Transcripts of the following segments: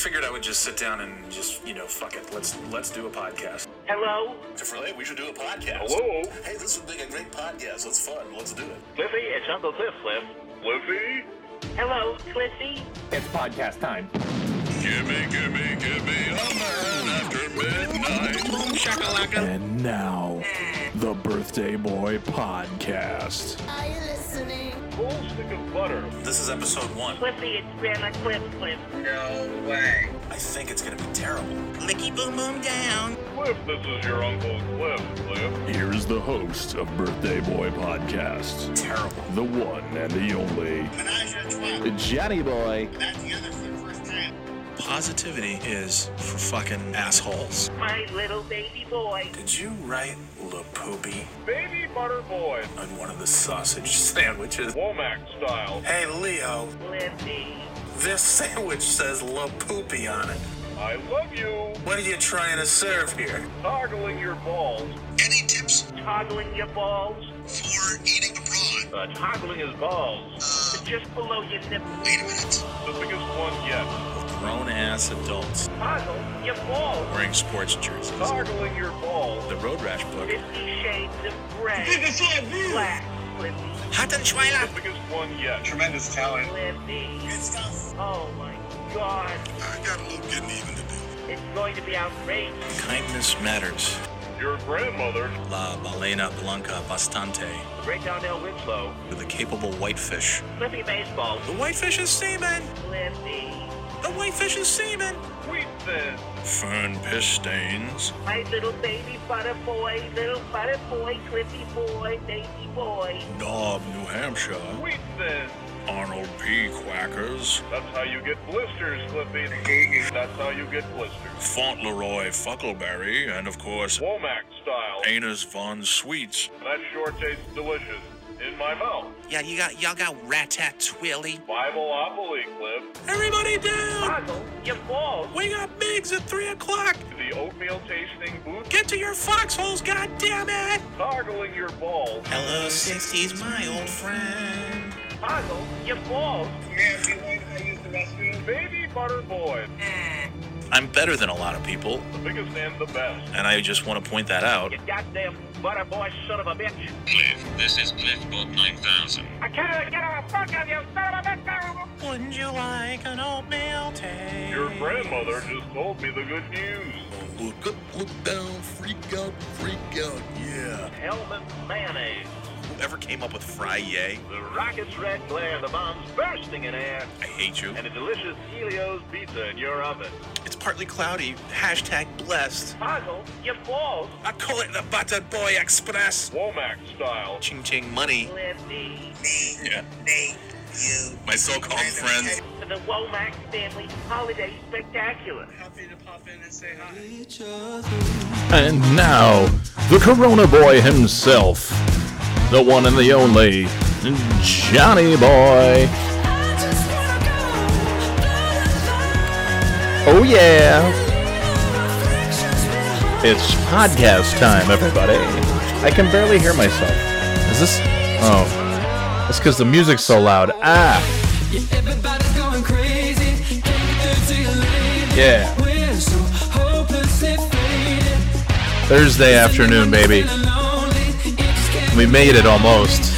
figured I would just sit down and just, you know, fuck it. Let's let's do a podcast. Hello? Hey, we should do a podcast. Hello? Hey, this would be a great podcast. It's fun. Let's do it. Cliffy, it's Uncle Cliff, Cliff. Cliffy? Hello, Cliffy? It's podcast time. Gimme, gimme, gimme a man after midnight. Shakalaka. And now, the Birthday Boy Podcast. Are you listening? Full stick of butter. This is episode one. Cliffy, it's Grandma Cliff, Cliff. I think it's gonna be terrible. Licky boom boom down. Cliff, this is your Uncle Cliff, Cliff. Here's the host of Birthday Boy Podcast, Terrible. the one and the only Menage a trois. Johnny Boy. Back the first time. Positivity is for fucking assholes. My little baby boy. Did you write La Poopy Baby Butter Boy. on one of the sausage sandwiches? Womack style. Hey, Leo, Cliffy. this sandwich says La Poopy on it. I love you. What are you trying to serve here? Toggling your balls. Any tips Toggling your balls. for eating a prawn? Uh, toggling his balls. Uh, Just below your nipple. wait a minute. The biggest one yet. Grown ass adults Toggle your balls. wearing sports jerseys. Toggling your balls. The Road Rash book. Fifty shades of gray. Black. Cliffy. Hattenschweiler. The biggest one yet. Tremendous talent. Good stuff. Oh my god. I got a little getting even to do. It's going to be outrageous. Kindness matters. Your grandmother. La balena blanca bastante. The Great Downhill Winslow. With a capable whitefish. Flippy Baseball. The whitefish is semen! Cliffy. The whitefish is semen! Wheat thin. Fern piss stains. My little baby butter boy, little butter boy, Cliffy boy, baby boy. Knob, New Hampshire. Wheat thin. Arnold P. Quackers. That's how you get blisters, Cliffy. That's how you get blisters. Fauntleroy Fuckleberry. And of course, Womack style. Anus Von Sweets. That sure tastes delicious. In my mouth. Yeah, you got y'all got ratatouille. Bibleopoly, Cliff. Everybody down! Toggle your balls. We got Migs at 3 o'clock! The oatmeal tasting booth. Get to your foxholes, goddammit! Toggling your balls. Hello, 60s, my old friend. Toggle your balls. Yeah, do you mind if I use the restroom? Baby Butter Boy. Eh. I'm better than a lot of people, The biggest and the best. and I just want to point that out. You goddamn butter boy son of a bitch. Cliff, this is Cliffbook 9000. I can't get a fuck of you, son of a bitch. Wouldn't you like an oatmeal taste? Your grandmother just told me the good news. Look up, look down, freak out, freak out, yeah. Hellman mayonnaise. Whoever came up with fry yay? The rocket's red glare, the bombs bursting in air, I hate you. and a delicious Ellio's pizza in your oven. It's partly cloudy. Hashtag blessed. Toggle your balls. I call it the Buttered Boy Express. Womack style. Ching ching money. Cliffy. Me, Yeah. me, you. My so-called friends. For the Womack Family Holiday Spectacular. Happy to pop in and say hi. And now, the Corona Boy himself, the one and the only Johnny Boy. Oh, yeah. It's podcast time, everybody. I can barely hear myself. Is this. Oh. It's because the music's so loud. Ah. Yeah. Thursday afternoon, baby. We made it almost.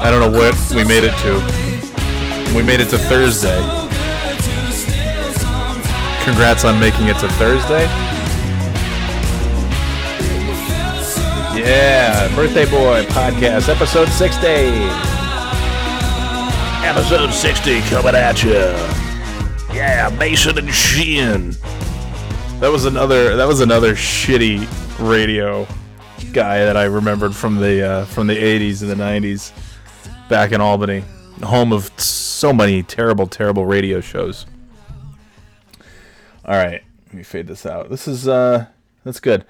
I don't know what we made it to. We made it to Thursday. So good to steal sometimes. Congrats on making it to Thursday. Yeah, Birthday Boy podcast, episode 60. Episode 60 coming at you. Yeah, Mason and Sheehan. That was another. That was another shitty radio guy that I remembered from the uh, from the 80s and the 90s back in Albany, home of so many terrible, terrible radio shows. All right, let me fade this out. This is uh, that's good.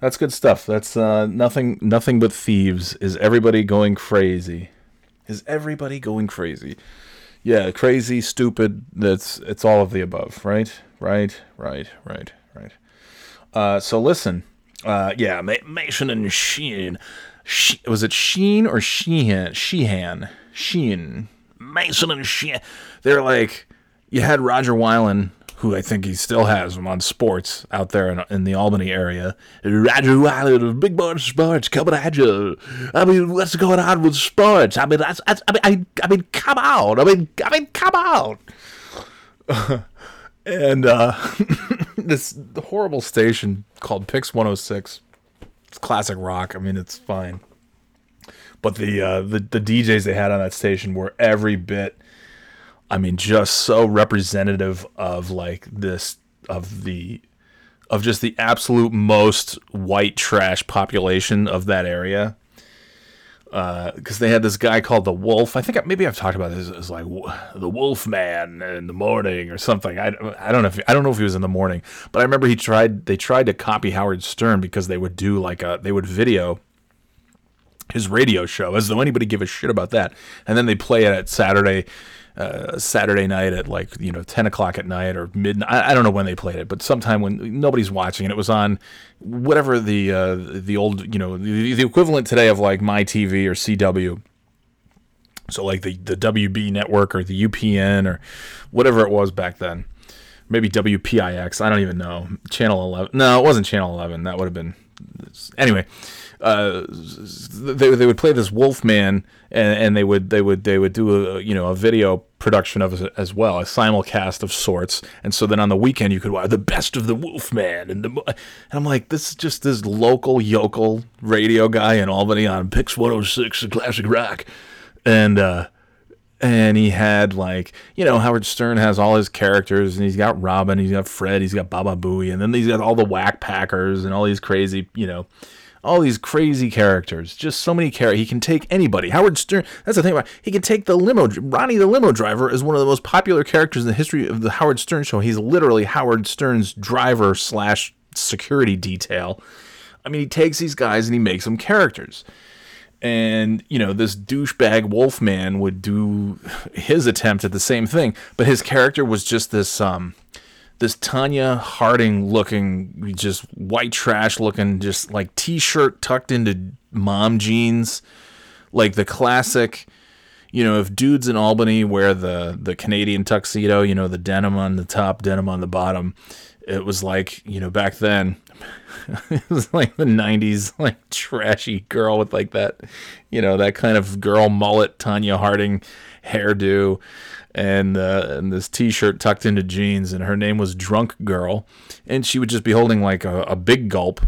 That's good stuff. That's uh, nothing. Nothing but thieves. Is everybody going crazy? Is everybody going crazy? Yeah, crazy, stupid. That's it's all of the above. Right, right, right, right, right. Uh, so listen. Uh, yeah, Ma- Mason and Sheen. She, was it Sheen or Sheehan? Sheehan. Sheen. Mason and Sheen. They're like, you had Roger Weiland who I think he still has them on sports out there in, in the Albany area. Roger Wilder, Big Boy Sports coming at you. I mean, what's going on with sports? I mean, that's, that's, I mean, I, I mean, come out. I mean, I mean, come out. and uh, this horrible station called Pix 106. It's classic rock. I mean, it's fine. But the uh, the the DJs they had on that station were every bit I mean, just so representative of like this of the of just the absolute most white trash population of that area. Because uh, they had this guy called the Wolf. I think maybe I've talked about this as like the Wolf Man in the morning or something. I, I don't know if I don't know if he was in the morning, but I remember he tried. They tried to copy Howard Stern because they would do like a they would video his radio show as though anybody give a shit about that, and then they play it at Saturday uh, Saturday night at like you know ten o'clock at night or midnight. I, I, don't know when they played it, but sometime when nobody's watching, and it was on whatever the uh, the old you know the, the equivalent today of like my TV or CW. So like the the WB network or the UPN or whatever it was back then. Maybe WPIX. I don't even know. Channel 11. No, it wasn't Channel 11. That would have been. Anyway, uh, they they would play this Wolfman, and, and they would they would they would do a you know a video production of it as well, a simulcast of sorts. And so then on the weekend you could watch the best of the Wolfman, and the and I'm like, this is just this local yokel radio guy in Albany on Pix 106, classic rock, and. uh and he had like you know Howard Stern has all his characters and he's got Robin, he's got Fred, he's got Baba Booey, and then he's got all the Wack Packers and all these crazy you know all these crazy characters, just so many characters. He can take anybody. Howard Stern. That's the thing about. He can take the limo. Ronnie the limo driver is one of the most popular characters in the history of the Howard Stern show. He's literally Howard Stern's driver slash security detail. I mean, he takes these guys and he makes them characters. And you know, this douchebag Wolfman would do his attempt at the same thing, but his character was just this um this Tonya Harding looking, just white trash looking, just like t shirt tucked into mom jeans. Like the classic, you know, if dudes in Albany wear the, the Canadian tuxedo, you know, the denim on the top, denim on the bottom, it was like, you know, back then, it was like the 90s, like trashy girl with like that, you know, that kind of girl mullet, tonya Harding hairdo and uh, and this T-shirt tucked into jeans, and her name was Drunk Girl, and she would just be holding like a, a big gulp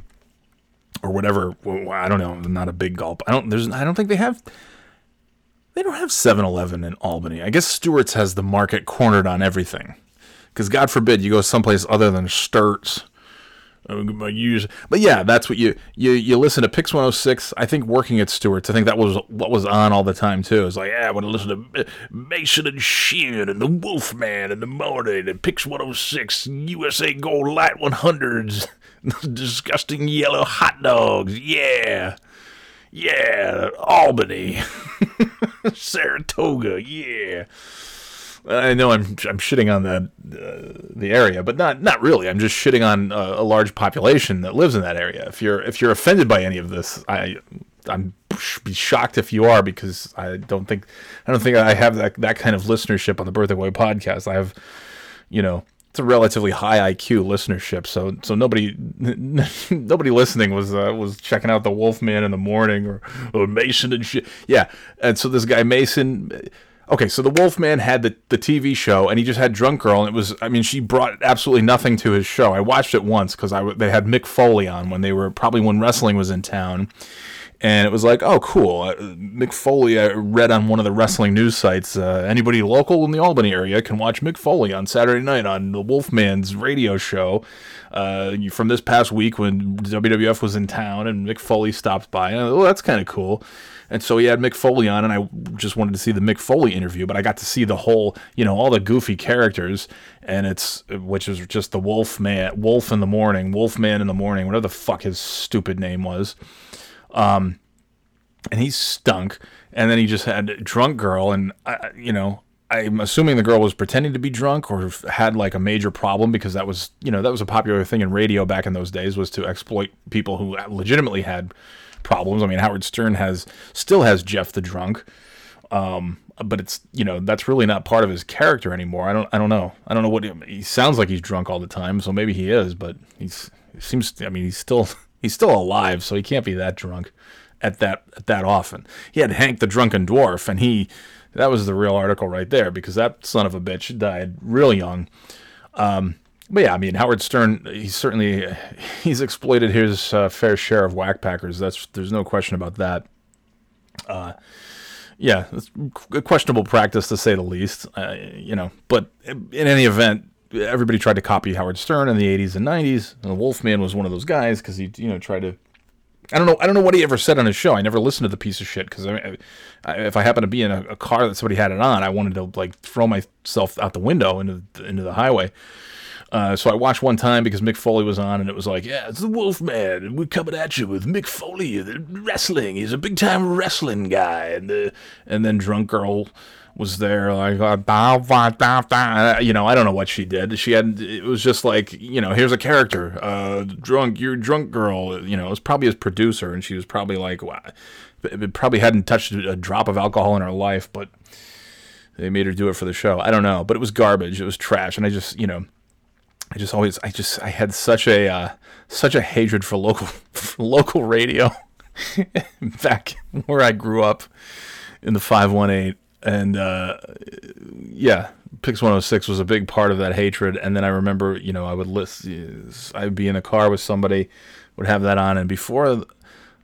or whatever. I don't know, not a big gulp. I don't. There's. I don't think they have. They don't have 7-Eleven in Albany. I guess Stewart's has the market cornered on everything. Because God forbid you go someplace other than Sturts use but yeah that's what you you you listen to pix 106 i think working at stewart's i think that was what was on all the time too. It's like yeah i want to listen to mason and sheehan and the wolfman in the morning and pix 106 usa gold light 100s disgusting yellow hot dogs. Yeah. Yeah albany. Saratoga. Yeah I know I'm I'm shitting on the uh, the area, but not not really. I'm just shitting on a, a, large population that lives in that area. If you're if you're offended by any of this, I I'm be shocked if you are because I don't think I don't think I have that that kind of listenership on the Birthday Boy podcast. I have, you know, it's a relatively high IQ listenership. So so nobody nobody listening was uh, was checking out the Wolfman in the morning or or Mason and shit. Yeah, and so this guy Mason okay, so the Wolfman had the, the TV show, and he just had Drunk Girl, and it was, I mean, she brought absolutely nothing to his show. I watched it once because I they had Mick Foley on when they were probably when wrestling was in town, and it was like, oh, cool. Uh, Mick Foley, I read on one of the wrestling news sites, uh, anybody local in the Albany area can watch Mick Foley on Saturday night on the Wolfman's radio show. Uh, from this past week when WWF was in town and Mick Foley stopped by. Oh, that's kind of cool. And so he had Mick Foley on, and I just wanted to see the Mick Foley interview, but I got to see the whole, you know, all the goofy characters, and it's which is just the Wolf Man, Wolf in the morning, Wolf Man in the morning, whatever the fuck his stupid name was. Um, and he stunk. And then he just had drunk girl, and I, you know, I'm assuming the girl was pretending to be drunk or had like a major problem because that was, you know, that was a popular thing in radio back in those days was to exploit people who legitimately had problems. I mean, Howard Stern has still has Jeff the drunk Um, but it's you know that's really not part of his character anymore. I don't I don't know. I don't know what he, he sounds like. He's drunk all the time, so maybe he is. But he's he seems. I mean, he's still he's still alive, so he can't be that drunk at that at that often. He had Hank the drunken dwarf, and he that was the real article right there because that son of a bitch died real young. Um, but yeah, I mean Howard Stern, he's certainly he's exploited his uh, fair share of wackpackers. That's there's no question about that. Uh, yeah, it's a questionable practice to say the least. Uh, you know, but in any event, everybody tried to copy Howard Stern in the 80s and 90s. And the Wolfman was one of those guys because he, you know, tried to. I don't know. I don't know what he ever said on his show. I never listened to the piece of shit because I, I, if I happened to be in a, a, car that somebody had it on, I wanted to like throw myself out the window into into the highway. Uh, so I watched one time because Mick Foley was on, and it was like, yeah, it's the Wolfman, and we're coming at you with Mick Foley, the wrestling. He's a big time wrestling guy, and the and then Drunk Girl was there, like, uh, you know, I don't know what she did. She had, it was just like, you know, here's a character, uh, drunk, you're drunk girl, you know, it was probably his producer, and she was probably like, wow, it probably hadn't touched a drop of alcohol in her life, but they made her do it for the show. I don't know, but it was garbage. It was trash, and I just, you know I just always I just I had such a uh, such a hatred for local for local radio back where I grew up in the 518 and uh, yeah Pix 106 was a big part of that hatred. And then I remember you know I would list I'd be in a car with somebody would have that on. And before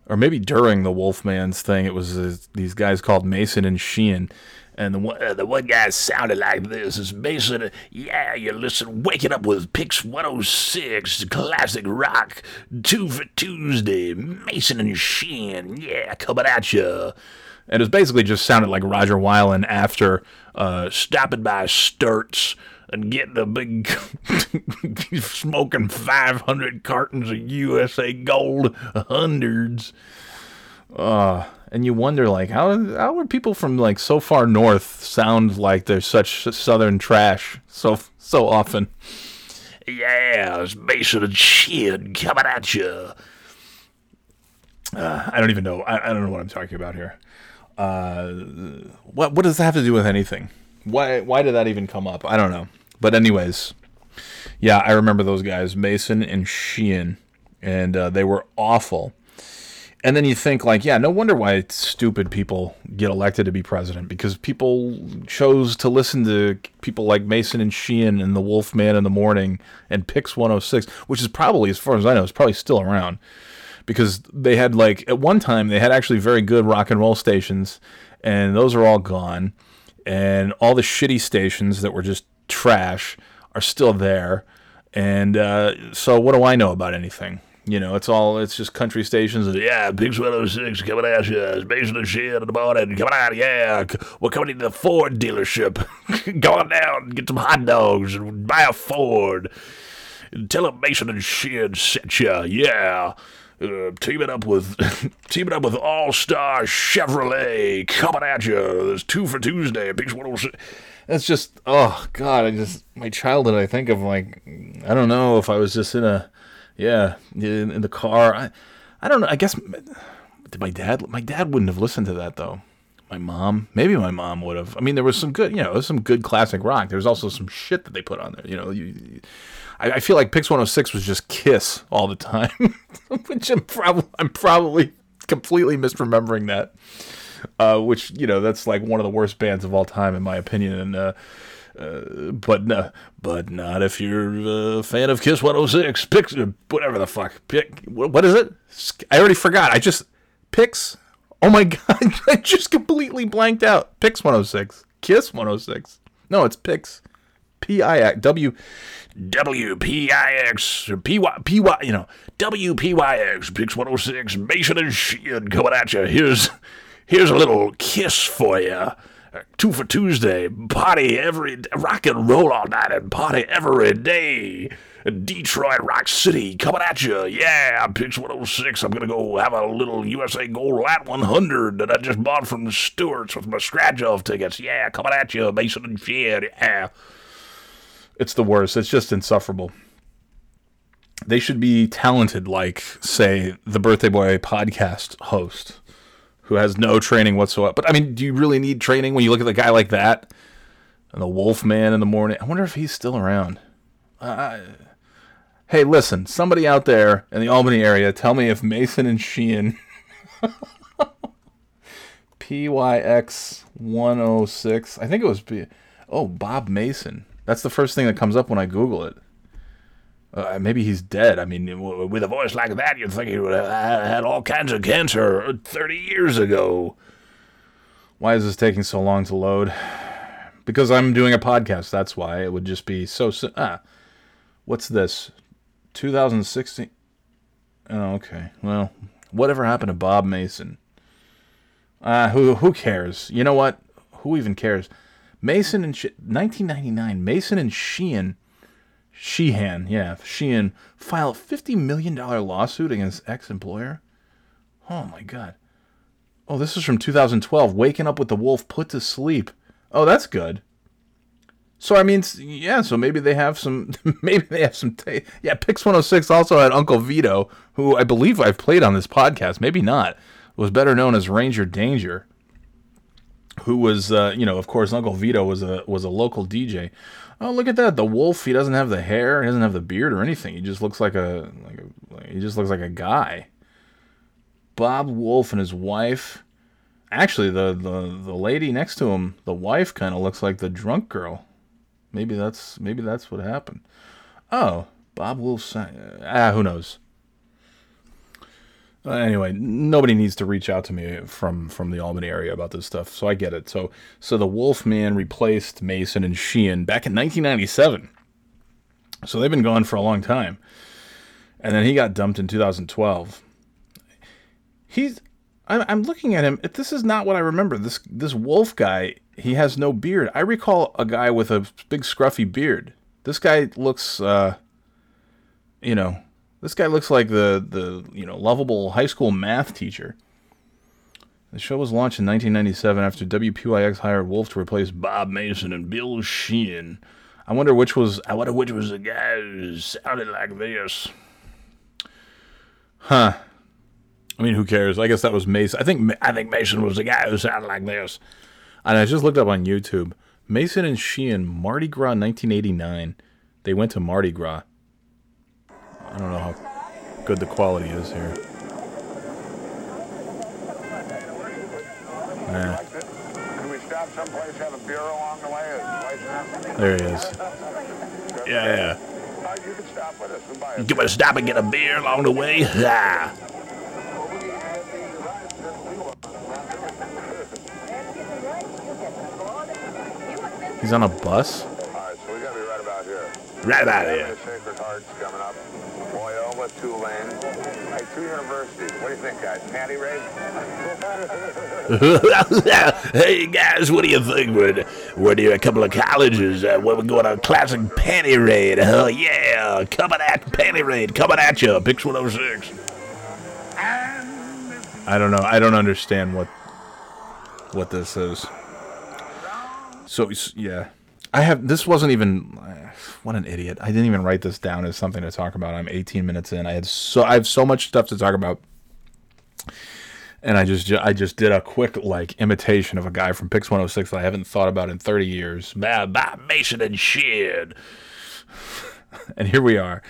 or maybe during the Wolfman's thing it was uh, these guys called Mason and Sheehan and the one, uh, the one guy sounded like this. Is Mason, yeah, you listen, waking up with Pix 106, classic rock, two for Tuesday, Mason and Sheehan, yeah, coming at you. And it was basically just sounded like Roger Weiland after uh, stopping by Sturts and getting a big, smoking 500 cartons of USA Gold, hundreds. Uh, and you wonder like how how are people from like so far north sound like they're such southern trash so so often. Yeah, it's Mason and shit coming at you. Uh, I don't even know. I, I, don't know what I'm talking about here. Uh, what what does that have to do with anything? Why why did that even come up? I don't know. But anyways, yeah, I remember those guys, Mason and Sheehan, and uh, they were awful and then you think like, yeah, no wonder why stupid people get elected to be president because people chose to listen to people like Mason and Sheehan and the Wolf Man in the Morning and Pix 106, which is probably, as far as I know, is probably still around. Because they had like at one time they had actually very good rock and roll stations, and those are all gone, and all the shitty stations that were just trash are still there, and uh, so what do I know about anything? You know, it's all it's just country stations. Yeah, Pix 106 coming at you. Basing the shit in the morning. Coming out, yeah. We're coming to the Ford dealership. Go on down, get some hot dogs, and buy a Ford. Tell them Mason and Sheehan sent you. Yeah. Uh, teaming up with teaming up with All Star Chevrolet coming at you. There's two for Tuesday. Pix 106. That's just oh god. I just my childhood. I think of like I don't know if I was just in a yeah, in, in the car. I, I don't know. I guess did my dad? My dad wouldn't have listened to that though. My mom, maybe my mom would have. I mean, there was some good, you know, some good classic rock. There was also some shit that they put on there. You know, you, I, I feel like Pix 106 was just Kiss all the time, which I'm probably I'm probably completely misremembering that. Uh, which you know, that's like one of the worst bands of all time in my opinion, and. Uh, uh, but no, but not if you're a fan of Kiss 106. Pix, whatever the fuck. Pick, what is it? I already forgot. I just Pix. Oh my god, I just completely blanked out. Pix 106. Kiss 106. No, it's Pix. P I X W W P I X P Y P Y. You know W P Y X Pix 106. Mason and Sheehan coming at you. Here's here's a little kiss for you. Two for Tuesday, party every rock and roll all night and party every day. Detroit Rock City coming at you. Yeah, Pix 106. I'm oh going to go have a little USA Gold Lat 100 that I just bought from Stewarts with my scratch off tickets. Yeah, coming at you, Mason and Shea. Yeah. It's the worst. It's just insufferable. They should be talented like, say, the Birthday Boy podcast host who has no training whatsoever. But I mean, do you really need training when you look at a guy like that? And the Wolf Man in the morning. I wonder if he's still around. Uh, hey, listen, somebody out there in the Albany area, tell me if Mason and Sheehan PYX 106. I think it was B. Oh, Bob Mason. That's the first thing that comes up when I Google it. Uh, maybe he's dead. I mean, with a voice like that, you'd think he would have had all kinds of cancer 30 years ago. Why is this taking so long to load? Because I'm doing a podcast. That's why it would just be so. si- Ah, what's this? 2016. Oh, okay. Well, whatever happened to Bob Mason? Uh, who who cares? You know what? Who even cares? Mason and She- 1999. Mason and Sheehan, Sheehan, yeah, Sheehan file a 50 million dollar lawsuit against ex-employer. Oh my god. Oh, this is from 2012. Waking up with the wolf put to sleep. Oh, that's good. So I mean, yeah. So maybe they have some. Maybe they have some. Ta- yeah, Pix 106 also had Uncle Vito, who I believe I've played on this podcast. Maybe not. Was better known as Ranger Danger, who was, uh, you know, of course, Uncle Vito was a was a local DJ. Oh, look at that! The wolf. He doesn't have the hair. He doesn't have the beard or anything. He just looks like a like a. Like, he just looks like a guy. Bob Wolf and his wife. Actually, the the the lady next to him, the wife, kind of looks like the drunk girl. Maybe that's maybe that's what happened. Oh, Bob Wolf. sang- Ah, who knows? Uh, anyway, nobody needs to reach out to me from from the Albany area about this stuff, so I get it. So so the Wolf Man replaced Mason and Sheehan back in 1997. So they've been gone for a long time, and then he got dumped in 2012. He's I'm, I'm looking at him. This is not what I remember. This this Wolf guy, he has no beard. I recall a guy with a big scruffy beard. This guy looks, uh, you know, this guy looks like the the you know lovable high school math teacher. The show was launched in 1997 after WPYX hired Wolf to replace Bob Mason and Bill Sheehan. I wonder which was I wonder which was the guy who sounded like this. Huh. I mean, who cares? I guess that was Mason. I think I think Mason was the guy who sounded like this. And I just looked up on YouTube. Mason and Sheehan, Mardi Gras 1989. They went to Mardi Gras. I don't know how good the quality is here. Nah, Can we stop someplace, have a beer along the way? There he is. Yeah, yeah. You can stop with us and buy a You want stop and get a beer along the way? Ah. He's on a bus? All right, so we gotta be right about here. Right about here. Sacred Hearts coming up. Loyola, Tulane. Hey, two universities. What do you think, guys? Panty raid? hey guys, what do you think? We're, we're near a couple of colleges. Uh, we're going on a classic panty raid. Oh yeah, coming at panty raid, coming at you. Pix 106. I don't know. I don't understand what what this is. So yeah, I have. This wasn't even. What an idiot! I didn't even write this down as something to talk about. I'm 18 minutes in. I had so I have so much stuff to talk about, and I just I just did a quick like imitation of a guy from Pix 106 that I haven't thought about in 30 years. Bob Mason and shit. and here we are.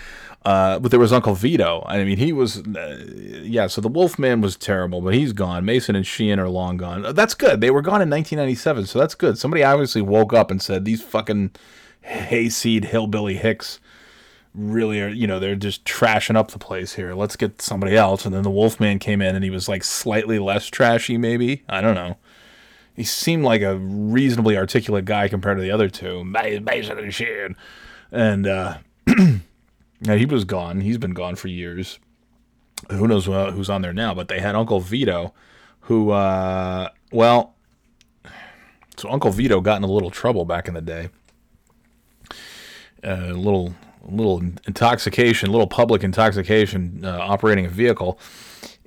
Uh, but there was Uncle Vito. I mean, he was, uh, yeah. So the Wolfman was terrible, but he's gone. Mason and Sheehan are long gone. That's good. They were gone in 1997, so that's good. Somebody obviously woke up and said these fucking hayseed hillbilly hicks really are. You know, they're just trashing up the place here. Let's get somebody else. And then the Wolfman came in, and he was like slightly less trashy, maybe. I don't know. He seemed like a reasonably articulate guy compared to the other two, and uh yeah, he was gone. He's been gone for years. Who knows who's on there now? But they had Uncle Vito, who, uh, well, so Uncle Vito got in a little trouble back in the day. A little, little intoxication, little public intoxication, uh, operating a vehicle,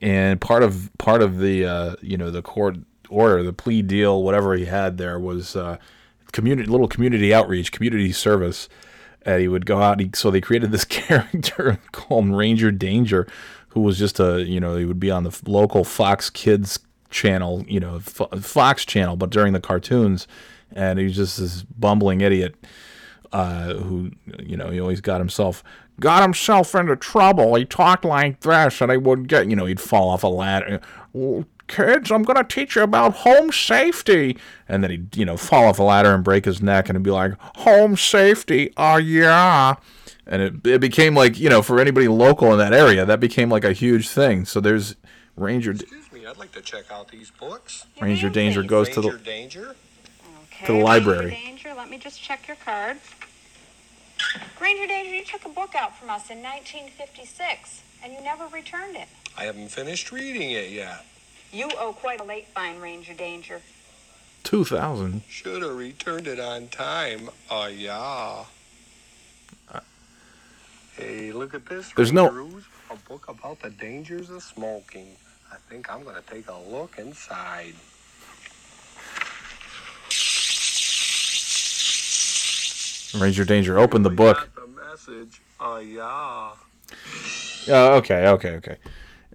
and part of part of the uh, you know the court order, the plea deal, whatever he had there was uh, community, little community outreach, community service and he would go out. He, so they created this character called Ranger Danger, who was just a you know he would be on the local Fox Kids channel, you know, Fo- Fox channel, but during the cartoons, and he's just this bumbling idiot uh, who, you know, he always got himself got himself into trouble. He talked like this, and he would get, you know, he'd fall off a ladder. "Well, Kids, I'm gonna teach you about home safety, and then he'd, you know, fall off a ladder and break his neck, and it'd be like home safety. Oh yeah, and it it became like, you know, for anybody local in that area, that became like a huge thing. So there's Ranger Excuse me, I'd like to check out these books. Ranger Danger goes to Ranger the Danger? To the library. Ranger Danger, let me just check your cards. Ranger Danger, you took a book out from us in 1956, and you never returned it. I haven't finished reading it yet. You owe quite a late fine, Ranger Danger. two thousand. Should have returned it on time. Oh, yeah. Hey, look at this. There's no- A book about the dangers of smoking. I think I'm going to take a look inside. Ranger Danger open the book. The message. Oh, yeah. Uh, okay, okay, okay.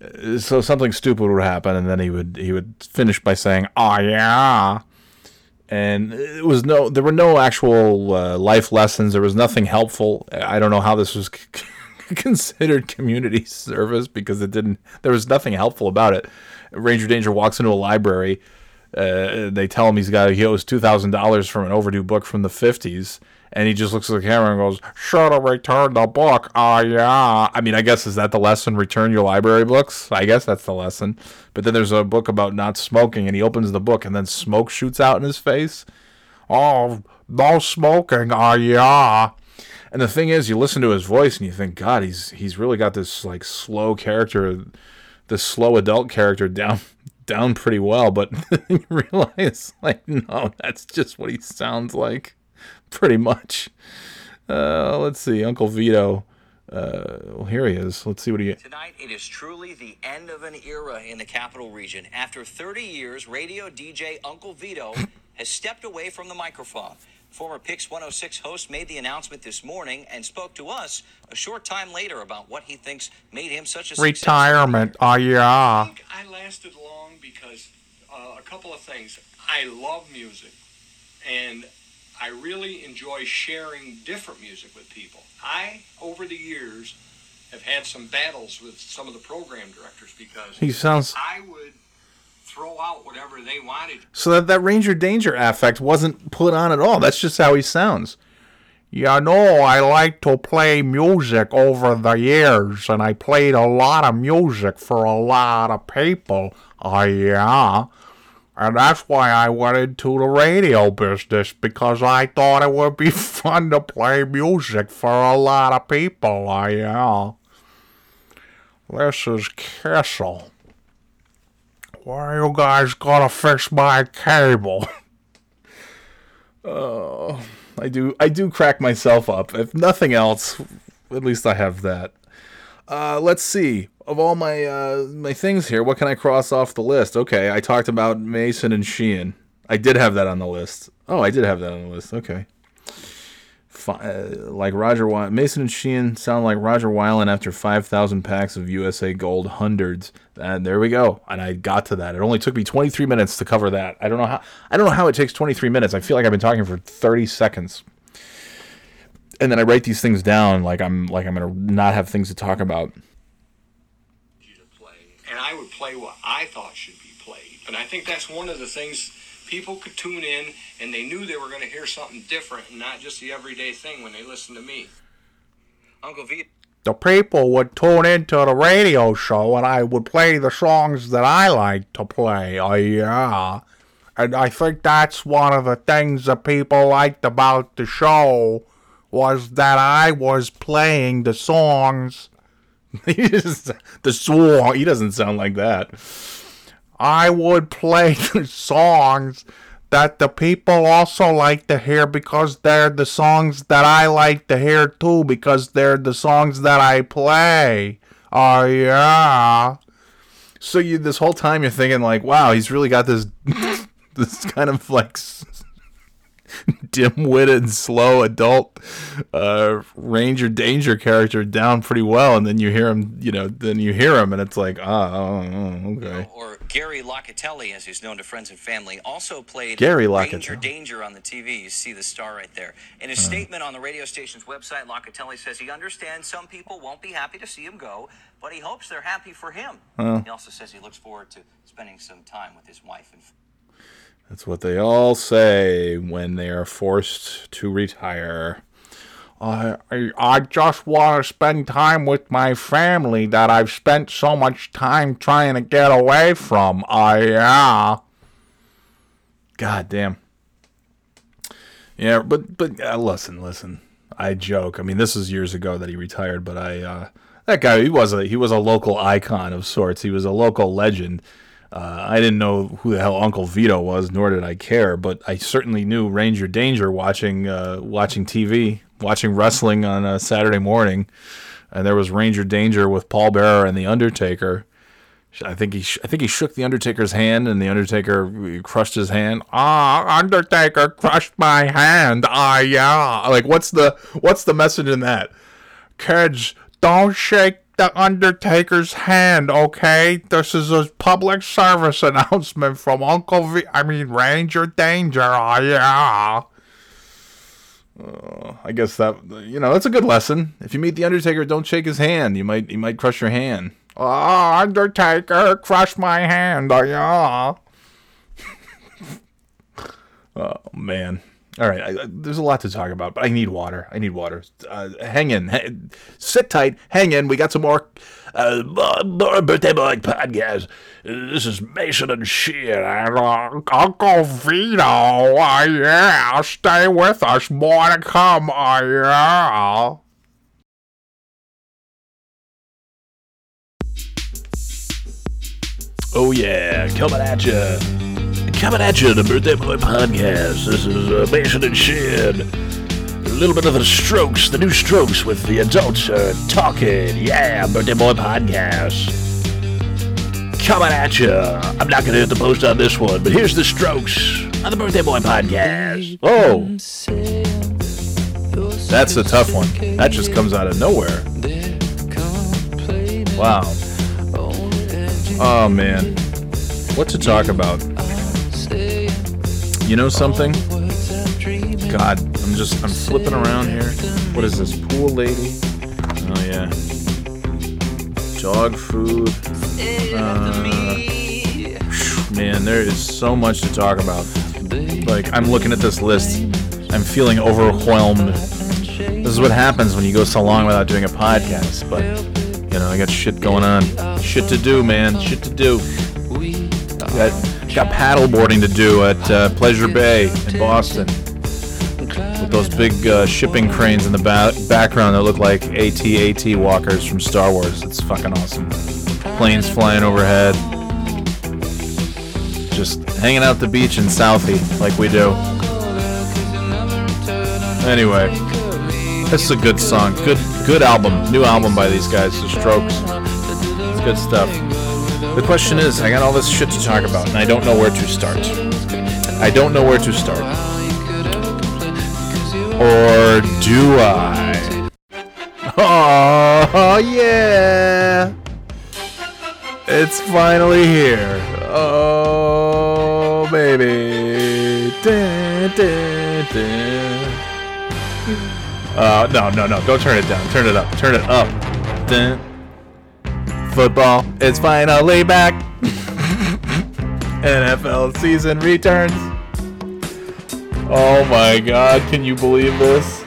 Uh, So something stupid would happen, and then he would he would finish by saying, "Oh yeah," and it was no, there were no actual uh, life lessons. There was nothing helpful. I don't know how this was considered community service because it didn't. There was nothing helpful about it. Ranger Danger walks into a library. Uh, they tell him he's got he owes two thousand dollars from an overdue book from the fifties, and he just looks at the camera and goes, "Should have returned the book." Oh yeah. I mean, I guess is that the lesson? Return your library books. I guess that's the lesson. But then there's a book about not smoking, and he opens the book, and then smoke shoots out in his face. Oh, no smoking. Oh yeah. And the thing is, you listen to his voice, and you think, God, he's he's really got this like slow character, this slow adult character down down pretty well. But you realize, like, no, that's just what he sounds like, pretty much. Uh, let's see, Uncle Vito. Uh, well, here he is. Let's see what he. Tonight, it is truly the end of an era in the capital region. After 30 years, radio DJ Uncle Vito has stepped away from the microphone. Former Pix 106 host made the announcement this morning and spoke to us a short time later about what he thinks made him such a. Retirement. Oh yeah. I think I lasted long because uh, a couple of things. I love music, and I really enjoy sharing different music with people. I, over the years, have had some battles with some of the program directors because He sounds I would throw out whatever they wanted. so that that Ranger Danger affect wasn't put on at all. That's just how he sounds. Yeah, no, I like to play music over the years, and I played a lot of music for a lot of people. Oh, yeah. And that's why I went into the radio business, because I thought it would be fun to play music for a lot of people. I yeah. This is Kissel. Why are you guys gonna fix my cable? Oh, I do. I do crack myself up. If nothing else, at least I have that. Uh, let's see. Of all my uh, my things here, what can I cross off the list? Okay, I talked about Mason and Sheehan. I did have that on the list. Oh, I did have that on the list. Okay. Uh, like Roger Wy- Mason and Sheehan sound like Roger Weiland after 5,000 packs of USA Gold hundreds. And there we go. And I got to that. It only took me 23 minutes to cover that. I don't know how I don't know how it takes 23 minutes. I feel like I've been talking for 30 seconds. And then I write these things down like I'm like I'm going to not have things to talk about. And I would play what I thought should be played. And I think that's one of the things people could tune in and they knew they were going to hear something different and not just the everyday thing when they listen to me. Uncle Vito. the people would tune into the radio show and I would play the songs that I like to play. Oh, yeah. And I think that's one of the things that people liked about the show was that I was playing the songs. He just- the song. He doesn't sound like that. I would play songs that the people also like to hear because they're the songs that I like to hear too because they're the songs that I play. Oh yeah. So you this whole time you're thinking like, wow, he's really got this this kind of like dim-witted, slow adult uh, Ranger Danger character down pretty well, and then you hear him, you know, then you hear him, and it's like, ah, oh, oh, okay. Or Gary Locatelli, as he's known to friends and family, also played Gary Ranger Locatelli. Danger on the TV. You see the star right there. In his statement on the radio station's website, Locatelli says he understands some people won't be happy to see him go, but he hopes they're happy for him. Oh. He also says he looks forward to spending some time with his wife and That's what they all say when they are forced to retire. I, I, just want to spend time with my family that I've spent so much time trying to get away from. I, yeah. God damn. Yeah, but but uh, listen, listen. I joke. I mean, this is years ago that he retired, but I uh, that guy he was a he was a local icon of sorts. He was a local legend. Uh, I didn't know who the hell Uncle Vito was, nor did I care, but I certainly knew Ranger Danger watching uh, watching TV, watching wrestling on a Saturday morning, and there was Ranger Danger with Paul Bearer and the Undertaker. I think he sh- I think he shook the Undertaker's hand, and the Undertaker crushed his hand. Ah, Undertaker crushed my hand. Ah, yeah. Like, what's the what's the message in that? Kids, don't shake the Undertaker's hand, okay? This is a public service announcement from Uncle V. I mean, Ranger Danger. Ah, yeah. Uh, I guess that you know that's a good lesson. If you meet the Undertaker, don't shake his hand. You might you might crush your hand. Oh, Undertaker, crush my hand. Oh, yeah. oh man. All right, I, there's a lot to talk about, but I need water. I need water. Uh, hang in, sit tight, hang in. We got some more, uh, more, birthday boy podcast. Uh, This is Mason and Sheer and uh, Uncle Vito. Oh yeah, stay with us. More to come. Oh yeah. Oh yeah, coming at you. Coming at you, the Birthday Boy Podcast. This is uh, Mason and Shin. A little bit of the strokes, the new strokes with the adults uh, talking. Yeah, Birthday Boy Podcast. Coming at you. I'm not going to hit the post on this one, but here's the strokes on the Birthday Boy Podcast. Oh. That's a tough one. That just comes out of nowhere. Wow. Oh man. What to talk about? You know something? God, I'm just I'm flipping around here. What is this? Pool lady? Oh yeah. Dog food. Uh, man, there is so much to talk about. Like I'm looking at this list. I'm feeling overwhelmed. This is what happens when you go so long without doing a podcast, but you know, I got shit going on. Shit to do, man. Shit to do. Got, got paddleboarding to do at uh, Pleasure Bay in Boston. With those big uh, shipping cranes in the ba- background that look like AT-AT walkers from Star Wars. It's fucking awesome. Planes flying overhead. Just hanging out the beach in Southie like we do. Anyway, this is a good song. Good good album. New album by these guys, The Strokes. It's good stuff. The question is, I got all this shit to talk about, and I don't know where to start. I don't know where to start. Or do I? Oh, yeah! It's finally here. Oh, baby. Dun, dun, dun. Uh, no, no, no. Don't turn it down. Turn it up. Turn it up. Dun. Football is finally back. NFL season returns. Oh my god, can you believe this?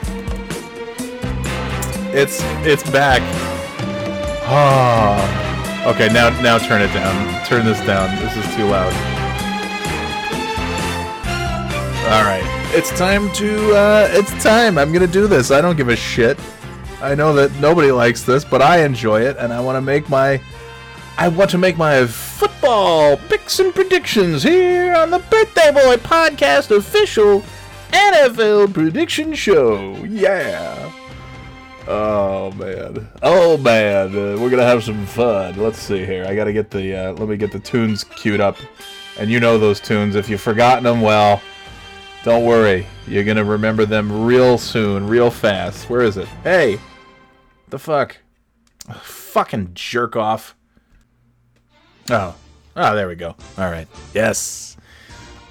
It's it's back. Ah. okay, now now turn it down. Turn this down. This is too loud. All right. It's time to uh it's time. I'm going to do this. I don't give a shit. I know that nobody likes this, but I enjoy it and I want to make my I want to make my football picks and predictions here on the Birthday Boy Podcast official NFL prediction show. Yeah. Oh man. Oh man. Uh, we're gonna have some fun. Let's see here. I gotta get the. Uh, let me get the tunes queued up. And you know those tunes. If you've forgotten them, well, Don't worry. You're to remember them real soon, real fast. Where is it? Hey! The fuck? Fucking jerk off. Oh. Oh, there we go. All right. Yes.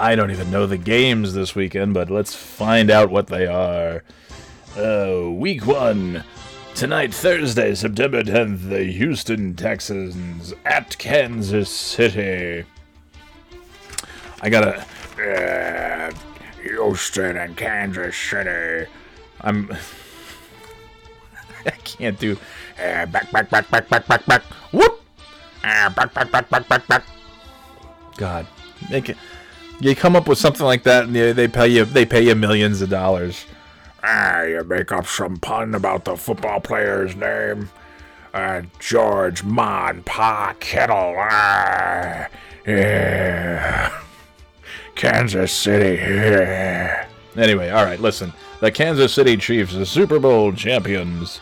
I don't even know the games this weekend, but let's find out what they are. Uh, week one. Tonight, Thursday, September 10th, the Houston Texans at Kansas City. I gotta. Uh, Houston and Kansas City. I'm. I can't do. Uh, back, back, back, back, back, back, back. Whoop! Uh, back, back, back, back, back, back. God, make it. You come up with something like that, and they, they pay you. They pay you millions of dollars. Ah, you make up some pun about the football player's name. Uh, George Mon Pa Kittle. Ah, yeah. Kansas City. Yeah. Anyway, all right, listen. The Kansas City Chiefs, the Super Bowl champions,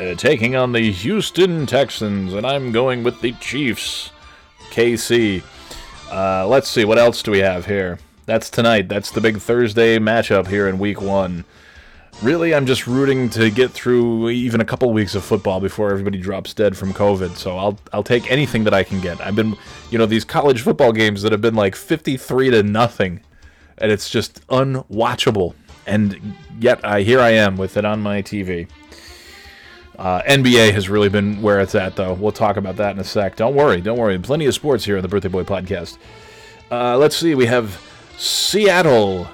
uh, taking on the Houston Texans, and I'm going with the Chiefs. KC. Uh, let's see, what else do we have here? That's tonight. That's the big Thursday matchup here in week one. Really, I'm just rooting to get through even a couple weeks of football before everybody drops dead from COVID. So I'll I'll take anything that I can get. I've been, you know, these college football games that have been like 53 to nothing, and it's just unwatchable. And yet, I here I am with it on my TV. Uh, NBA has really been where it's at, though. We'll talk about that in a sec. Don't worry, don't worry. Plenty of sports here on the Birthday Boy podcast. Uh, let's see. We have Seattle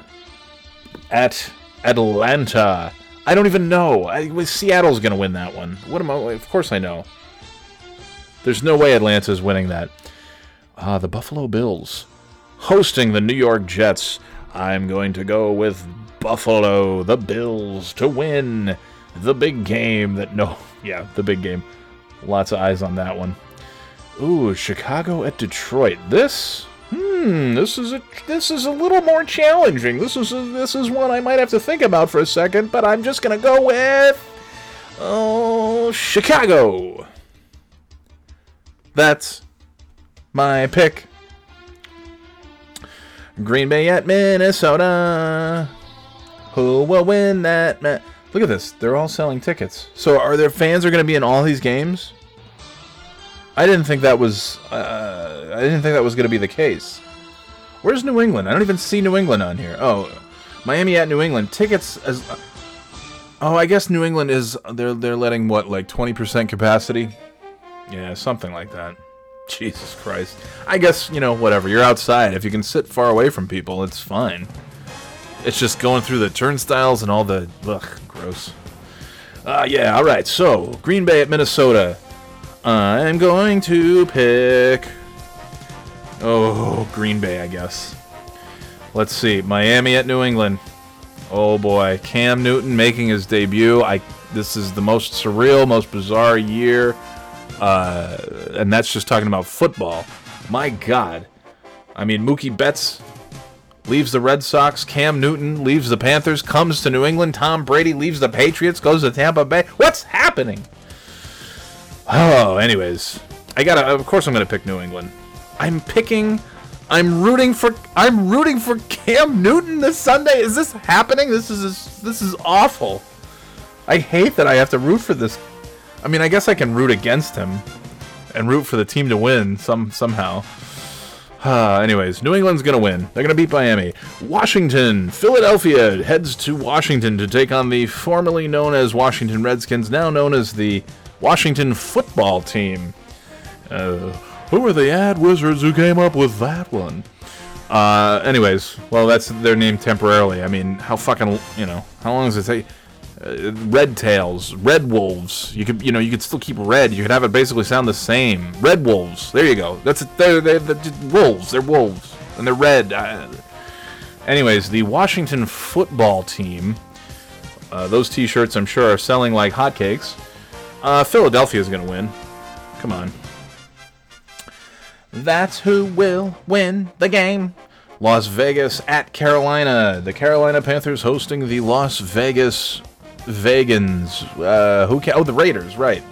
at Atlanta. I don't even know. I, Seattle's going to win that one. What am I? Of course I know. There's no way Atlanta's winning that. Uh, the Buffalo Bills hosting the New York Jets. I'm going to go with Buffalo, the Bills, to win the big game that no yeah the big game lots of eyes on that one ooh chicago at detroit this hmm this is a this is a little more challenging this is a, this is one i might have to think about for a second but i'm just gonna go with oh chicago that's my pick green bay at minnesota who will win that match Look at this. They're all selling tickets. So are there fans are going to be in all these games? I didn't think that was uh, I didn't think that was going to be the case. Where's New England? I don't even see New England on here. Oh, Miami at New England. Tickets as Oh, I guess New England is they're they're letting what like 20% capacity? Yeah, something like that. Jesus Christ. I guess, you know, whatever. You're outside. If you can sit far away from people, it's fine. It's just going through the turnstiles and all the ugh, gross. Uh, yeah, all right. So Green Bay at Minnesota. I'm going to pick. Oh, Green Bay, I guess. Let's see. Miami at New England. Oh boy, Cam Newton making his debut. I. This is the most surreal, most bizarre year, uh, and that's just talking about football. My God. I mean, Mookie Betts leaves the Red Sox. Cam Newton leaves the Panthers, comes to New England. Tom Brady leaves the Patriots, goes to Tampa Bay. What's happening? Oh, anyways, I gotta. Of course, I'm gonna pick New England. I'm picking. I'm rooting for. I'm rooting for Cam Newton this Sunday. Is this happening? This is this is awful. I hate that I have to root for this. I mean, I guess I can root against him and root for the team to win some somehow. Uh, anyways, New England's to win. They're to beat Miami. Washington, Philadelphia heads to Washington to take on the formerly known as Washington Redskins, now known as the Washington football team. Uh, who are the ad wizards who came up with that one? Uh, anyways, well, that's their name temporarily. I mean, how fucking, you know, how long does it take? Uh, red tails, red wolves. You could, you know, you could still keep red. You could have it basically sound the same. Red wolves. There you go. That's it. They're, they're, they're wolves. They're wolves, and they're red. Uh, anyways, the Washington football team. Uh, those T-shirts, I'm sure, are selling like hotcakes. Uh, Philadelphia is going to win. Come on. That's who will win the game. Las Vegas at Carolina. The Carolina Panthers hosting the Las Vegas Vegans. Uh, who? Ca- oh, the Raiders. Right.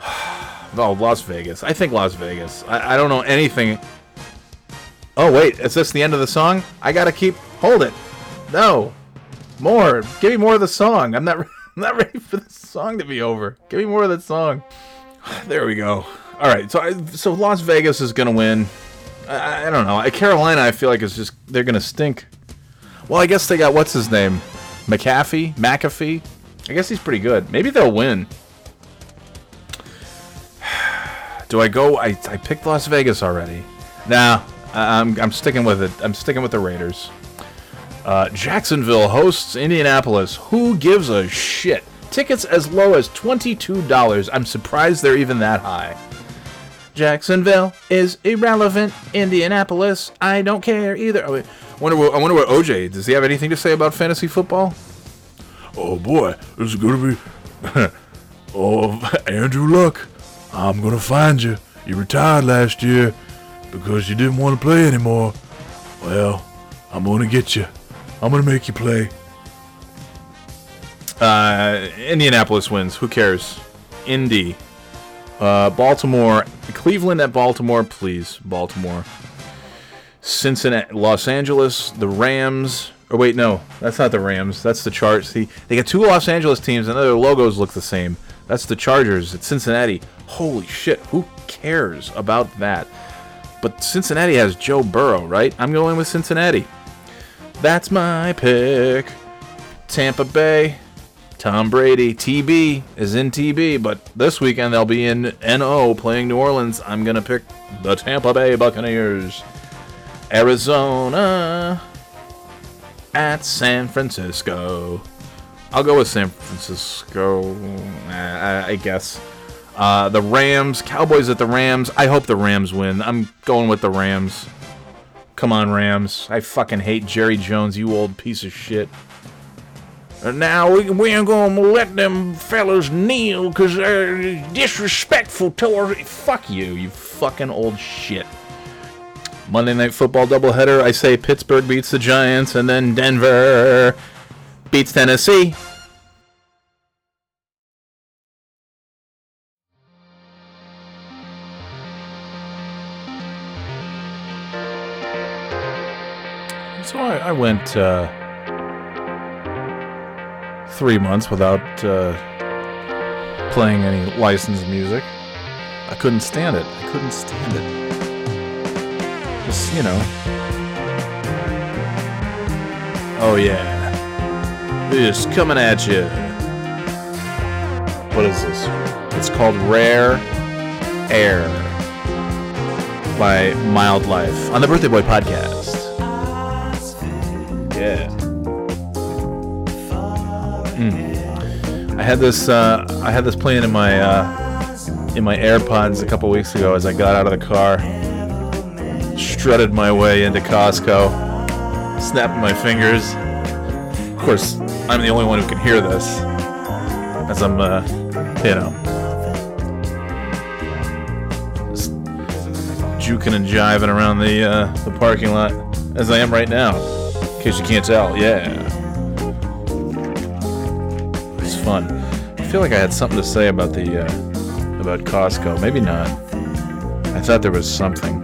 oh, Las Vegas. I think Las Vegas. I, I don't know anything. Oh wait, is this the end of the song? I gotta keep. Hold it. No, more. Give me more of the song. I'm not. I'm not ready for the song to be over. Give me more of that song. There we go. All right. So I, so Las Vegas is gonna win. I, I don't know. Carolina, I feel like is just they're gonna stink. Well, I guess they got what's his name, McAfee, McAfee. I guess he's pretty good. Maybe they'll win. Do I go? I, I picked Las Vegas already. Nah, I'm I'm sticking with it. I'm sticking with the Raiders. Uh, Jacksonville hosts Indianapolis. Who gives a shit? Tickets as low as twenty-two dollars. I'm surprised they're even that high. Jacksonville is irrelevant. Indianapolis, I don't care either. Oh, wonder what, I wonder what OJ does. He have anything to say about fantasy football? Oh boy, this is gonna be. oh, Andrew Luck, I'm gonna find you. You retired last year because you didn't want to play anymore. Well, I'm gonna get you. I'm gonna make you play. Uh, Indianapolis wins. Who cares? Indy. Uh, Baltimore. Cleveland at Baltimore, please. Baltimore. Cincinnati. Los Angeles. The Rams. Or wait, no. That's not the Rams. That's the Chargers. See, they got two Los Angeles teams and their logos look the same. That's the Chargers. It's Cincinnati. Holy shit. Who cares about that? But Cincinnati has Joe Burrow, right? I'm going with Cincinnati. That's my pick. Tampa Bay. Tom Brady, TB is in TB, but this weekend they'll be in NO playing New Orleans. I'm going to pick the Tampa Bay Buccaneers. Arizona at San Francisco. I'll go with San Francisco, I, guess. Uh, the Rams, Cowboys at the Rams. I hope the Rams win. I'm going with the Rams. Come on, Rams. I fucking hate Jerry Jones, you old piece of shit. And now we, we ain't gonna let them fellas kneel because they're disrespectful toward. Fuck you, you fucking old shit. Monday Night Football doubleheader. I say Pittsburgh beats the Giants, and then Denver beats Tennessee. I, went uh, three months without uh, playing any licensed music. I couldn't stand it. I couldn't stand it. Just, you know. Oh, yeah. This coming at you. What is this? It's called Rare Air by Mild Life on the Birthday Boy podcast. Yeah. Mm. I had this. Uh, I had this playing in my uh, in my AirPods a couple weeks ago as I got out of the car, strutted my way into Costco, snapping my fingers. Of course, I'm the only one who can hear this, as I'm, uh, you know, juking and jiving around the uh, the parking lot as I am right now. In case you can't tell, yeah. It's fun. I feel like I had something to say about the uh, about Costco. Maybe not. I thought there was something.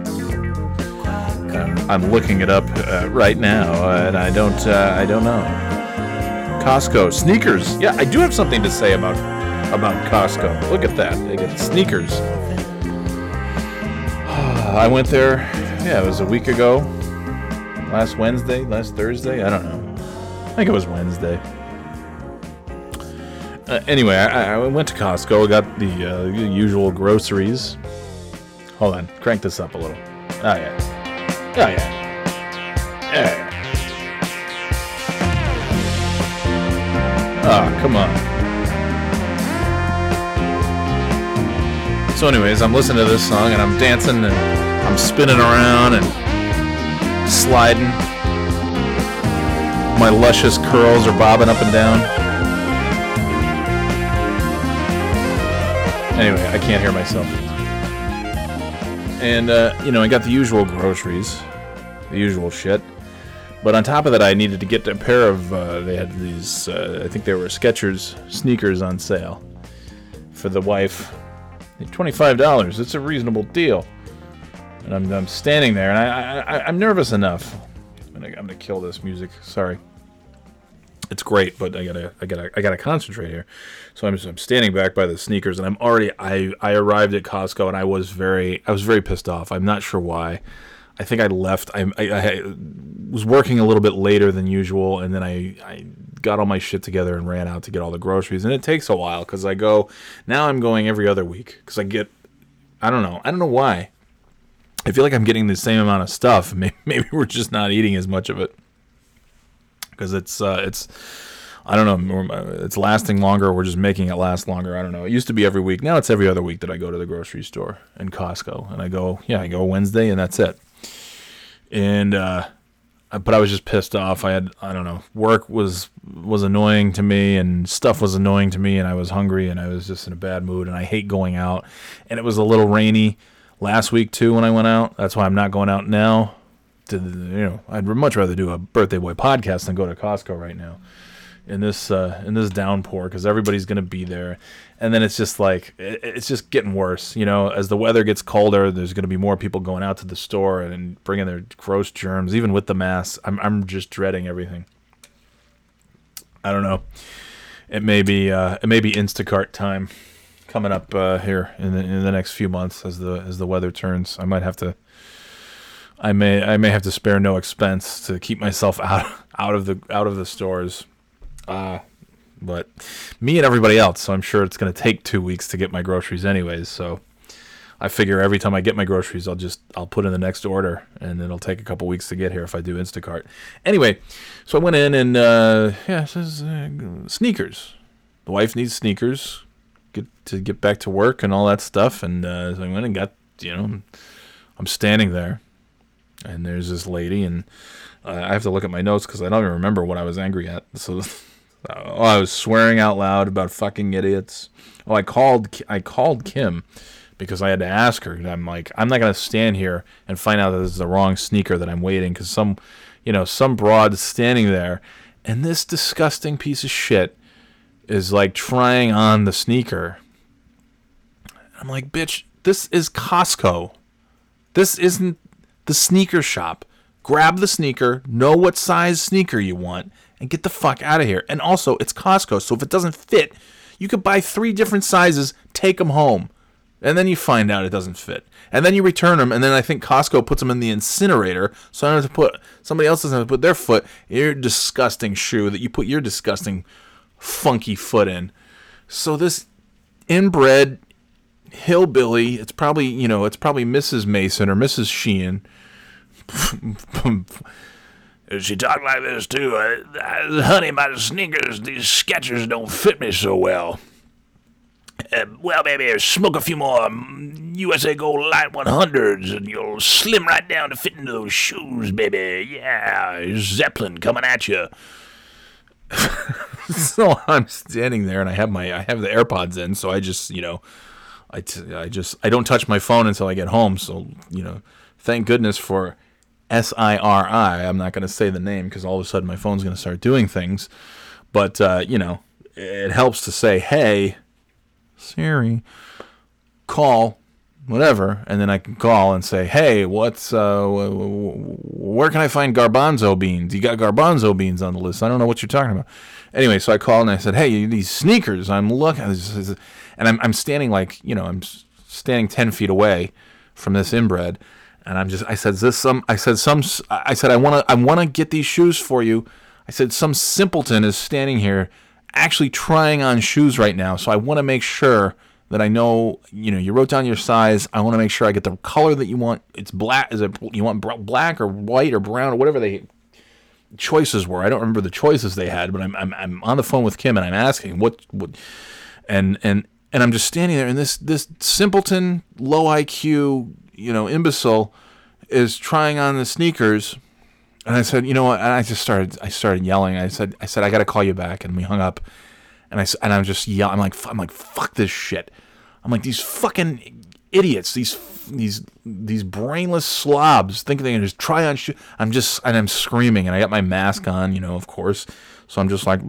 Um, I'm looking it up uh, right now, and I don't. Uh, I don't know. Costco sneakers. Yeah, I do have something to say about about Costco. Look at that. They get sneakers. I went there. Yeah, it was a week ago. Last Wednesday, last Thursday. I don't know. I think it was Wednesday. Uh, anyway, I, I went to Costco. Got the uh, usual groceries. Hold on, crank this up a little. Oh yeah. Oh yeah. Yeah. Ah, come on. So, anyways, I'm listening to this song and I'm dancing and I'm spinning around and sliding. My luscious curls are bobbing up and down. Anyway, I can't hear myself. And, uh, you know, I got the usual groceries, the usual shit. But on top of that, I needed to get a pair of, uh, they had these, uh, I think they were Skechers sneakers on sale for the wife. $25. It's a reasonable deal. And I'm, I'm standing there, and I, I, I'm nervous enough. I'm gonna, I'm gonna kill this music. Sorry. it's great, but I gotta, I gotta, I gotta concentrate here. So I'm, I'm standing back by the sneakers, and I'm already, I, I arrived at Costco, and I was very, I was very pissed off. I'm not sure why. I think I left. I, I, I was working a little bit later than usual, and then I, I got all my shit together and ran out to get all the groceries. And it takes a while because I go. Now I'm going every other week because I get. I don't know. I don't know why. I feel like I'm getting the same amount of stuff. Maybe, maybe we're just not eating as much of it because it's uh, it's I don't know it's lasting longer. We're just making it last longer. I don't know. It used to be every week. Now it's every other week that I go to the grocery store and Costco, and I go yeah I go Wednesday and that's it. And uh, but I was just pissed off. I had I don't know work was was annoying to me and stuff was annoying to me and I was hungry and I was just in a bad mood and I hate going out and it was a little rainy last week too when I went out. That's why I'm not going out now to you know I'd much rather do a birthday boy podcast than go to Costco right now in this uh, in this downpour because everybody's gonna be there, and then it's just like it, it's just getting worse. You know, as the weather gets colder, there's gonna be more people going out to the store and bringing their gross germs, even with the masks. I'm I'm just dreading everything. I don't know. It may be uh, it may be Instacart time coming up uh, here in the in the next few months as the as the weather turns. I might have to I may I may have to spare no expense to keep myself out out of the out of the stores. Uh, but me and everybody else, so I'm sure it's going to take 2 weeks to get my groceries anyways, so I figure every time I get my groceries, I'll just I'll put in the next order, and it'll take a couple weeks to get here if I do Instacart. Anyway, so I went in and uh, yeah, says uh, sneakers. The wife needs sneakers, get to get back to work and all that stuff, and uh, so I went and got you know, I'm standing there, and there's this lady, and uh, I have to look at my notes because I don't even remember what I was angry at. So, oh, I was swearing out loud about fucking idiots. Oh, I called I called Kim because I had to ask her. I'm like, I'm not gonna stand here and find out that this is the wrong sneaker that I'm waiting because some, you know, some broad standing there, and this disgusting piece of shit is like trying on the sneaker. I'm like, bitch, this is Costco. This isn't the sneaker shop. Grab the sneaker, know what size sneaker you want, and get the fuck out of here. And also, it's Costco, so if it doesn't fit, you could buy three different sizes, take them home, and then you find out it doesn't fit. And then you return them, and then I think Costco puts them in the incinerator, so I don't have to put somebody else doesn't have to put their foot, your disgusting shoe that you put your disgusting funky foot in. So this inbred hillbilly, it's probably you know, it's probably Mrs. Mason or Mrs. Sheehan. she talked like this too. Uh, honey, my sneakers, these Skechers don't fit me so well. Uh, well, baby, smoke a few more um, USA Gold Light 100s and you'll slim right down to fit into those shoes, baby. Yeah, Zeppelin coming at you. so I'm standing there and I have my I have the AirPods in, so I just you know, I, t- I just I don't touch my phone until I get home. So you know, thank goodness for S I R I. I'm not going to say the name because all of a sudden my phone's going to start doing things. But uh, you know, it helps to say, "Hey, Siri, call." Whatever, and then I can call and say, "Hey, what's uh, where can I find garbanzo beans? You got garbanzo beans on the list. I don't know what you're talking about." Anyway, so I called and I said, "Hey, these sneakers. I'm looking." and I'm I'm standing like you know I'm standing ten feet away from this inbred, and I'm just I said this some I said some I said I want to I want to get these shoes for you. I said some simpleton is standing here actually trying on shoes right now, so I want to make sure that I know you know you wrote down your size. I want to make sure I get the color that you want. It's black. Is it you want black or white or brown or whatever they choices were? I don't remember the choices they had, but I'm I'm, I'm on the phone with Kim and I'm asking what what and and and I'm just standing there, and this this simpleton, low IQ, you know, imbecile is trying on the sneakers, and I said, you know what? And I just started I started yelling. I said I said I got to call you back, and we hung up, and I and I'm just yelling. I'm like I'm like fuck this shit. I'm like these fucking idiots. These these these brainless slobs think they can just try on. Sh-. I'm just and I'm screaming, and I got my mask on, you know, of course. So I'm just like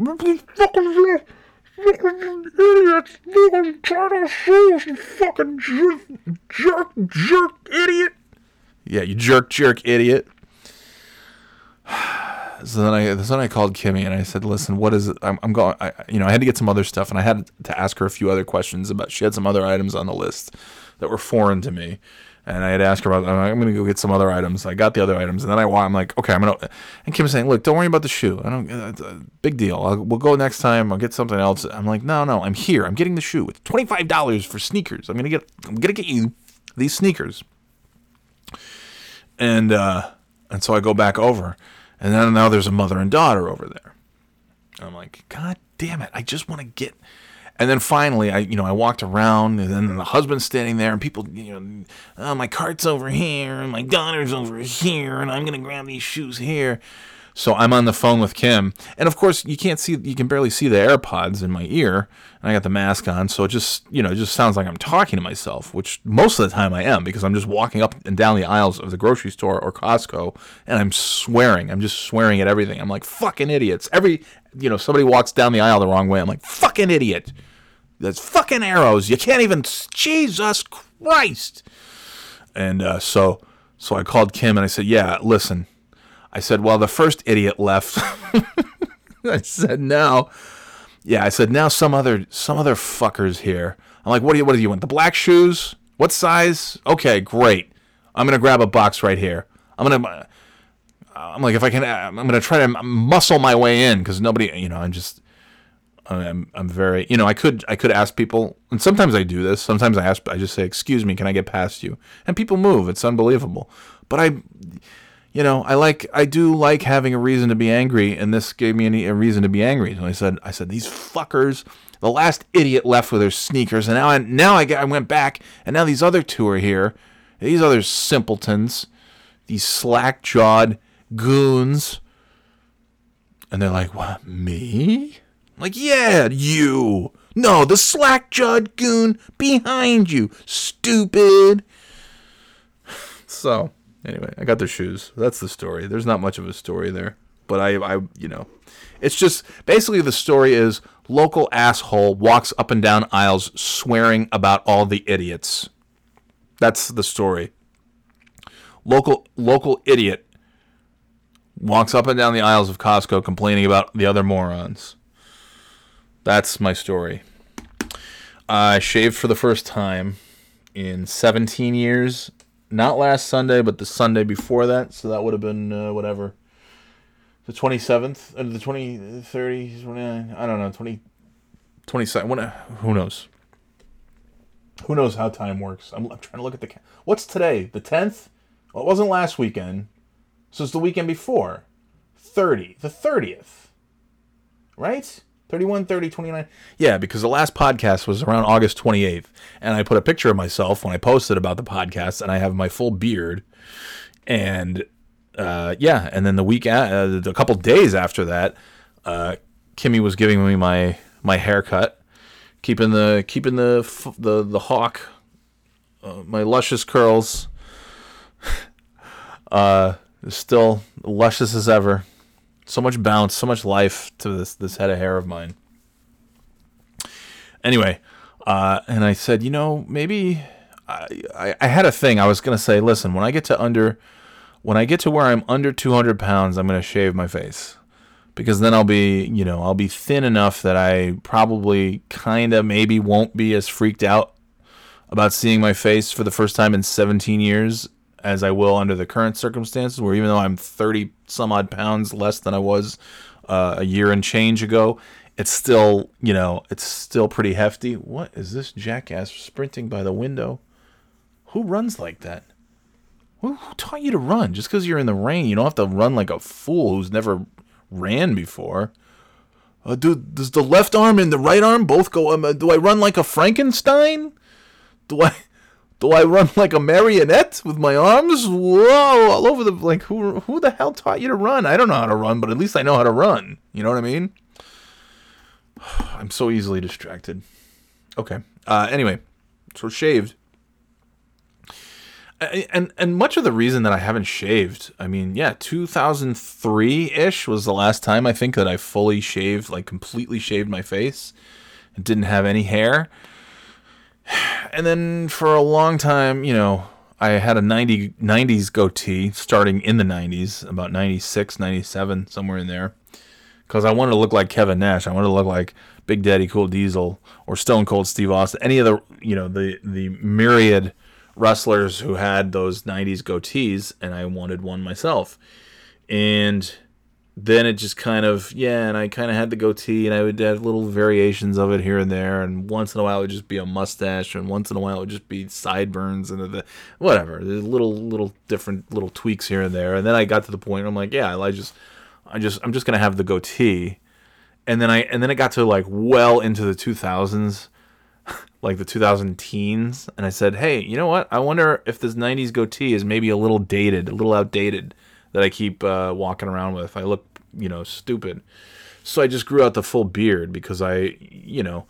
fucking idiots, fucking China shoes, you fucking jerk, jerk, jerk idiot. Yeah, you jerk, jerk idiot. so then I so then I called Kimmy and I said, "Listen, what is it? I'm, I'm going. I, you know, I had to get some other stuff, and I had to ask her a few other questions about. She had some other items on the list that were foreign to me, and I had to ask her about. I'm going to go get some other items. I got the other items, and then I I'm like, okay, I'm gonna. And Kim's saying, look, don't worry about the shoe. I don't. It's a big deal. I'll, we'll go next time. I'll get something else. I'm like, no, no, I'm here. I'm getting the shoe. It's twenty five dollars for sneakers. I'm gonna get. I'm gonna get you these sneakers. And uh, and so I go back over, and then now there's a mother and daughter over there. And I'm like, God damn it! I just want to get. And then finally, I you know I walked around, and then the husband's standing there, and people you know, oh, my cart's over here, and my daughter's over here, and I'm gonna grab these shoes here. So I'm on the phone with Kim, and of course you can't see, you can barely see the AirPods in my ear, and I got the mask on, so it just you know it just sounds like I'm talking to myself, which most of the time I am because I'm just walking up and down the aisles of the grocery store or Costco, and I'm swearing, I'm just swearing at everything. I'm like fucking idiots. Every you know somebody walks down the aisle the wrong way, I'm like fucking idiot. That's fucking arrows. You can't even Jesus Christ. And uh, so so I called Kim and I said, yeah, listen. I said, well, the first idiot left. I said, now, yeah, I said, now some other some other fuckers here. I'm like, what do you what do you want? The black shoes? What size? Okay, great. I'm gonna grab a box right here. I'm gonna. I'm like, if I can, I'm gonna try to muscle my way in because nobody, you know, I'm just. I'm, I'm very, you know, I could, I could ask people, and sometimes I do this. Sometimes I ask, I just say, "Excuse me, can I get past you?" And people move. It's unbelievable. But I, you know, I like I do like having a reason to be angry, and this gave me a reason to be angry. So I said, I said these fuckers. The last idiot left with their sneakers, and now I now I, I went back, and now these other two are here. These other simpletons, these slack jawed goons, and they're like, "What me?" Like, yeah, you. No, the slack jawed goon behind you, stupid. So Anyway, I got their shoes. That's the story. There's not much of a story there, but I, I, you know, it's just basically the story is local asshole walks up and down aisles swearing about all the idiots. That's the story. Local local idiot walks up and down the aisles of Costco complaining about the other morons. That's my story. I shaved for the first time in 17 years not last Sunday, but the Sunday before that. So that would have been uh, whatever. The 27th, uh, the 20, 30, 29, I don't know, 20, 22nd. When, uh, who knows? Who knows how time works? I'm, I'm trying to look at the. What's today? The 10th? Well, it wasn't last weekend. So it's the weekend before. 30. The 30th. Right? 31, 30, 29. Yeah, because the last podcast was around August 28th. And I put a picture of myself when I posted about the podcast, and I have my full beard. And uh, yeah, and then the week, uh, a couple days after that, uh, Kimmy was giving me my my haircut, keeping the keeping the the the hawk, uh, my luscious curls, uh, still luscious as ever so much bounce, so much life to this this head of hair of mine. Anyway, uh, and I said, you know, maybe I, I, I had a thing. I was gonna say, listen, when I get to under, when I get to where I'm under 200 pounds, I'm gonna shave my face because then I'll be, you know, I'll be thin enough that I probably kind of maybe won't be as freaked out about seeing my face for the first time in 17 years as I will under the current circumstances, where even though I'm 30 some odd pounds less than I was uh, a year and change ago, it's still, you know, it's still pretty hefty. What is this jackass sprinting by the window? Who runs like that? Who, taught you to run? Just because you're in the rain, you don't have to run like a fool who's never ran before. Uh, do, does the left arm and the right arm both go? Um, uh, do I run like a Frankenstein? Do I? Do I run like a marionette with my arms? Whoa, all over the like. Who who the hell taught you to run? I don't know how to run, but at least I know how to run. You know what I mean? I'm so easily distracted. Okay. Uh, anyway, so shaved. And and much of the reason that I haven't shaved, I mean, yeah, 2003 ish was the last time I think that I fully shaved, like completely shaved my face, and didn't have any hair and then for a long time, you know, I had a 90, 90s goatee starting in the 90s, about 96, 97, somewhere in there. Because I wanted to look like Kevin Nash. I wanted to look like Big Daddy Cool Diesel or Stone Cold Steve Austin. Any of the, you know, the, the myriad wrestlers who had those 90s goatees, and I wanted one myself. And then it just kind of yeah and i kind of had the goatee and i would have little variations of it here and there and once in a while it would just be a mustache and once in a while it would just be sideburns and the whatever There's little little different little tweaks here and there and then i got to the point where i'm like yeah i just i just i'm just gonna have the goatee and then i and then it got to like well into the 2000s like the 2000 teens and i said hey you know what i wonder if this 90s goatee is maybe a little dated a little outdated that I keep uh, walking around with. I look, you know, stupid. So I just grew out the full beard because I, you know,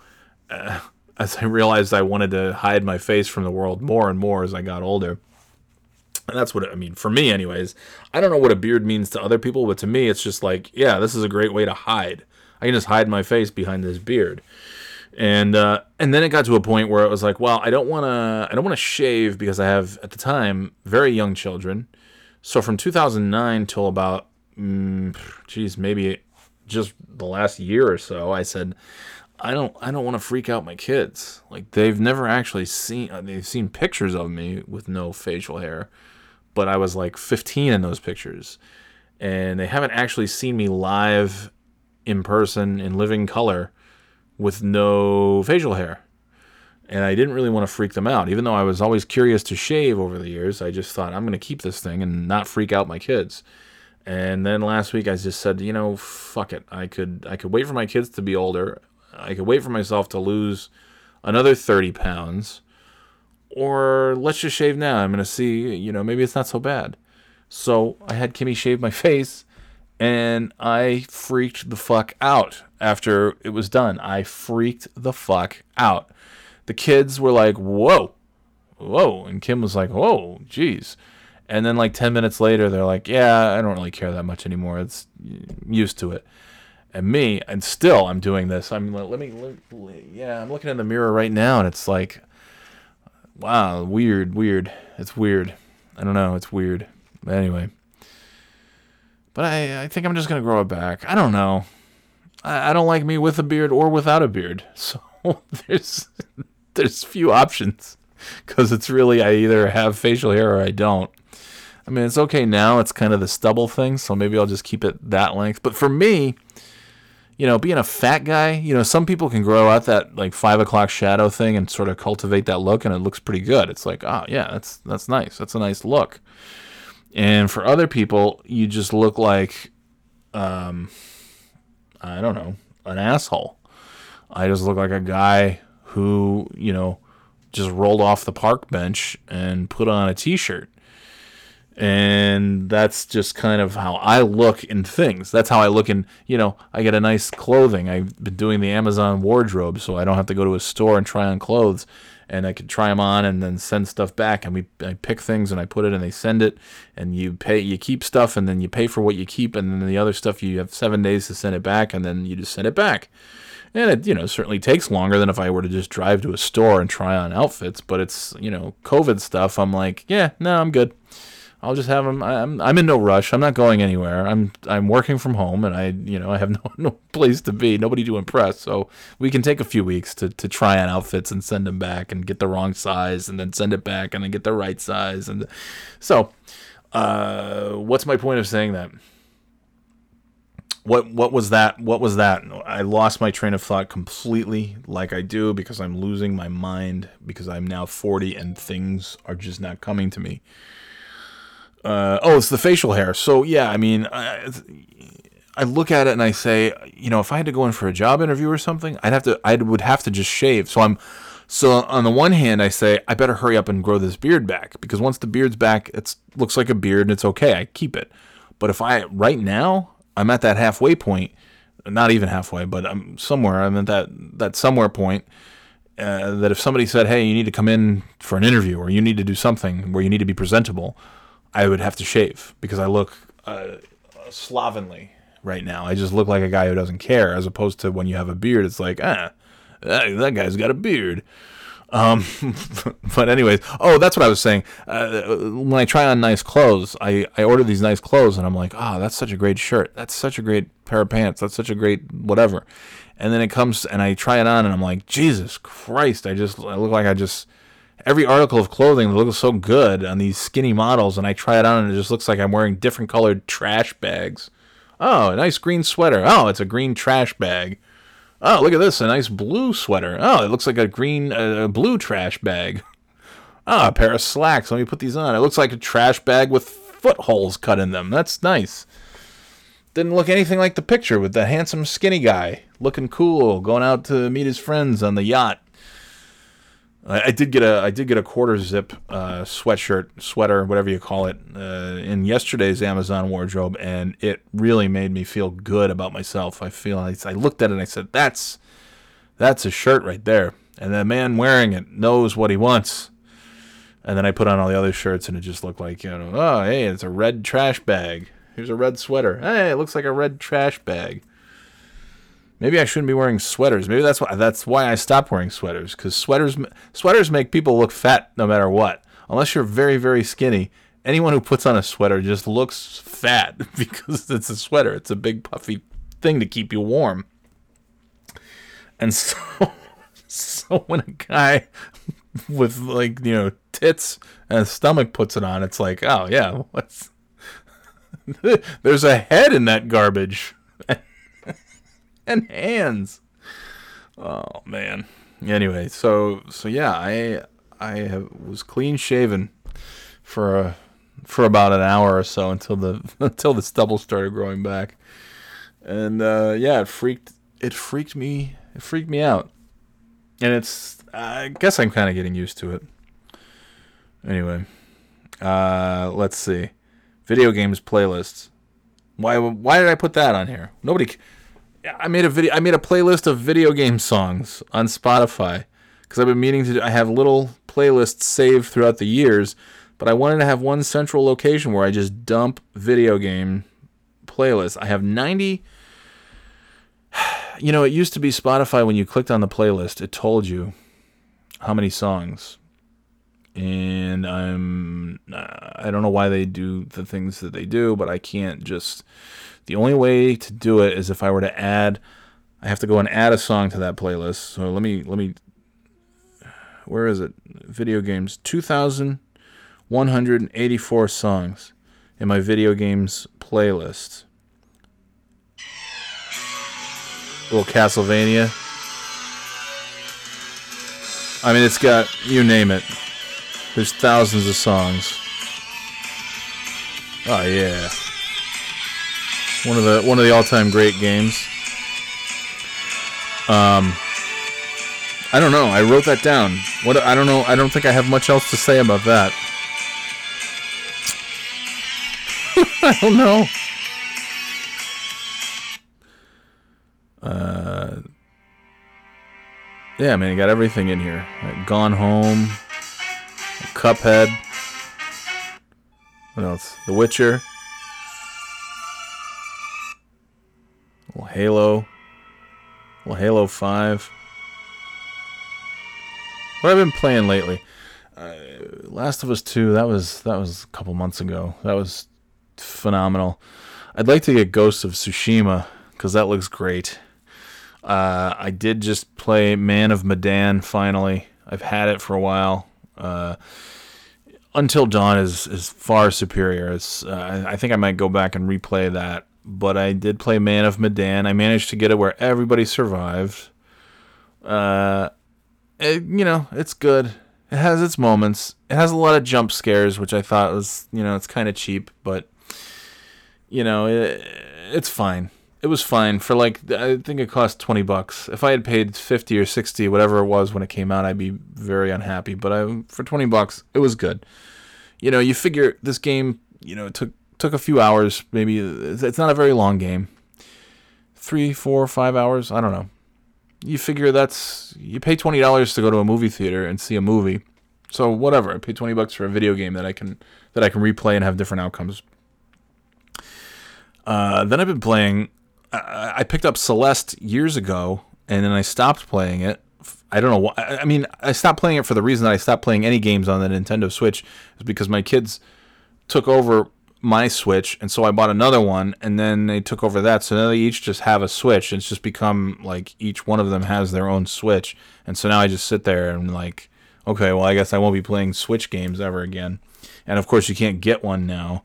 uh, as I realized I wanted to hide my face from the world more and more as I got older. And that's what it, I mean for me, anyways. I don't know what a beard means to other people, but to me, it's just like, yeah, this is a great way to hide. I can just hide my face behind this beard and uh, and then it got to a point where it was like, well, I don't want to, I don't want to shave because I have at the time very young children, so from 2009 till about, mm, geez, maybe just the last year or so, I said, I don't, I don't want to freak out my kids. Like they've never actually seen, uh, they've seen pictures of me with no facial hair, but I was like 15 in those pictures, and they haven't actually seen me live, in person, in living color, with no facial hair and I didn't really want to freak them out. Even though I was always curious to shave over the years, I just thought I'm going to keep this thing and not freak out my kids. And then last week I just said, you know, fuck it. I could I could wait for my kids to be older. I could wait for myself to lose another 30 pounds or let's just shave now. I'm going to see, you know, maybe it's not so bad. So I had Kimmy shave my face and I freaked the fuck out after it was done. I freaked the fuck out the kids were like, whoa, whoa. And Kim was like, whoa, jeez. And then like 10 minutes later, they're like, yeah, I don't really care that much anymore. It's used to it. And me, and still I'm doing this. I'm like, let me, let, yeah, I'm looking in the mirror right now and it's like, wow, weird, weird. It's weird. I don't know. It's weird. But anyway. But I, I think I'm just going to grow it back. I don't know. I, I don't like me with a beard or without a beard. So there's there's few options because it's really I either have facial hair or I don't. I mean, it's okay now. It's kind of the stubble thing, so maybe I'll just keep it that length. But for me, you know, being a fat guy, you know, some people can grow out that like five o'clock shadow thing and sort of cultivate that look, and it looks pretty good. It's like, oh yeah, that's that's nice. That's a nice look. And for other people, you just look like, um, I don't know, an asshole. I just look like a guy who, you know, just rolled off the park bench and put on a t shirt. And that's just kind of how I look in things. That's how I look in, you know, I get a nice clothing. I've been doing the Amazon wardrobe, so I don't have to go to a store and try on clothes. And I can try them on and then send stuff back. And we I pick things and I put it and they send it. And you pay, you keep stuff and then you pay for what you keep. And then the other stuff, you have seven days to send it back and then you just send it back and it you know certainly takes longer than if I were to just drive to a store and try on outfits. But it's you know COVID stuff. I'm like, yeah, no, I'm good. I'll just have them. I'm I'm in no rush. I'm not going anywhere. I'm I'm working from home, and I you know I have no no place to be, nobody to impress. So we can take a few weeks to to try on outfits and send them back and get the wrong size, and then send it back and then get the right size. And so, uh, what's my point of saying that? What what was that? What was that? I lost my train of thought completely, like I do, because I'm losing my mind because I'm now 40 and things are just not coming to me. Uh, oh, it's the facial hair. So yeah, I mean, I, I look at it and I say, you know, if I had to go in for a job interview or something, I'd have to, I would have to just shave. So I'm, so on the one hand, I say I better hurry up and grow this beard back because once the beard's back, it looks like a beard and it's okay. I keep it. But if I right now I'm at that halfway point, not even halfway, but I'm somewhere. I'm at that that somewhere point. Uh, that if somebody said, "Hey, you need to come in for an interview, or you need to do something where you need to be presentable," I would have to shave because I look uh, slovenly right now. I just look like a guy who doesn't care, as opposed to when you have a beard, it's like, ah, that guy's got a beard. Um, but anyways, oh, that's what I was saying. Uh, when I try on nice clothes, I, I order these nice clothes, and I'm like, oh, that's such a great shirt. That's such a great pair of pants. That's such a great whatever. And then it comes, and I try it on, and I'm like, Jesus Christ! I just I look like I just every article of clothing looks so good on these skinny models, and I try it on, and it just looks like I'm wearing different colored trash bags. Oh, a nice green sweater. Oh, it's a green trash bag. Oh, look at this, a nice blue sweater. Oh, it looks like a green, uh, blue trash bag. Oh, a pair of slacks. Let me put these on. It looks like a trash bag with footholes cut in them. That's nice. Didn't look anything like the picture with the handsome skinny guy looking cool, going out to meet his friends on the yacht. I, I did get a I did get a quarter zip uh, sweatshirt, sweater, whatever you call it, uh, in yesterday's Amazon wardrobe, and it really made me feel good about myself. I feel I, I looked at it and I said, "That's that's a shirt right there," and the man wearing it knows what he wants. And then I put on all the other shirts, and it just looked like you know, oh hey, it's a red trash bag. Here's a red sweater. Hey, it looks like a red trash bag. Maybe I shouldn't be wearing sweaters. Maybe that's why that's why I stopped wearing sweaters because sweaters sweaters make people look fat no matter what. Unless you're very very skinny, anyone who puts on a sweater just looks fat because it's a sweater. It's a big puffy thing to keep you warm. And so so when a guy with like you know tits and a stomach puts it on, it's like oh yeah, what's there's a head in that garbage and hands. Oh man. Anyway, so so yeah, I I have, was clean shaven for a, for about an hour or so until the until the stubble started growing back, and uh, yeah, it freaked it freaked me it freaked me out, and it's I guess I'm kind of getting used to it. Anyway, uh, let's see, video games playlists. Why why did I put that on here? Nobody I made a video. I made a playlist of video game songs on Spotify because I've been meaning to. I have little playlists saved throughout the years, but I wanted to have one central location where I just dump video game playlists. I have ninety. You know, it used to be Spotify when you clicked on the playlist, it told you how many songs. And I'm I don't know why they do the things that they do, but I can't just the only way to do it is if I were to add I have to go and add a song to that playlist. So let me let me where is it? Video games 2184 songs in my video games playlist. little Castlevania. I mean, it's got you name it. There's thousands of songs. Oh yeah. One of the one of the all-time great games. Um, I don't know. I wrote that down. What I don't know. I don't think I have much else to say about that. I don't know. Uh, yeah, man, you got everything in here. Like Gone Home, Cuphead. What else? The Witcher. Well, Halo. Well, Halo 5. What I've been playing lately. Uh, Last of Us 2, that was that was a couple months ago. That was phenomenal. I'd like to get Ghosts of Tsushima because that looks great. Uh, I did just play Man of Medan finally. I've had it for a while. Uh, Until Dawn is, is far superior. It's, uh, I think I might go back and replay that but I did play Man of Medan. I managed to get it where everybody survived. Uh, it, you know, it's good. It has its moments. It has a lot of jump scares, which I thought was, you know, it's kind of cheap, but you know, it, it's fine. It was fine for like I think it cost 20 bucks. If I had paid 50 or 60 whatever it was when it came out, I'd be very unhappy, but I for 20 bucks, it was good. You know, you figure this game, you know, it took took a few hours. Maybe it's not a very long game. Three, four, five hours. I don't know. You figure that's you pay twenty dollars to go to a movie theater and see a movie. So whatever. I pay twenty bucks for a video game that I can that I can replay and have different outcomes. Uh, then I've been playing. I, I picked up Celeste years ago, and then I stopped playing it I don't know why. I mean, I stopped playing it for the reason that I stopped playing any games on the Nintendo Switch is because my kids took over my Switch, and so I bought another one, and then they took over that. So now they each just have a Switch. and It's just become like each one of them has their own Switch, and so now I just sit there and like, okay, well, I guess I won't be playing Switch games ever again. And of course, you can't get one now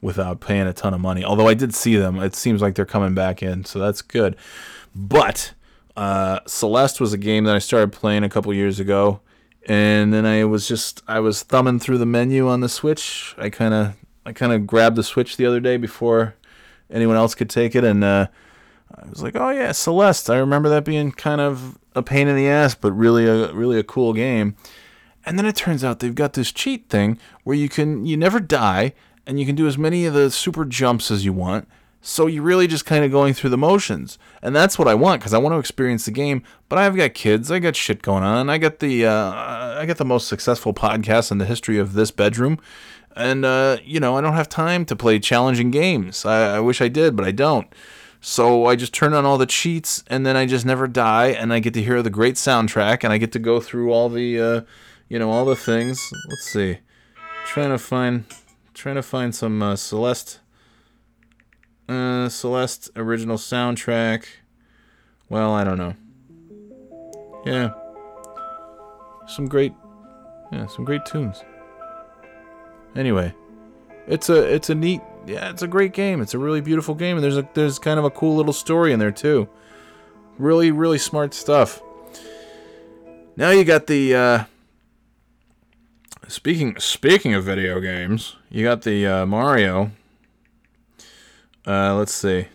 without paying a ton of money. Although I did see them, it seems like they're coming back in, so that's good. But uh, Celeste was a game that I started playing a couple years ago, and then I was just I was thumbing through the menu on the Switch. I kind of I kind of grabbed the Switch the other day before anyone else could take it, and uh, I was like, oh yeah, Celeste. I remember that being kind of a pain in the ass, but really a really a cool game. And then it turns out they've got this cheat thing where you can you never die and you can do as many of the super jumps as you want. So you're really just kind of going through the motions. And that's what I want cuz I want to experience the game, but I've got kids, I got shit going on. I got the uh, I got the most successful podcast in the history of this bedroom. And uh, you know, I don't have time to play challenging games. I, I wish I did, but I don't. So I just turn on all the cheats and then I just never die and I get to hear the great soundtrack and I get to go through all the uh, you know, all the things. Let's see. Trying to find trying to find some uh, Celeste uh, Celeste original soundtrack. Well, I don't know. Yeah. Some great yeah, some great tunes. Anyway, it's a it's a neat yeah, it's a great game. It's a really beautiful game and there's a there's kind of a cool little story in there too. Really really smart stuff. Now you got the uh Speaking speaking of video games, you got the uh, Mario. Uh, let's see.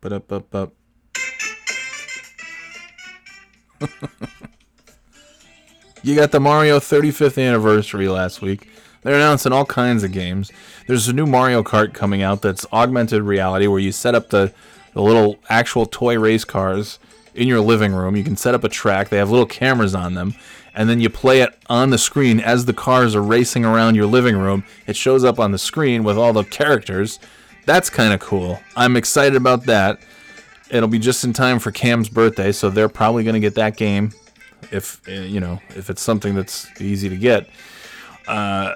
But up up up. You got the Mario 35th anniversary last week. They're announcing all kinds of games. There's a new Mario Kart coming out that's augmented reality where you set up the, the little actual toy race cars in your living room. You can set up a track. They have little cameras on them and then you play it on the screen as the cars are racing around your living room. It shows up on the screen with all the characters. That's kind of cool. I'm excited about that. It'll be just in time for Cam's birthday, so they're probably going to get that game if uh, you know if it's something that's easy to get. Uh,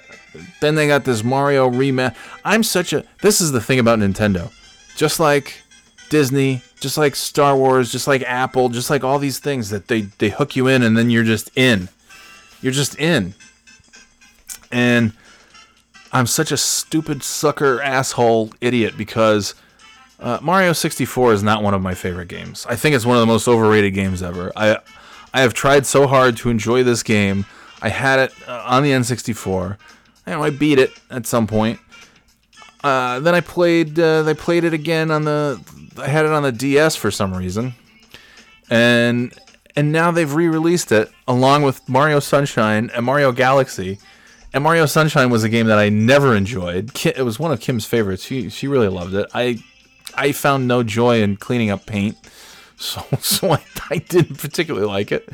then they got this Mario rematch. I'm such a. This is the thing about Nintendo. Just like Disney, just like Star Wars, just like Apple, just like all these things that they, they hook you in and then you're just in. You're just in. And I'm such a stupid sucker asshole idiot because uh, Mario 64 is not one of my favorite games. I think it's one of the most overrated games ever. I I have tried so hard to enjoy this game. I had it uh, on the N64. You know, I beat it at some point. Uh, then I played. Uh, they played it again on the. I had it on the DS for some reason, and and now they've re-released it along with Mario Sunshine and Mario Galaxy. And Mario Sunshine was a game that I never enjoyed. It was one of Kim's favorites. She she really loved it. I I found no joy in cleaning up paint, so so I, I didn't particularly like it.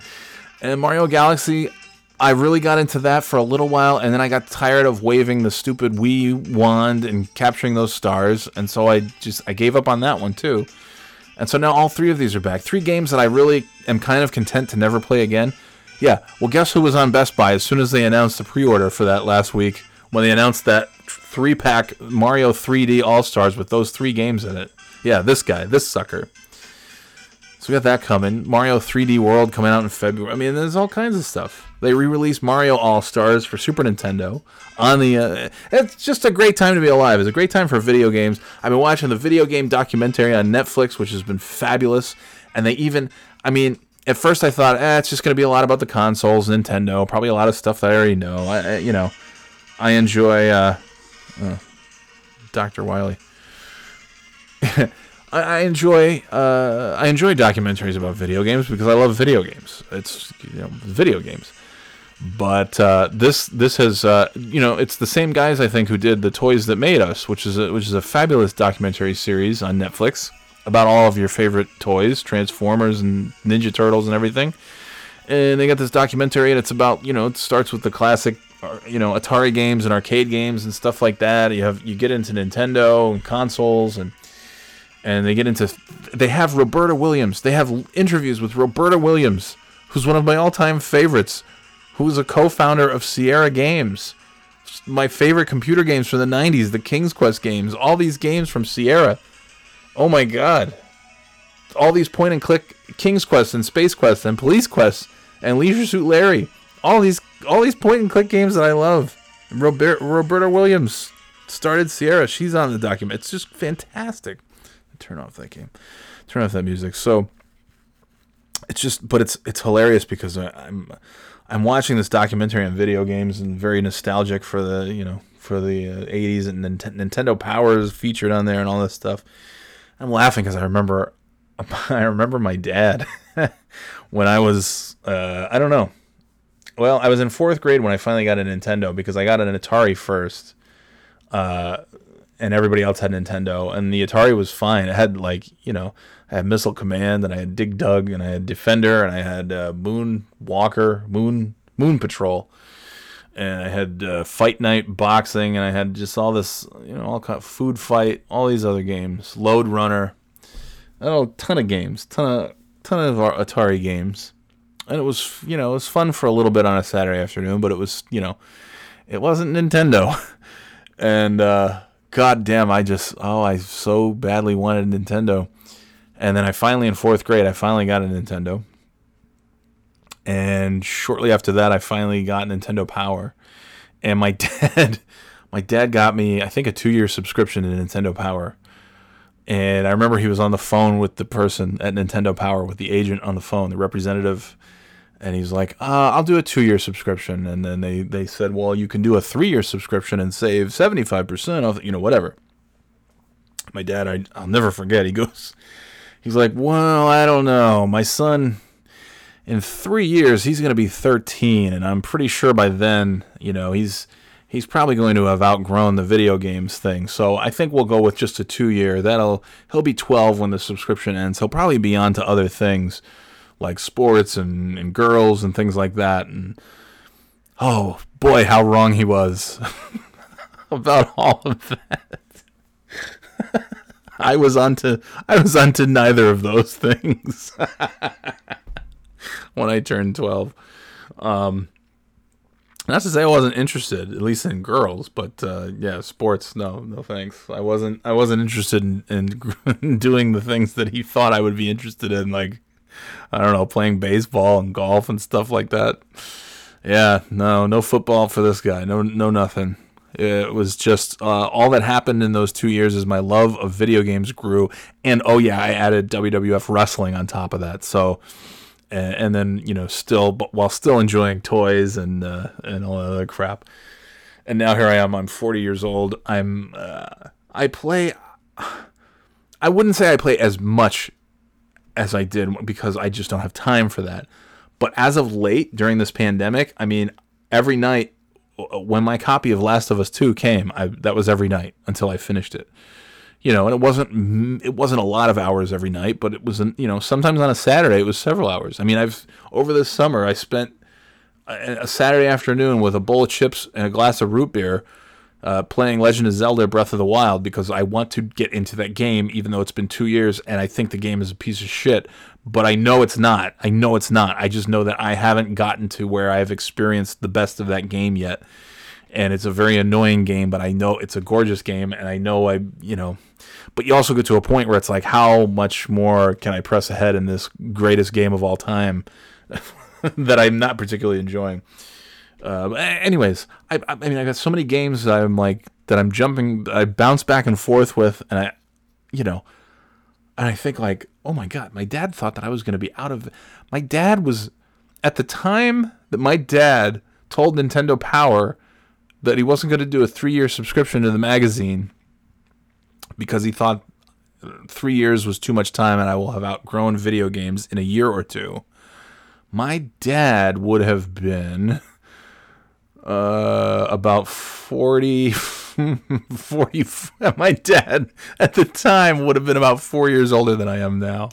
And Mario Galaxy, I really got into that for a little while, and then I got tired of waving the stupid Wii wand and capturing those stars, and so I just I gave up on that one too. And so now all three of these are back. Three games that I really am kind of content to never play again. Yeah, well, guess who was on Best Buy as soon as they announced the pre-order for that last week when they announced that three-pack Mario 3D All Stars with those three games in it. Yeah, this guy, this sucker. We got that coming. Mario 3D World coming out in February. I mean, there's all kinds of stuff. They re-released Mario All Stars for Super Nintendo on the. Uh, it's just a great time to be alive. It's a great time for video games. I've been watching the video game documentary on Netflix, which has been fabulous. And they even, I mean, at first I thought, eh, it's just going to be a lot about the consoles, Nintendo, probably a lot of stuff that I already know. I, I you know, I enjoy uh, uh, Dr. Wiley. I, I enjoy uh, I enjoy documentaries about video games because I love video games. It's you know video games. But uh, this this has uh, you know it's the same guys I think who did the Toys That Made Us, which is a, which is a fabulous documentary series on Netflix about all of your favorite toys, Transformers and Ninja Turtles and everything. And they got this documentary, and it's about you know it starts with the classic uh, you know Atari games and arcade games and stuff like that. You have you get into Nintendo and consoles and and they get into they have Roberta Williams. They have interviews with Roberta Williams, who's one of my all-time favorites, who's a co-founder of Sierra Games. My favorite computer games from the 90s, the King's Quest games, all these games from Sierra. Oh my god. All these point and click King's Quest and Space Quest and Police Quest and Leisure Suit Larry. All these all these point and click games that I love. Robert, Roberta Williams started Sierra. She's on the document. It's just fantastic. Turn off that game. Turn off that music. So it's just, but it's it's hilarious because I, I'm I'm watching this documentary on video games and very nostalgic for the you know for the uh, 80s and Nint- Nintendo Power is featured on there and all this stuff. I'm laughing because I remember I remember my dad when I was uh, I don't know. Well, I was in fourth grade when I finally got a Nintendo because I got an Atari first, uh, and everybody else had Nintendo, and the Atari was fine. It had like you know I had Missile Command, and I had Dig Dug, and I had Defender, and I had uh, Moon Walker, Moon Moon Patrol, and I had uh, Fight Night Boxing, and I had just all this you know all kind of Food Fight, all these other games, Lode Runner, oh, ton of games, ton of ton of Atari games, and it was you know it was fun for a little bit on a Saturday afternoon, but it was you know it wasn't Nintendo, and uh, god damn, I just oh I so badly wanted Nintendo, and then I finally in fourth grade I finally got a Nintendo, and shortly after that I finally got Nintendo Power, and my dad my dad got me I think a two year subscription to Nintendo Power. And I remember he was on the phone with the person at Nintendo Power with the agent on the phone, the representative, and he's like, uh, "I'll do a two-year subscription." And then they they said, "Well, you can do a three-year subscription and save seventy-five percent of you know whatever." My dad, I, I'll never forget. He goes, he's like, "Well, I don't know. My son, in three years, he's going to be thirteen, and I'm pretty sure by then, you know, he's." he's probably going to have outgrown the video games thing. So I think we'll go with just a two year. That'll he'll be 12 when the subscription ends. He'll probably be on to other things like sports and, and girls and things like that. And oh boy, how wrong he was about all of that. I was onto I was onto neither of those things when I turned 12. Um, not to say I wasn't interested, at least in girls, but uh, yeah, sports. No, no thanks. I wasn't. I wasn't interested in, in doing the things that he thought I would be interested in, like I don't know, playing baseball and golf and stuff like that. Yeah, no, no football for this guy. No, no nothing. It was just uh, all that happened in those two years is my love of video games grew, and oh yeah, I added WWF wrestling on top of that. So and, and then you know still but while still enjoying toys and uh, and all that other crap. And now here I am. I'm 40 years old. I'm uh, I play. I wouldn't say I play as much as I did because I just don't have time for that. But as of late, during this pandemic, I mean, every night uh, when my copy of Last of Us 2 came, I, that was every night until I finished it you know, and it wasn't mm, it wasn't a lot of hours every night, but it was you know sometimes on a Saturday it was several hours. I mean, I've over this summer I spent a, a Saturday afternoon with a bowl of chips and a glass of root beer. Uh, playing Legend of Zelda: Breath of the Wild because I want to get into that game, even though it's been two years and I think the game is a piece of shit. But I know it's not. I know it's not. I just know that I haven't gotten to where I've experienced the best of that game yet, and it's a very annoying game. But I know it's a gorgeous game, and I know I, you know, but you also get to a point where it's like, how much more can I press ahead in this greatest game of all time that I'm not particularly enjoying? Uh, anyways, I, I mean, I got so many games that I'm like that I'm jumping, I bounce back and forth with, and I, you know, and I think like, oh my god, my dad thought that I was going to be out of. My dad was at the time that my dad told Nintendo Power that he wasn't going to do a three-year subscription to the magazine because he thought three years was too much time and I will have outgrown video games in a year or two. My dad would have been uh, about 40, 40. My dad at the time would have been about four years older than I am now.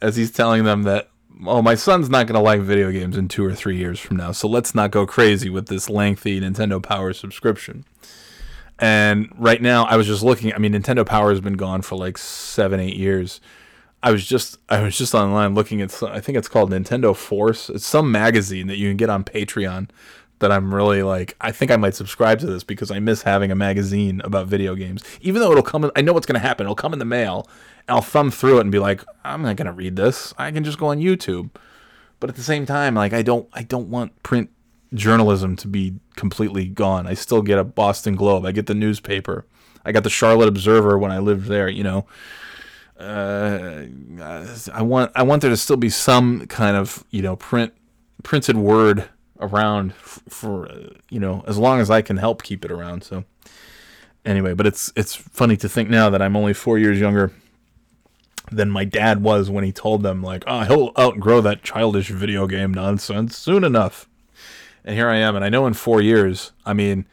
As he's telling them that, oh, my son's not going to like video games in two or three years from now, so let's not go crazy with this lengthy Nintendo Power subscription. And right now, I was just looking. I mean, Nintendo Power has been gone for like seven, eight years. I was just I was just online looking at some- I think it's called Nintendo Force. It's some magazine that you can get on Patreon that I'm really like I think I might subscribe to this because I miss having a magazine about video games. Even though it'll come in, I know what's going to happen. It'll come in the mail. I'll thumb through it and be like, I'm not going to read this. I can just go on YouTube. But at the same time, like I don't I don't want print journalism to be completely gone. I still get a Boston Globe. I get the newspaper. I got the Charlotte Observer when I lived there, you know uh, I want I want there to still be some kind of you know print printed word around f- for uh, you know as long as I can help keep it around. So anyway, but it's it's funny to think now that I'm only four years younger than my dad was when he told them like, oh, he'll outgrow that childish video game nonsense soon enough. And here I am, and I know in four years, I mean,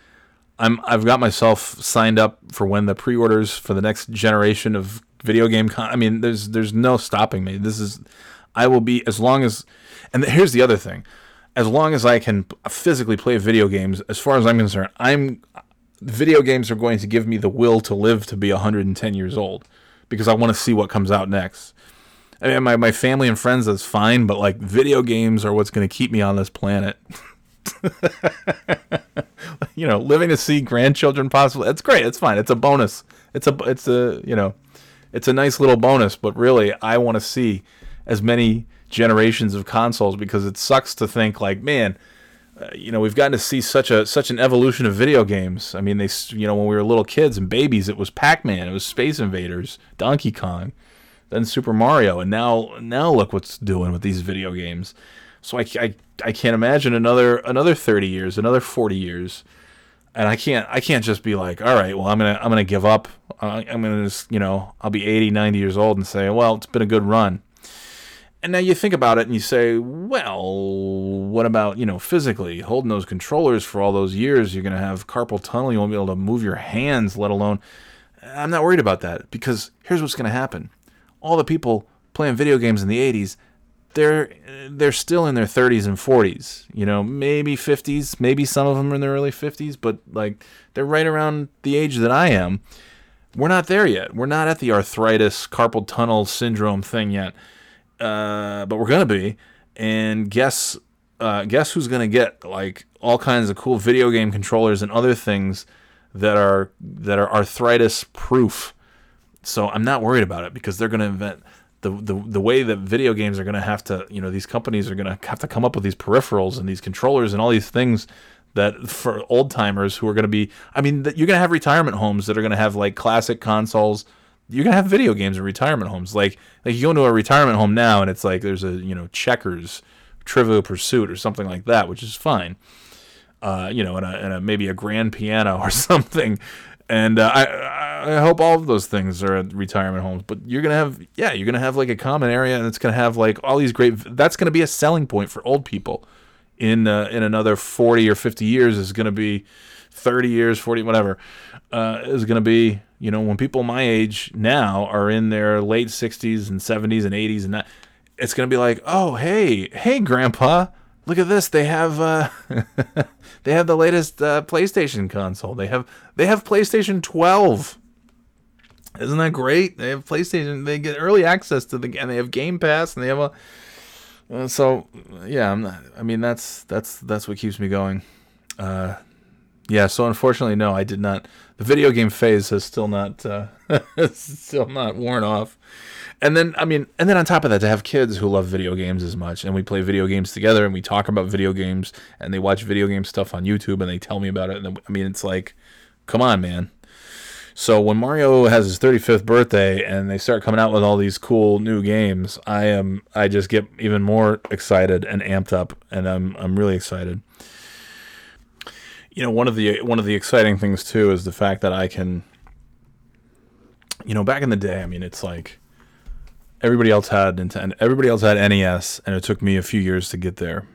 I'm I've got myself signed up for when the pre-orders for the next generation of video game. Con- I mean, there's there's no stopping me. This is I will be as long as. And here's the other thing, as long as I can physically play video games, as far as I'm concerned, I'm video games are going to give me the will to live to be 110 years old because I want to see what comes out next. I mean, my, my family and friends, that's fine, but like video games are what's going to keep me on this planet. you know, living to see grandchildren possibly. It's great. It's fine. It's a bonus. It's a it's a you know, it's a nice little bonus. But really, I want to see as many generations of consoles because it sucks to think like, man, uh, you know, we've gotten to see such a such an evolution of video games. I mean, they you know when we were little kids and babies, it was Pac Man, it was Space Invaders, Donkey Kong, then Super Mario, and now now look what's doing with these video games. So I, I, I can't imagine another another 30 years, another 40 years, and I can't I can't just be like, all right, well I'm gonna I'm gonna give up. Uh, I'm gonna just you know I'll be 80, 90 years old and say, well it's been a good run. And now you think about it and you say, well, what about, you know, physically holding those controllers for all those years? You're going to have carpal tunnel. You won't be able to move your hands, let alone. I'm not worried about that because here's what's going to happen. All the people playing video games in the 80s, they're they're still in their 30s and 40s, you know, maybe 50s, maybe some of them are in their early 50s, but like they're right around the age that I am. We're not there yet. We're not at the arthritis, carpal tunnel syndrome thing yet uh, but we're gonna be. And guess uh, guess who's gonna get like all kinds of cool video game controllers and other things that are that are arthritis proof. So I'm not worried about it because they're gonna invent the, the the way that video games are gonna have to you know these companies are gonna have to come up with these peripherals and these controllers and all these things that for old timers who are going to be I mean you're going to have retirement homes that are going to have like classic consoles you're gonna have video games in retirement homes. Like like you go into a retirement home now and it's like there's a you know checkers, Trivial Pursuit or something like that, which is fine. Uh, you know, and a, and a maybe a grand piano or something. And uh, I I hope all of those things are at retirement homes. But you're gonna have yeah you're gonna have like a common area and it's gonna have like all these great. That's gonna be a selling point for old people. In uh, in another forty or fifty years is gonna be thirty years, forty whatever uh, is gonna be you know, when people my age now are in their late 60s and 70s and 80s and that, it's going to be like, "Oh, hey, hey grandpa, look at this. They have uh they have the latest uh, PlayStation console. They have they have PlayStation 12. Isn't that great? They have PlayStation. They get early access to the and they have Game Pass and they have a uh, so yeah, I'm not, I mean that's that's that's what keeps me going. Uh yeah, so unfortunately, no, I did not. The video game phase has still not, uh, still not worn off. And then, I mean, and then on top of that, to have kids who love video games as much, and we play video games together, and we talk about video games, and they watch video game stuff on YouTube, and they tell me about it. And then, I mean, it's like, come on, man. So when Mario has his 35th birthday, and they start coming out with all these cool new games, I am, I just get even more excited and amped up, and I'm, I'm really excited you know one of the one of the exciting things too is the fact that I can you know back in the day I mean it's like everybody else had Nintendo everybody else had NES and it took me a few years to get there.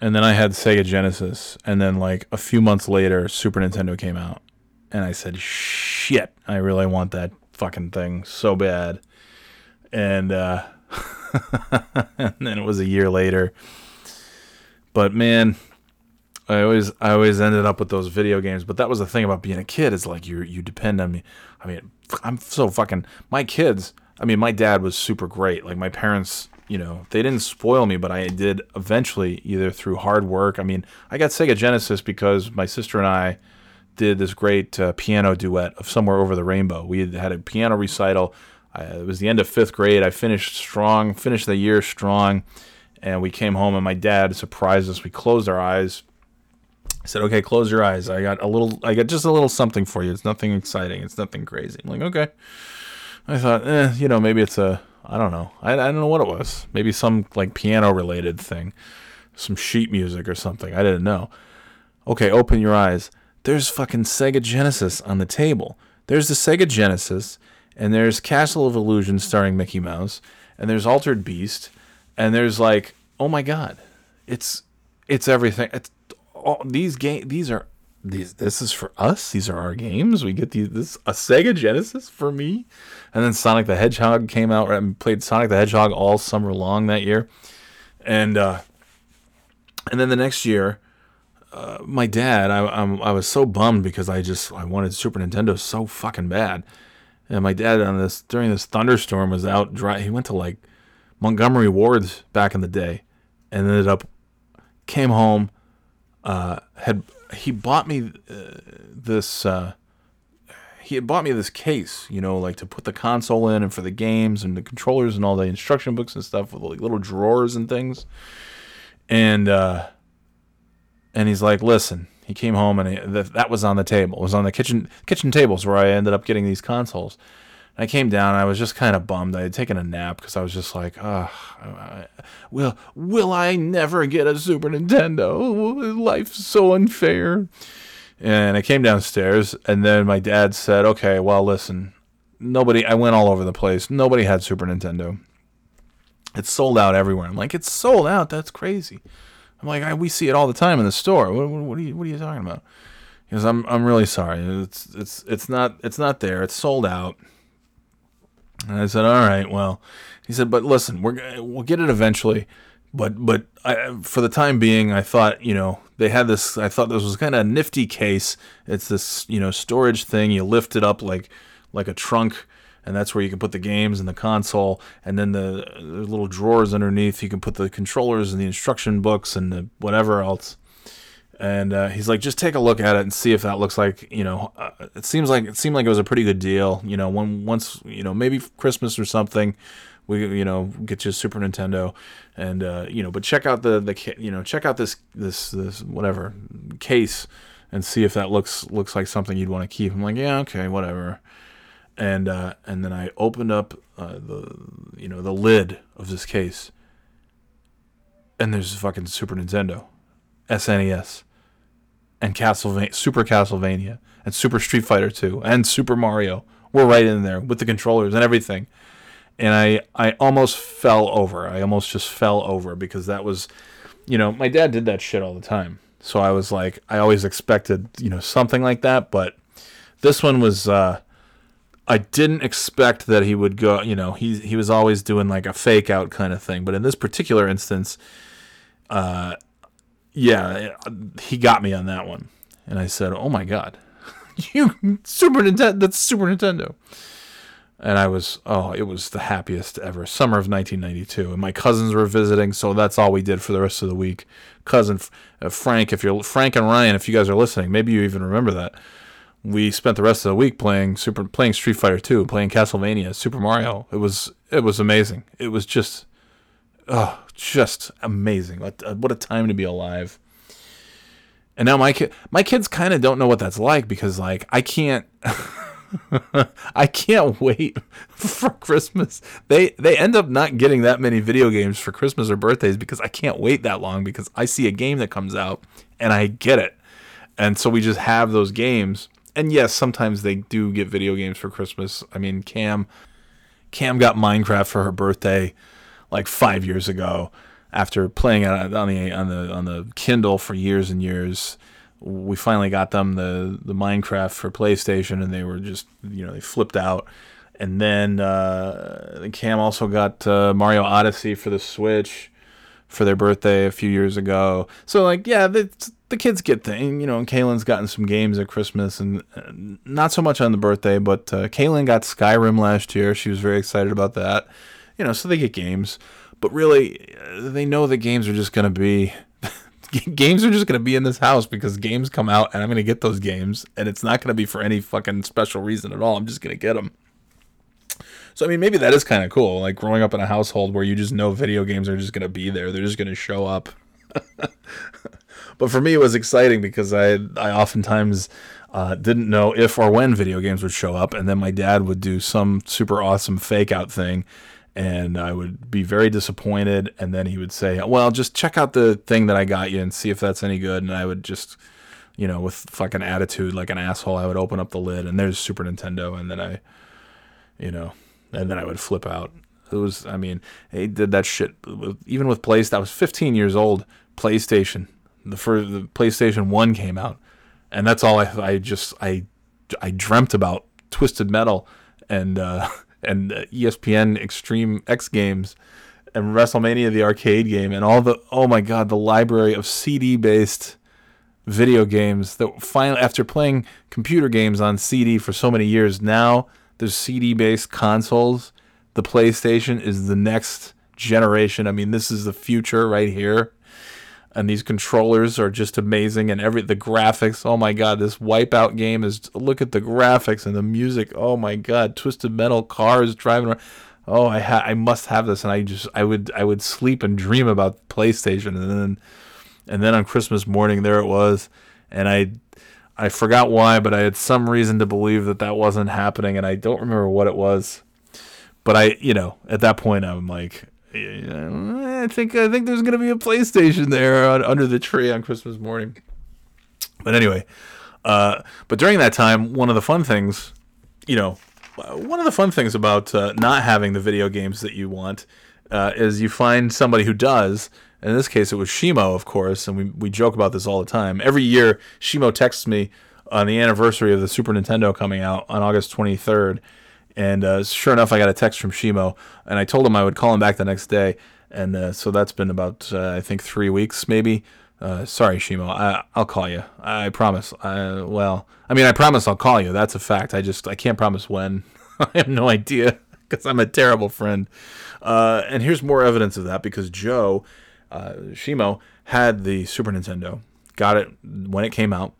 And then I had Sega Genesis and then like a few months later Super Nintendo came out and I said shit I really want that fucking thing so bad. And uh and then it was a year later. But man I always I always ended up with those video games, but that was the thing about being a kid is like you you depend on me. I mean, I'm so fucking my kids. I mean, my dad was super great. Like my parents, you know, they didn't spoil me, but I did eventually either through hard work. I mean, I got Sega Genesis because my sister and I did this great uh, piano duet of Somewhere Over the Rainbow. We had had a piano recital. I, it was the end of fifth grade. I finished strong, finished the year strong, and we came home and my dad surprised us. We closed our eyes. Said, "Okay, close your eyes. I got a little. I got just a little something for you. It's nothing exciting. It's nothing crazy." I'm like, "Okay." I thought, eh, you know, maybe it's a. I don't know. I, I don't know what it was. Maybe some like piano related thing, some sheet music or something. I didn't know. Okay, open your eyes. There's fucking Sega Genesis on the table. There's the Sega Genesis, and there's Castle of Illusion starring Mickey Mouse, and there's Altered Beast, and there's like, oh my god, it's it's everything. It's all these game. These are these. This is for us. These are our games. We get these. This a Sega Genesis for me, and then Sonic the Hedgehog came out and played Sonic the Hedgehog all summer long that year, and uh, and then the next year. Uh, my dad, I, I'm, I was so bummed because I just I wanted Super Nintendo so fucking bad, and my dad on this during this thunderstorm was out dry. He went to like Montgomery Wards back in the day, and ended up came home. Uh, had he bought me uh, this? Uh, he had bought me this case, you know, like to put the console in and for the games and the controllers and all the instruction books and stuff with like little drawers and things. And uh, and he's like, "Listen." He came home and he, th- that was on the table. It was on the kitchen kitchen tables where I ended up getting these consoles. I came down and I was just kind of bummed. I had taken a nap because I was just like, oh, will will I never get a Super Nintendo? Life's so unfair. And I came downstairs and then my dad said, okay, well, listen, nobody, I went all over the place. Nobody had Super Nintendo. It's sold out everywhere. I'm like, it's sold out. That's crazy. I'm like, I, we see it all the time in the store. What, what, what, are you, what are you talking about? Goes, I'm, I'm really sorry. It's, it's, it's not, it's not there. It's sold out. And I said, all right, well, he said, but listen, we're we'll get it eventually. But but I, for the time being, I thought you know they had this. I thought this was kind of a nifty case. It's this you know storage thing. You lift it up like like a trunk, and that's where you can put the games and the console, and then the, the little drawers underneath. You can put the controllers and the instruction books and the whatever else and uh, he's like, just take a look at it and see if that looks like you know. Uh, it seems like it seemed like it was a pretty good deal. You know, when once you know maybe Christmas or something, we you know get you a Super Nintendo, and uh, you know, but check out the the you know check out this this this whatever case and see if that looks looks like something you'd want to keep. I'm like, yeah, okay, whatever. And uh, and then I opened up uh, the you know the lid of this case, and there's a fucking Super Nintendo, SNES and Castlevania, Super Castlevania, and Super Street Fighter 2, and Super Mario were right in there with the controllers and everything. And I, I almost fell over. I almost just fell over because that was, you know, my dad did that shit all the time. So I was like, I always expected, you know, something like that. But this one was, uh, I didn't expect that he would go, you know, he, he was always doing like a fake out kind of thing. But in this particular instance, uh, yeah, he got me on that one. And I said, "Oh my god, you Super Nintendo? That's Super Nintendo." And I was, oh, it was the happiest ever. Summer of 1992, and my cousins were visiting, so that's all we did for the rest of the week. Cousin uh, Frank, if you're Frank and Ryan, if you guys are listening, maybe you even remember that. We spent the rest of the week playing Super, playing Street Fighter 2, playing Castlevania, Super Mario. It was, it was amazing. It was just, oh, just amazing. What, uh, what a time to be alive. And now my kid, my kids kind of don't know what that's like because like I can't, I can't wait for Christmas. They they end up not getting that many video games for Christmas or birthdays because I can't wait that long because I see a game that comes out and I get it, and so we just have those games. And yes, sometimes they do get video games for Christmas. I mean, Cam, Cam got Minecraft for her birthday like five years ago after playing on the on the on the Kindle for years and years. We finally got them the the Minecraft for PlayStation, and they were just you know they flipped out. And then uh, Cam also got uh, Mario Odyssey for the Switch for their birthday a few years ago. So like yeah, the the kids get thing, you know. And Kaylin's gotten some games at Christmas, and not so much on the birthday. But uh, Kaylin got Skyrim last year. She was very excited about that, you know. So they get games, but really, uh, they know that games are just gonna be. games are just going to be in this house because games come out and I'm going to get those games and it's not going to be for any fucking special reason at all. I'm just going to get them. So I mean, maybe that is kind of cool. Like growing up in a household where you just know video games are just going to be there. They're just going to show up. but for me, it was exciting because I I oftentimes uh, didn't know if or when video games would show up, and then my dad would do some super awesome fake out thing, and I would be very disappointed. And then he would say, "Well, just check out the thing that I got you and see if that's any good." And I would just, you know, with fucking attitude like an asshole, I would open up the lid and there's Super Nintendo, and then I, you know, and then I would flip out. It was, I mean, he did that shit even with PlayStation. I was 15 years old. PlayStation, the first, the PlayStation One came out, and that's all I, I just, I, I dreamt about Twisted Metal and. uh and uh, ESPN Extreme X Games and WrestleMania the arcade game and all the oh my god the library of CD based video games that finally after playing computer games on CD for so many years now there's CD based consoles. The PlayStation is the next generation. I mean this is the future right here and these controllers are just amazing and every the graphics oh my god this wipeout game is look at the graphics and the music oh my god twisted metal cars driving around. Oh i ha- i must have this and i just i would i would sleep and dream about playstation and then and then on christmas morning there it was and i i forgot why but i had some reason to believe that that wasn't happening and i don't remember what it was. But i you know at that point i'm like I think I think there's gonna be a PlayStation there on, under the tree on Christmas morning. But anyway, uh, but during that time, one of the fun things, you know, one of the fun things about uh, not having the video games that you want uh, is you find somebody who does. In this case, it was Shimo, of course, and we we joke about this all the time. Every year, Shimo texts me on the anniversary of the Super Nintendo coming out on August 23rd and uh, sure enough, I got a text from Shimo, and I told him I would call him back the next day. And uh, so that's been about, uh, I think, three weeks maybe. Uh, sorry, Shimo. I, will call you. I promise. I, well, I mean, I promise I'll call you. That's a fact. I just I can't promise when. I have no idea because I'm a terrible friend. Uh, and here's more evidence of that because Joe uh, Shimo had the Super Nintendo, got it when it came out.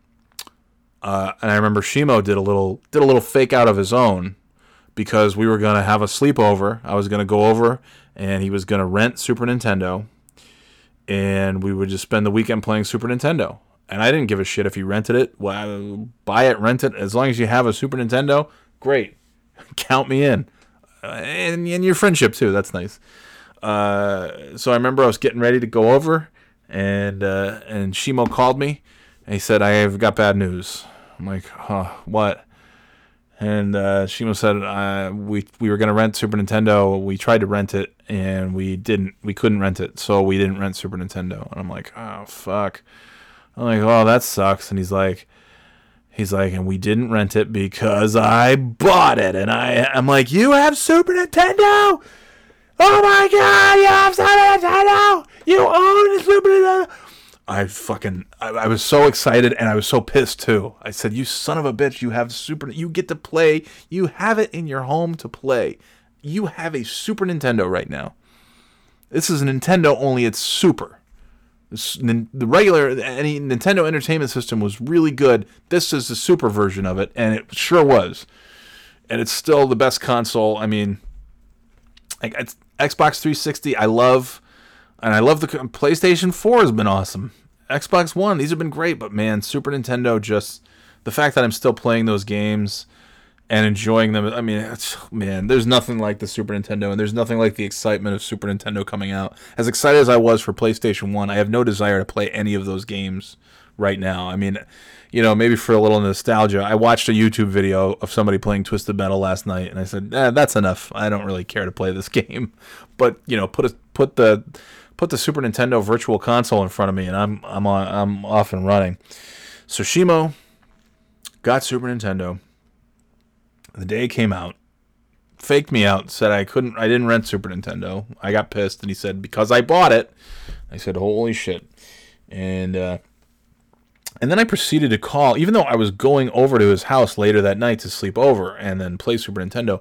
Uh, and I remember Shimo did a little did a little fake out of his own because we were going to have a sleepover. I was going to go over and he was going to rent Super Nintendo and we would just spend the weekend playing Super Nintendo. And I didn't give a shit if he rented it. Well, buy it, rent it. As long as you have a Super Nintendo, great. Count me in. Uh, and, and your friendship too. That's nice. Uh, so I remember I was getting ready to go over, and uh, and Shimo called me, and he said, "I've got bad news." I'm like, "Huh, what?" And uh, said uh, we we were gonna rent Super Nintendo. We tried to rent it and we didn't. We couldn't rent it, so we didn't rent Super Nintendo. And I'm like, oh fuck. I'm like, oh that sucks. And he's like, he's like, and we didn't rent it because I bought it. And I I'm like, you have Super Nintendo. Oh my god, you have Super Nintendo. You own Super Nintendo. I fucking I, I, was so excited and I was so pissed too. I said, "You son of a bitch! You have super. You get to play. You have it in your home to play. You have a Super Nintendo right now. This is a Nintendo only it's Super. This, the regular any Nintendo Entertainment System was really good. This is the Super version of it, and it sure was. And it's still the best console. I mean, like Xbox 360. I love." And I love the PlayStation 4 has been awesome. Xbox One, these have been great, but man, Super Nintendo just the fact that I'm still playing those games and enjoying them. I mean, man, there's nothing like the Super Nintendo, and there's nothing like the excitement of Super Nintendo coming out. As excited as I was for PlayStation One, I have no desire to play any of those games right now. I mean, you know, maybe for a little nostalgia, I watched a YouTube video of somebody playing Twisted Metal last night, and I said, eh, "That's enough. I don't really care to play this game." But you know, put a, put the put the Super Nintendo Virtual Console in front of me, and I'm I'm on, I'm off and running. So Shimo got Super Nintendo. The day it came out, faked me out, said I couldn't, I didn't rent Super Nintendo. I got pissed, and he said because I bought it. I said holy shit, and uh, And then I proceeded to call, even though I was going over to his house later that night to sleep over and then play Super Nintendo.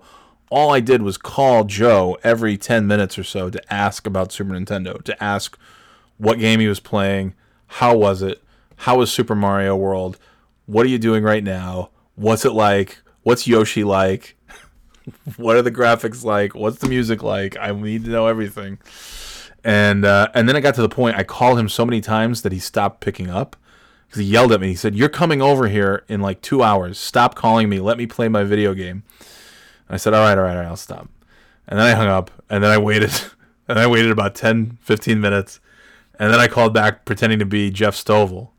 All I did was call Joe every 10 minutes or so to ask about Super Nintendo, to ask what game he was playing, how was it, how was Super Mario World, what are you doing right now, what's it like, what's Yoshi like, what are the graphics like, what's the music like. I need to know everything. And uh, and then it got to the point I called him so many times that he stopped picking up because he yelled at me. He said, "You're coming over here in like two hours. Stop calling me. Let me play my video game." And I said, "All right, all right, all right. I'll stop." And then I hung up. And then I waited. And I waited about 10, 15 minutes. And then I called back pretending to be Jeff Stovall.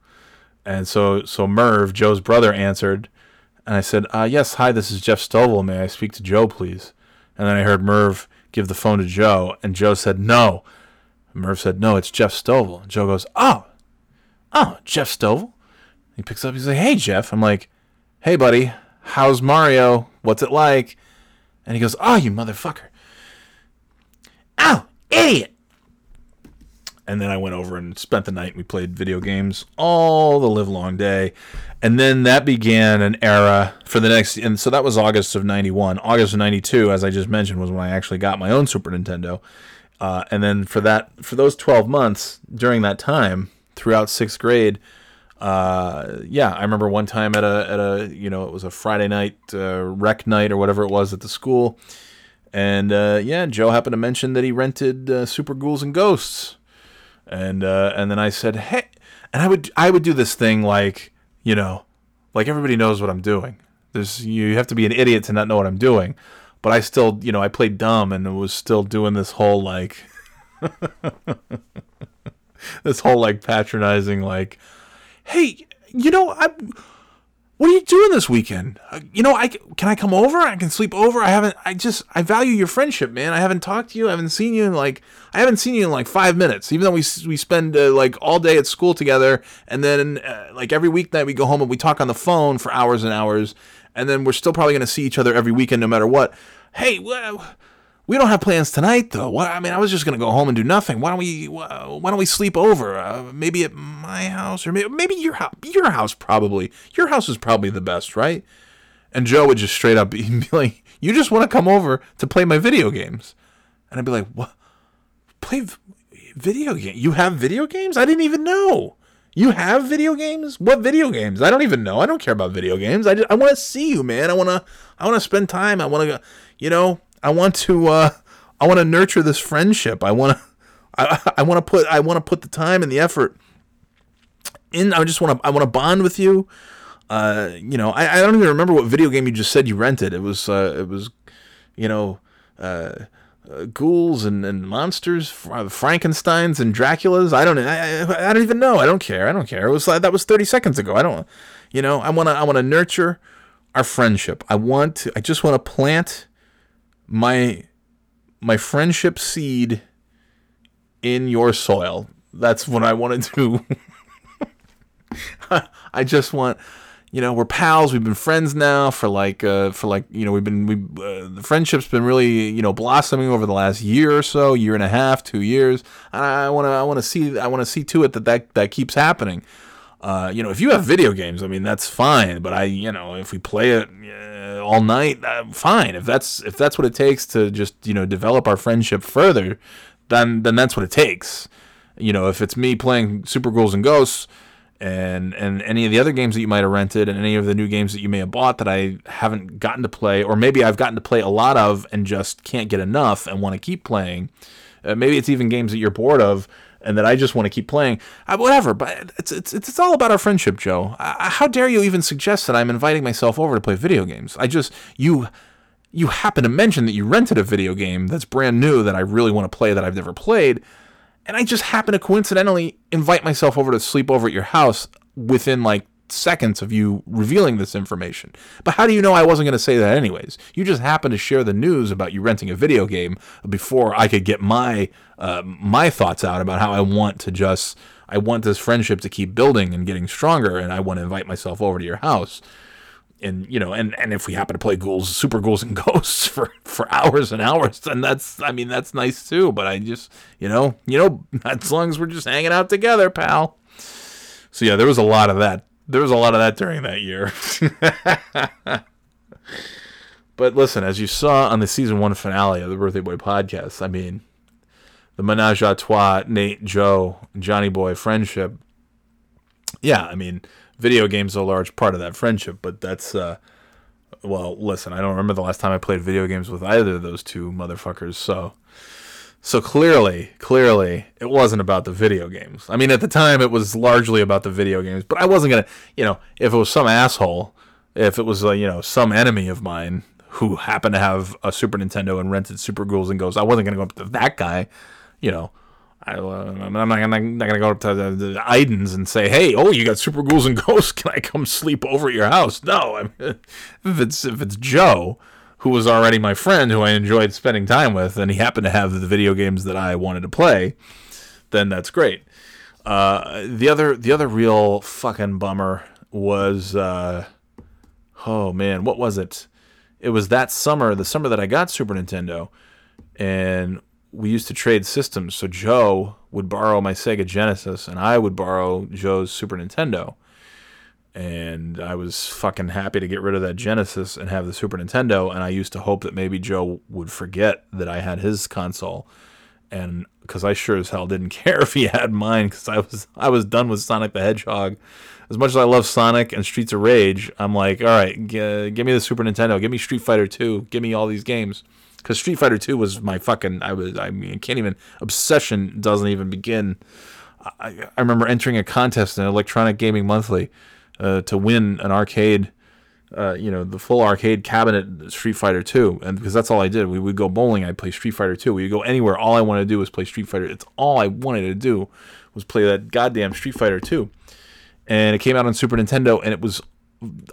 And so so Merv, Joe's brother, answered. And I said, uh, "Yes, hi. This is Jeff Stovall. May I speak to Joe, please?" And then I heard Merv give the phone to Joe, and Joe said, "No." Merv said, "No, it's Jeff Stovall." Joe goes, "Oh, oh, Jeff Stovall." He picks up. He's like, "Hey, Jeff." I'm like, "Hey, buddy. How's Mario? What's it like?" And he goes, "Oh, you motherfucker." Oh, idiot. And then I went over and spent the night. We played video games all the live long day. And then that began an era for the next. And so that was August of 91. August of 92, as I just mentioned, was when I actually got my own Super Nintendo. Uh, and then for that, for those 12 months during that time, throughout sixth grade, uh, yeah, I remember one time at a, at a, you know, it was a Friday night uh, rec night or whatever it was at the school. And uh, yeah, Joe happened to mention that he rented uh, Super Ghouls and Ghosts and uh, and then I said, "Hey," and I would I would do this thing like you know, like everybody knows what I'm doing. There's you have to be an idiot to not know what I'm doing, but I still you know I played dumb and was still doing this whole like this whole like patronizing like, "Hey, you know I." What are you doing this weekend? Uh, you know, I can I come over? I can sleep over. I haven't. I just I value your friendship, man. I haven't talked to you. I haven't seen you in like I haven't seen you in like five minutes. Even though we we spend uh, like all day at school together, and then uh, like every weeknight we go home and we talk on the phone for hours and hours, and then we're still probably gonna see each other every weekend no matter what. Hey, well, we don't have plans tonight though. What I mean, I was just gonna go home and do nothing. Why don't we? Why don't we sleep over? Uh, maybe at my house or maybe, maybe your house. Your house probably. Your house is probably the best, right? And Joe would just straight up be like, "You just want to come over to play my video games," and I'd be like, "What? Play video game? You have video games? I didn't even know." You have video games? What video games? I don't even know. I don't care about video games. I, just, I want to see you, man. I want to I want to spend time. I want to go you know, I want to uh, I want to nurture this friendship. I want to I, I want to put I want to put the time and the effort in. I just want to I want to bond with you. Uh, you know, I, I don't even remember what video game you just said you rented. It was uh, it was, you know, uh, uh, ghouls and, and monsters, Frankenstein's and Dracula's. I don't I, I, don't even know. I don't care. I don't care. It was that was 30 seconds ago. I don't, you know, I want to I want to nurture our friendship. I want to I just want to plant my my friendship seed in your soil. That's what I want to do. I just want, you know, we're pals. We've been friends now for like, uh, for like, you know, we've been, we, uh, the friendship's been really, you know, blossoming over the last year or so, year and a half, two years. And I want to, I want to see, I want to see to it that that that keeps happening. Uh, you know, if you have video games, I mean, that's fine. But I, you know, if we play it uh, all night, uh, fine. If that's if that's what it takes to just you know develop our friendship further, then then that's what it takes. You know, if it's me playing Super Ghouls and Ghosts, and and any of the other games that you might have rented, and any of the new games that you may have bought that I haven't gotten to play, or maybe I've gotten to play a lot of and just can't get enough and want to keep playing. Uh, maybe it's even games that you're bored of and that I just want to keep playing. Uh, whatever, but it's, it's it's all about our friendship, Joe. Uh, how dare you even suggest that I'm inviting myself over to play video games? I just you you happen to mention that you rented a video game that's brand new that I really want to play that I've never played, and I just happen to coincidentally invite myself over to sleep over at your house within like seconds of you revealing this information. But how do you know I wasn't going to say that anyways? You just happened to share the news about you renting a video game before I could get my uh, my thoughts out about how I want to just I want this friendship to keep building and getting stronger, and I want to invite myself over to your house. And you know, and, and if we happen to play ghouls, super ghouls and ghosts for, for hours and hours, then that's I mean that's nice too. But I just you know you know as long as we're just hanging out together, pal. So yeah, there was a lot of that. There was a lot of that during that year. but listen, as you saw on the season one finale of the Birthday Boy podcast, I mean, the menage a trois, Nate, Joe, Johnny Boy friendship. Yeah, I mean, video games are a large part of that friendship, but that's uh well, listen, I don't remember the last time I played video games with either of those two motherfuckers, so so clearly, clearly, it wasn't about the video games. I mean, at the time, it was largely about the video games, but I wasn't gonna, you know, if it was some asshole, if it was, uh, you know, some enemy of mine who happened to have a Super Nintendo and rented Super Ghouls and Ghosts, I wasn't gonna go up to that guy, you know. I, uh, I'm not, not, not gonna go up to the, the Idens and say, "Hey, oh, you got Super Ghouls and Ghosts? Can I come sleep over at your house?" No, I mean, if it's if it's Joe, who was already my friend, who I enjoyed spending time with, and he happened to have the video games that I wanted to play, then that's great. Uh, the other the other real fucking bummer was, uh, oh man, what was it? It was that summer, the summer that I got Super Nintendo, and we used to trade systems. So Joe would borrow my Sega Genesis, and I would borrow Joe's Super Nintendo. And I was fucking happy to get rid of that Genesis and have the Super Nintendo. And I used to hope that maybe Joe would forget that I had his console, and because I sure as hell didn't care if he had mine, because I was I was done with Sonic the Hedgehog. As much as I love Sonic and Streets of Rage, I'm like, all right, g- give me the Super Nintendo, give me Street Fighter 2, give me all these games because Street Fighter Two was my fucking. I was. I mean, I can't even. Obsession doesn't even begin. I, I remember entering a contest in Electronic Gaming Monthly uh, to win an arcade. Uh, you know the full arcade cabinet Street Fighter Two, and because that's all I did. We would go bowling. I'd play Street Fighter Two. We would go anywhere. All I wanted to do was play Street Fighter. It's all I wanted to do was play that goddamn Street Fighter Two. And it came out on Super Nintendo, and it was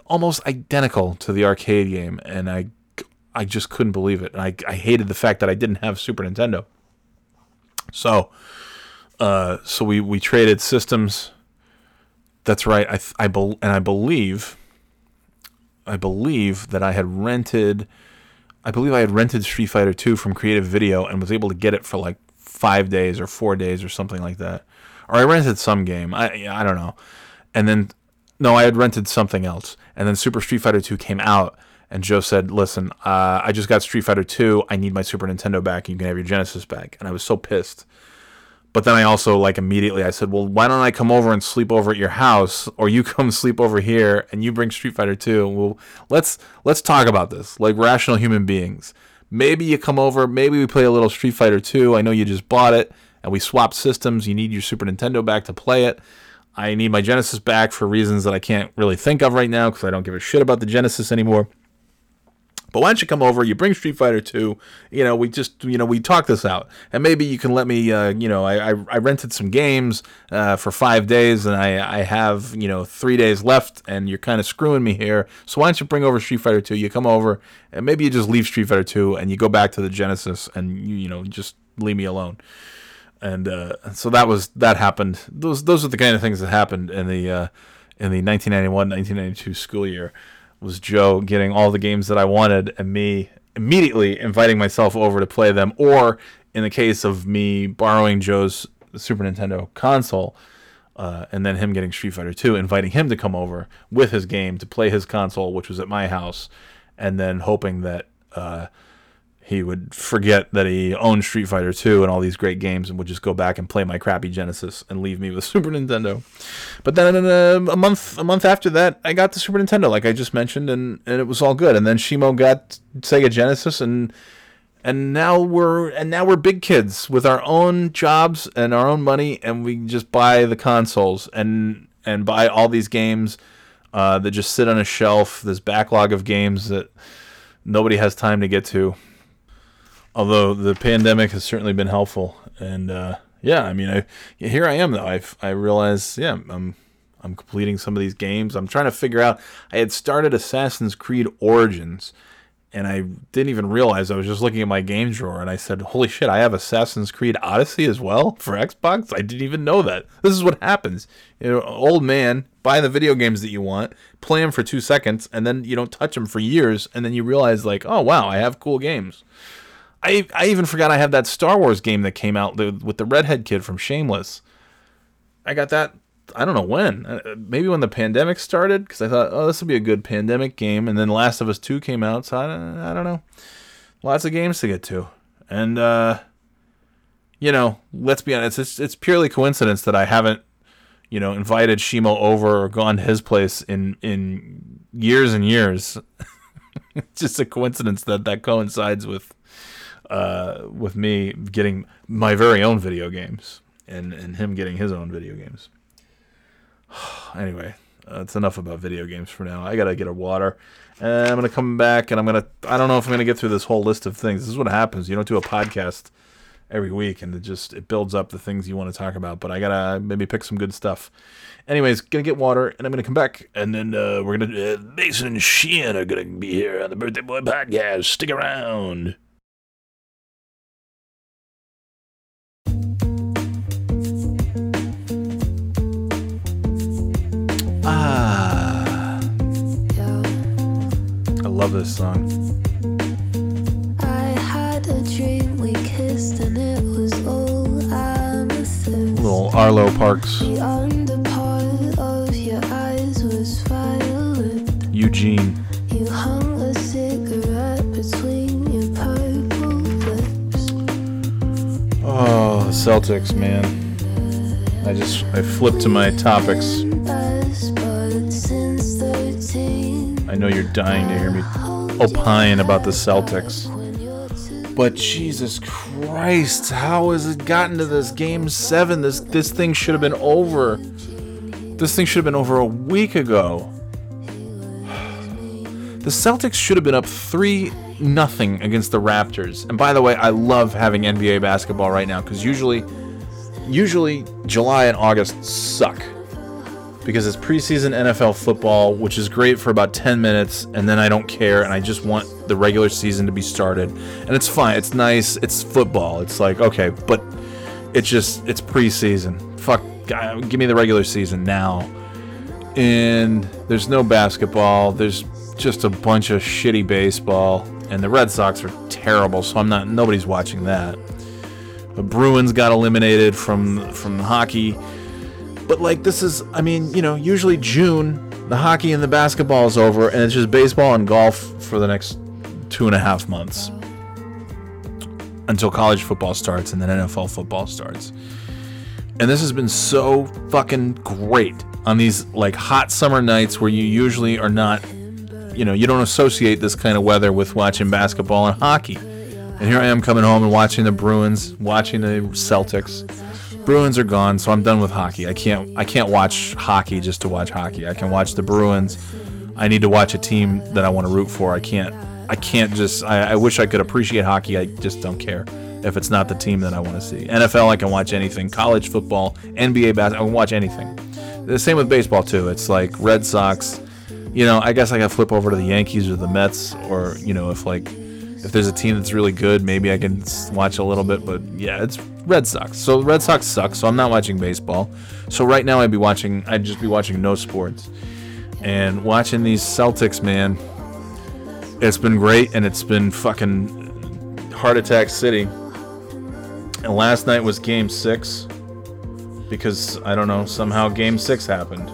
almost identical to the arcade game. And I I just couldn't believe it. And I, I hated the fact that I didn't have Super Nintendo. So, uh, so we, we traded systems. That's right. I, I bel and I believe, I believe that I had rented, I believe I had rented Street Fighter 2 from Creative Video and was able to get it for like five days or four days or something like that. Or I rented some game. I, I don't know. And then, no, I had rented something else. And then Super Street Fighter 2 came out and Joe said, "Listen, uh, I just got Street Fighter 2. I need my Super Nintendo back. You can have your Genesis back." And I was so pissed. But then I also like immediately I said, "Well, why don't I come over and sleep over at your house, or you come sleep over here and you bring Street Fighter 2? Well, let's let's talk about this like rational human beings. Maybe you come over, maybe we play a little Street Fighter 2. I know you just bought it, and we swapped systems. You need your Super Nintendo back to play it." I need my Genesis back for reasons that I can't really think of right now because I don't give a shit about the Genesis anymore. But why don't you come over? You bring Street Fighter 2. You know, we just, you know, we talk this out. And maybe you can let me, uh, you know, I, I, I, rented some games uh, for five days and I, I have, you know, three days left and you're kind of screwing me here. So why don't you bring over Street Fighter 2? You come over and maybe you just leave Street Fighter 2 and you go back to the Genesis and, you, you know, just leave me alone. And uh, so that was, that happened. Those, those are the kind of things that happened in the, uh, in the 1991 1992 school year was Joe getting all the games that I wanted and me immediately inviting myself over to play them, or in the case of me borrowing Joe's Super Nintendo console, uh, and then him getting Street Fighter 2, inviting him to come over with his game to play his console, which was at my house, and then hoping that uh, he would forget that he owned Street Fighter 2 and all these great games and would just go back and play my crappy Genesis and leave me with Super Nintendo. But then uh, a month a month after that, I got the Super Nintendo like I just mentioned and, and it was all good. And then Shimo got Sega Genesis and and now we're and now we're big kids with our own jobs and our own money and we just buy the consoles and and buy all these games uh, that just sit on a shelf, this backlog of games that nobody has time to get to although the pandemic has certainly been helpful. And uh, yeah, I mean, I here I am though. I I realize, yeah, I'm I'm completing some of these games. I'm trying to figure out. I had started Assassin's Creed Origins, and I didn't even realize I was just looking at my game drawer, and I said, "Holy shit! I have Assassin's Creed Odyssey as well for Xbox. I didn't even know that. This is what happens. You know, old man buy the video games that you want, play them for two seconds, and then you don't touch them for years, and then you realize like, oh wow, I have cool games." I I even forgot I had that Star Wars game that came out with the redhead kid from Shameless. I got that I don't know when. Uh, Maybe when the pandemic started, because I thought, oh, this will be a good pandemic game, and then Last of Us Two came out. So I, I don't know. Lots of games to get to, and uh, you know, let's be honest. It's it's purely coincidence that I haven't, you know, invited Shimo over or gone to his place in in years and years. it's just a coincidence that that coincides with uh, with me getting my very own video games and and him getting his own video games. anyway, uh, enough about video games for now. I gotta get a water, and I'm gonna come back, and I'm gonna. I don't know if I'm gonna get through this whole list of things. This is what happens. You don't do a podcast every week, and it just it builds up the things you want to talk about. But I gotta maybe pick some good stuff. Anyways, gonna get water, and I'm gonna come back, and then uh, we're gonna uh, Mason and Sheehan are gonna be here on the Birthday Boy podcast. Stick around. Ah. I love this song. I had a dream we kissed and it was all amethyst. Little Arlo Parks, The underpart of your eyes was violet. Eugene. You hung a cigarette between your purple lips. Oh, Celtics, man. I just I flipped to my topics. Know you're dying to hear me opine about the Celtics. But Jesus Christ, how has it gotten to this game seven? This this thing should have been over. This thing should have been over a week ago. The Celtics should have been up three nothing against the Raptors. And by the way, I love having NBA basketball right now because usually, usually July and August suck because it's preseason NFL football, which is great for about 10 minutes, and then I don't care, and I just want the regular season to be started. And it's fine, it's nice, it's football. It's like, okay, but it's just, it's preseason. Fuck, give me the regular season now. And there's no basketball, there's just a bunch of shitty baseball, and the Red Sox are terrible, so I'm not, nobody's watching that. The Bruins got eliminated from from hockey. But like this is, I mean, you know, usually June, the hockey and the basketball is over, and it's just baseball and golf for the next two and a half months until college football starts and then NFL football starts. And this has been so fucking great on these like hot summer nights where you usually are not, you know, you don't associate this kind of weather with watching basketball and hockey. And here I am coming home and watching the Bruins, watching the Celtics. Bruins are gone, so I'm done with hockey. I can't I can't watch hockey just to watch hockey. I can watch the Bruins. I need to watch a team that I want to root for. I can't I can't just I, I wish I could appreciate hockey. I just don't care if it's not the team that I want to see. NFL I can watch anything. College football, NBA basketball, I can watch anything. The same with baseball too. It's like Red Sox. You know, I guess I can flip over to the Yankees or the Mets, or you know, if like if there's a team that's really good, maybe I can watch a little bit. But yeah, it's Red Sox. So Red Sox suck. So I'm not watching baseball. So right now I'd be watching. I'd just be watching no sports and watching these Celtics, man. It's been great, and it's been fucking heart attack city. And last night was Game Six because I don't know somehow Game Six happened.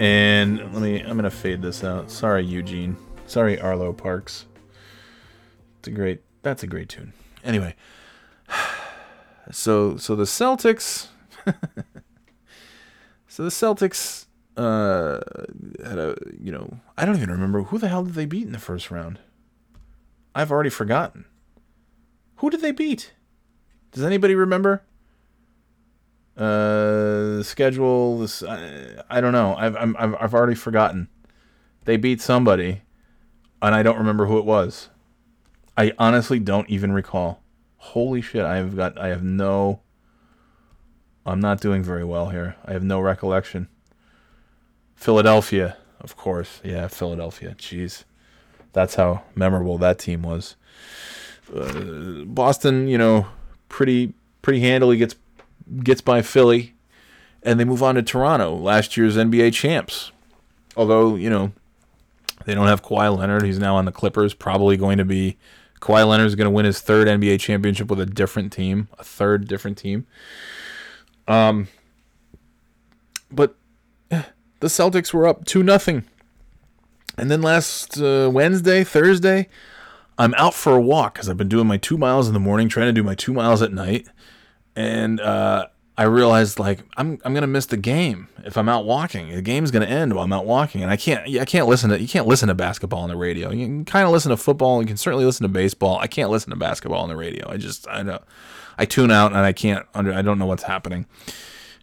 And let me. I'm gonna fade this out. Sorry, Eugene. Sorry, Arlo Parks. It's a great. That's a great tune. Anyway, so so the Celtics. so the Celtics uh had a you know I don't even remember who the hell did they beat in the first round. I've already forgotten. Who did they beat? Does anybody remember? Uh, the schedule. This I, I don't know. I've I'm, I've I've already forgotten. They beat somebody, and I don't remember who it was. I honestly don't even recall. Holy shit! I've got I have no. I'm not doing very well here. I have no recollection. Philadelphia, of course. Yeah, Philadelphia. Jeez, that's how memorable that team was. Uh, Boston, you know, pretty pretty handily gets gets by Philly, and they move on to Toronto, last year's NBA champs. Although you know they don't have Kawhi Leonard, he's now on the Clippers. Probably going to be Kawhi Leonard is going to win his third NBA championship with a different team, a third different team. Um, but eh, the Celtics were up two nothing. And then last uh, Wednesday, Thursday, I'm out for a walk because I've been doing my two miles in the morning, trying to do my two miles at night, and uh, I realized like I'm I'm gonna miss the game if I'm out walking. The game's gonna end while I'm out walking, and I can't I can't listen to you can't listen to basketball on the radio. You can kind of listen to football. You can certainly listen to baseball. I can't listen to basketball on the radio. I just I know I tune out and I can't under I don't know what's happening.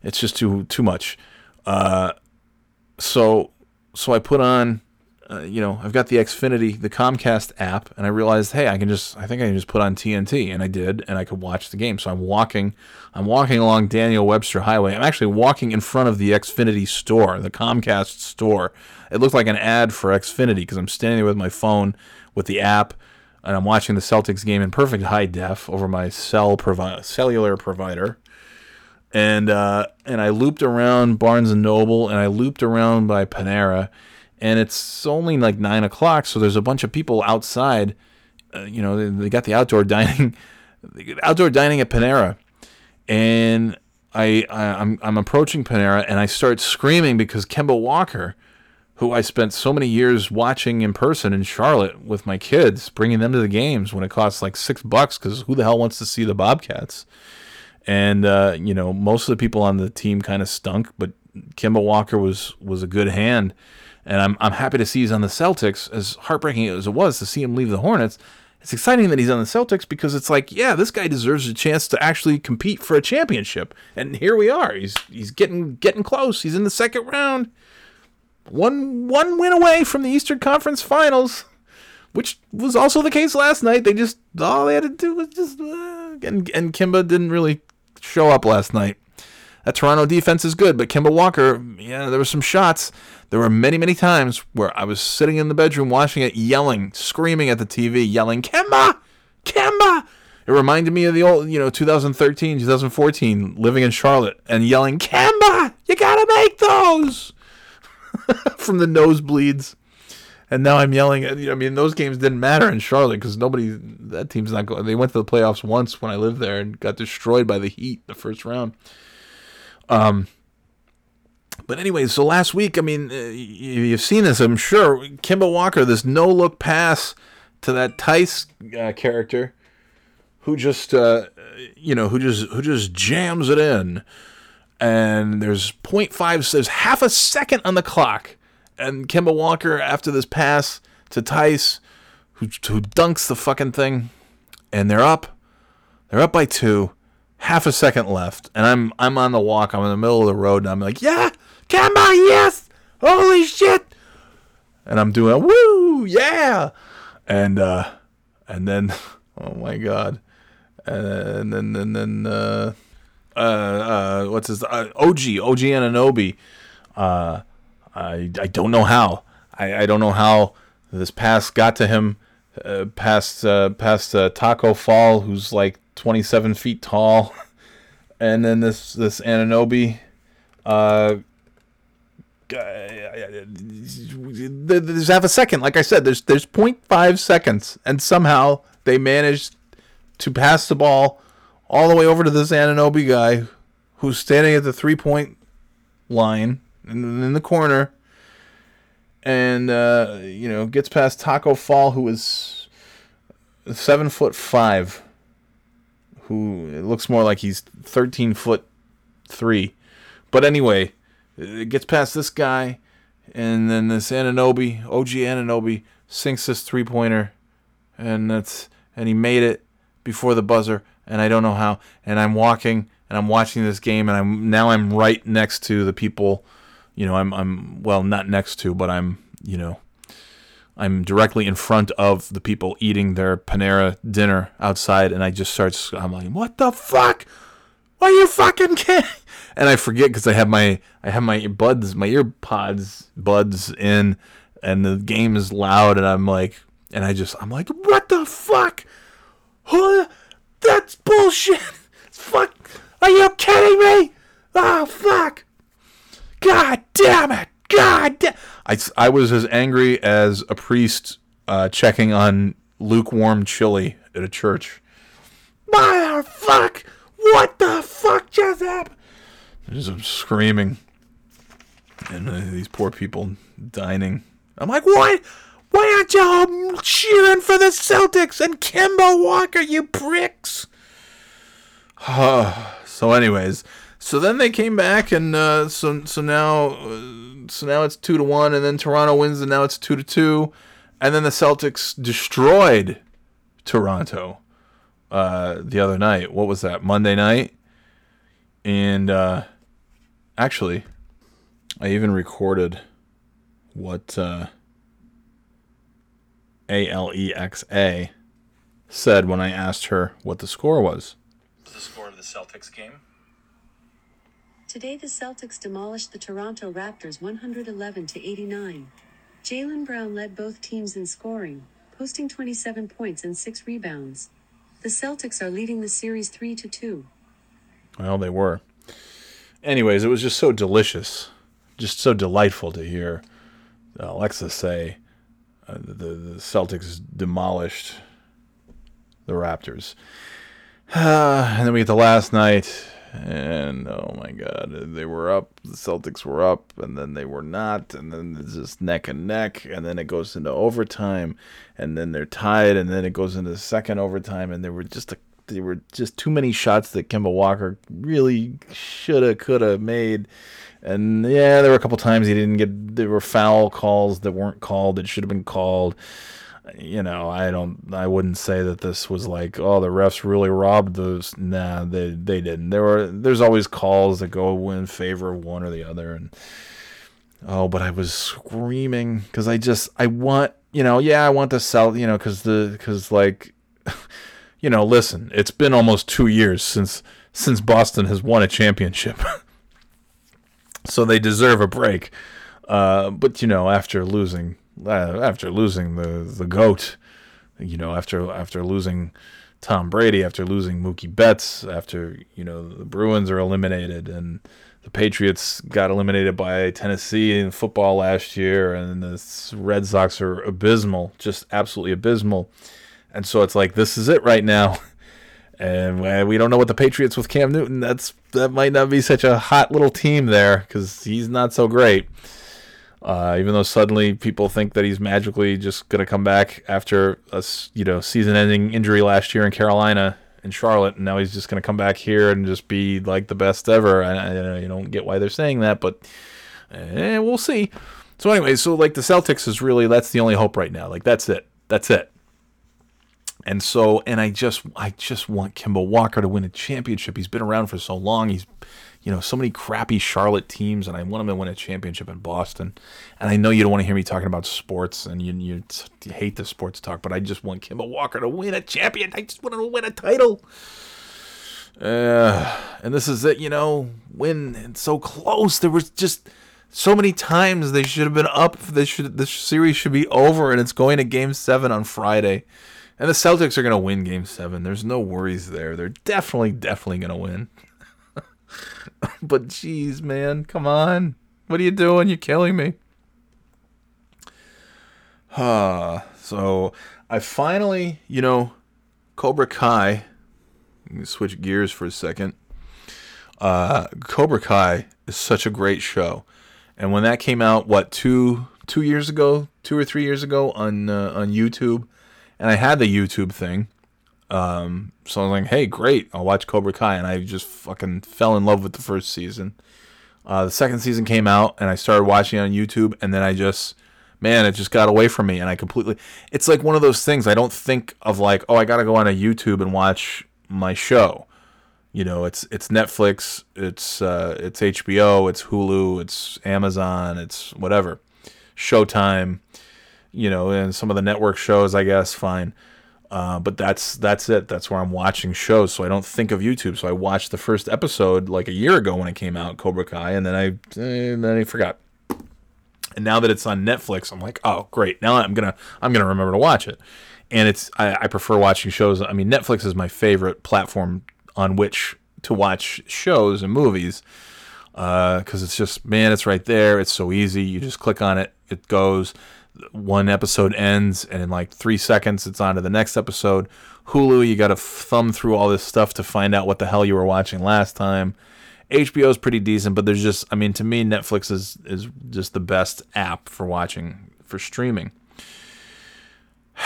It's just too too much. Uh, so so I put on uh, you know, I've got the Xfinity, the Comcast app, and I realized, hey, I can just, I think I can just put on TNT, and I did, and I could watch the game. So I'm walking, I'm walking along Daniel Webster Highway. I'm actually walking in front of the Xfinity store, the Comcast store. It looked like an ad for Xfinity because I'm standing there with my phone with the app, and I'm watching the Celtics game in perfect high def over my cell provi- cellular provider. And uh, and I looped around Barnes and Noble, and I looped around by Panera and it's only like nine o'clock, so there's a bunch of people outside. Uh, you know, they, they, got the outdoor dining, outdoor dining at Panera, and I, I I'm I'm approaching Panera and I start screaming because Kemba Walker, who I spent so many years watching in person in Charlotte with my kids, bringing them to the games when it costs like six bucks because who the hell wants to see the Bobcats? And uh, you know, most of the people on the team kind of stunk, but Kemba Walker was was a good hand and I'm I'm happy to see he's on the Celtics. As heartbreaking as it was to see him leave the Hornets, it's exciting that he's on the Celtics because it's like, yeah, this guy deserves a chance to actually compete for a championship, and here we are. He's he's getting getting close. He's in the second round, one one win away from the Eastern Conference Finals, which was also the case last night. They just all they had to do was just uh, and and Kemba didn't really show up last night. That Toronto defense is good, but Kemba Walker, yeah, there were some shots there were many, many times where I was sitting in the bedroom watching it, yelling, screaming at the TV, yelling, Kemba! Kemba! It reminded me of the old, you know, 2013, 2014, living in Charlotte and yelling, Kemba! You gotta make those! From the nosebleeds. And now I'm yelling. I mean, those games didn't matter in Charlotte because nobody, that team's not going. They went to the playoffs once when I lived there and got destroyed by the Heat the first round. Um, but anyway, so last week, I mean, uh, you've seen this, I'm sure. Kemba Walker, this no look pass to that Theis uh, character, who just, uh, you know, who just who just jams it in, and there's 0.5, there's half a second on the clock, and Kemba Walker after this pass to Theis, who who dunks the fucking thing, and they're up, they're up by two, half a second left, and I'm I'm on the walk, I'm in the middle of the road, and I'm like, yeah Kemba, yes! Holy shit! And I'm doing a woo, yeah! And uh and then oh my god. And then and then uh uh, uh what's his uh, OG OG Anunoby. Uh I I don't know how. I, I don't know how this pass got to him uh, past uh, past uh, Tacko Fall, who's like 27 feet tall, and then this this Anunoby, uh, there's half a second. Like I said, there's there's 0.5 seconds, and somehow they managed to pass the ball all the way over to this Anunoby guy, who's standing at the three point line in, in the corner, and uh, you know gets past Tacko Fall, who is seven foot five, who it looks more like he's 13 foot three, but anyway it gets past this guy, and then this Anunoby, OG Anunoby, sinks this three pointer, and that's and he made it before the buzzer, and I don't know how. And I'm walking and I'm watching this game, and I'm now I'm right next to the people. You know, I'm I'm well not next to, but I'm you know. I'm directly in front of the people eating their Panera dinner outside, and I just start. I'm like, "What the fuck? Are you fucking kidding?" and I forget because I have my I have my buds my ear pods buds in, and the game is loud, and I'm like, and I just I'm like, what the fuck? Huh? That's bullshit. Fuck. Are you kidding me? Oh fuck. God damn it. God damn. I, I was as angry as a priest uh, checking on lukewarm chili at a church. Motherfuck! What the fuck just happened? Just screaming. and uh, these poor people dining. I'm like, why? Why aren't you all cheering for the Celtics and Kemba Walker, you pricks? so, anyways, so then they came back, and uh, so so now uh, so now it's two to one, and then Toronto wins, and now it's two to two, and then the Celtics destroyed Toronto uh, the other night. What was that? Monday night, and uh, actually, I even recorded what uh, A L E X A said when I asked her what the score was. The score of the Celtics game. Today, the Celtics demolished the Toronto Raptors 111 to 89. Jaylen Brown led both teams in scoring, posting 27 points and 6 rebounds. The Celtics are leading the series 3 to 2. Well, they were. Anyways, it was just so delicious, just so delightful to hear Alexa say uh, the, the Celtics demolished the Raptors. and then we get the last night, and oh my God, they were up. The Celtics were up, and then they were not, and then it's just neck and neck, and then it goes into overtime, and then they're tied, and then it goes into second overtime, and there were just a there were just too many shots that Kemba Walker really shoulda, coulda made. And yeah, there were a couple times he didn't get. There were foul calls that weren't called that should have been called. You know, I don't. I wouldn't say that this was like, oh, the refs really robbed those. Nah, they they didn't. There were. There's always calls that go in favor of one or the other, and oh, but I was screaming because I just I want you know yeah I want to sell you know because the because like you know listen it's been almost two years since since Boston has won a championship. so they deserve a break. Uh, but you know, after losing, uh, after losing the the goat, you know, after after losing Tom Brady, after losing Mookie Betts, after you know the Bruins are eliminated and the Patriots got eliminated by Tennessee in football last year, and the Red Sox are abysmal, just absolutely abysmal. And so it's like this is it right now. And we don't know what the Patriots with Cam Newton. That's that might not be such a hot little team there because he's not so great. Uh, even though suddenly people think that he's magically just going to come back after a you know season-ending injury last year in Carolina and Charlotte, and now he's just going to come back here and just be like the best ever. I, I you don't get why they're saying that, but eh, we'll see. So anyway, so like the Celtics is really that's the only hope right now. Like that's it. That's it. And so, and I just, I just want Kemba Walker to win a championship. He's been around for so long. He's, you know, so many crappy Charlotte teams, and I want them to win a championship in Boston. And I know you don't want to hear me talking about sports, and you, you, you hate the sports talk, but I just want Kemba Walker to win a champion. I just want him to win a title. Uh, and this is it, you know, win and so close. There was just so many times they should have been up. They should, this series should be over, and it's going to Game Seven on Friday. And the Celtics are going to win game seven. There's no worries there. They're definitely, definitely going to win. but geez, man, come on. What are you doing? You're killing me. Uh, so I finally, you know, Cobra Kai. Let me switch gears for a second. Uh, Cobra Kai is such a great show, and when that came out, what two two years ago, two or three years ago on uh, on YouTube, and I had the YouTube thing. Um, so I was like, hey, great, I'll watch Cobra Kai, and I just fucking fell in love with the first season. Uh, the second season came out, and I started watching it on YouTube, and then I just, man, it just got away from me, and I completely. It's like one of those things. I don't think of like, oh, I gotta go on a YouTube and watch my show. You know, it's it's Netflix, it's uh, it's HBO, it's Hulu, it's Amazon, it's whatever, Showtime you know, and some of the network shows, I guess, fine. Uh, but that's that's it. That's where I'm watching shows. So I don't think of YouTube. So I watched the first episode like a year ago when it came out, Cobra Kai, and then I and then I forgot. And now that it's on Netflix, I'm like, oh great. Now I'm gonna I'm gonna remember to watch it. And it's I, I prefer watching shows. I mean, Netflix is my favorite platform on which to watch shows and movies because uh, it's just man, it's right there. It's so easy. You just click on it, it goes one episode ends and in like three seconds it's on to the next episode. Hulu, you got to thumb through all this stuff to find out what the hell you were watching last time. HBO is pretty decent, but there's just, I mean, to me, Netflix is is just the best app for watching for streaming.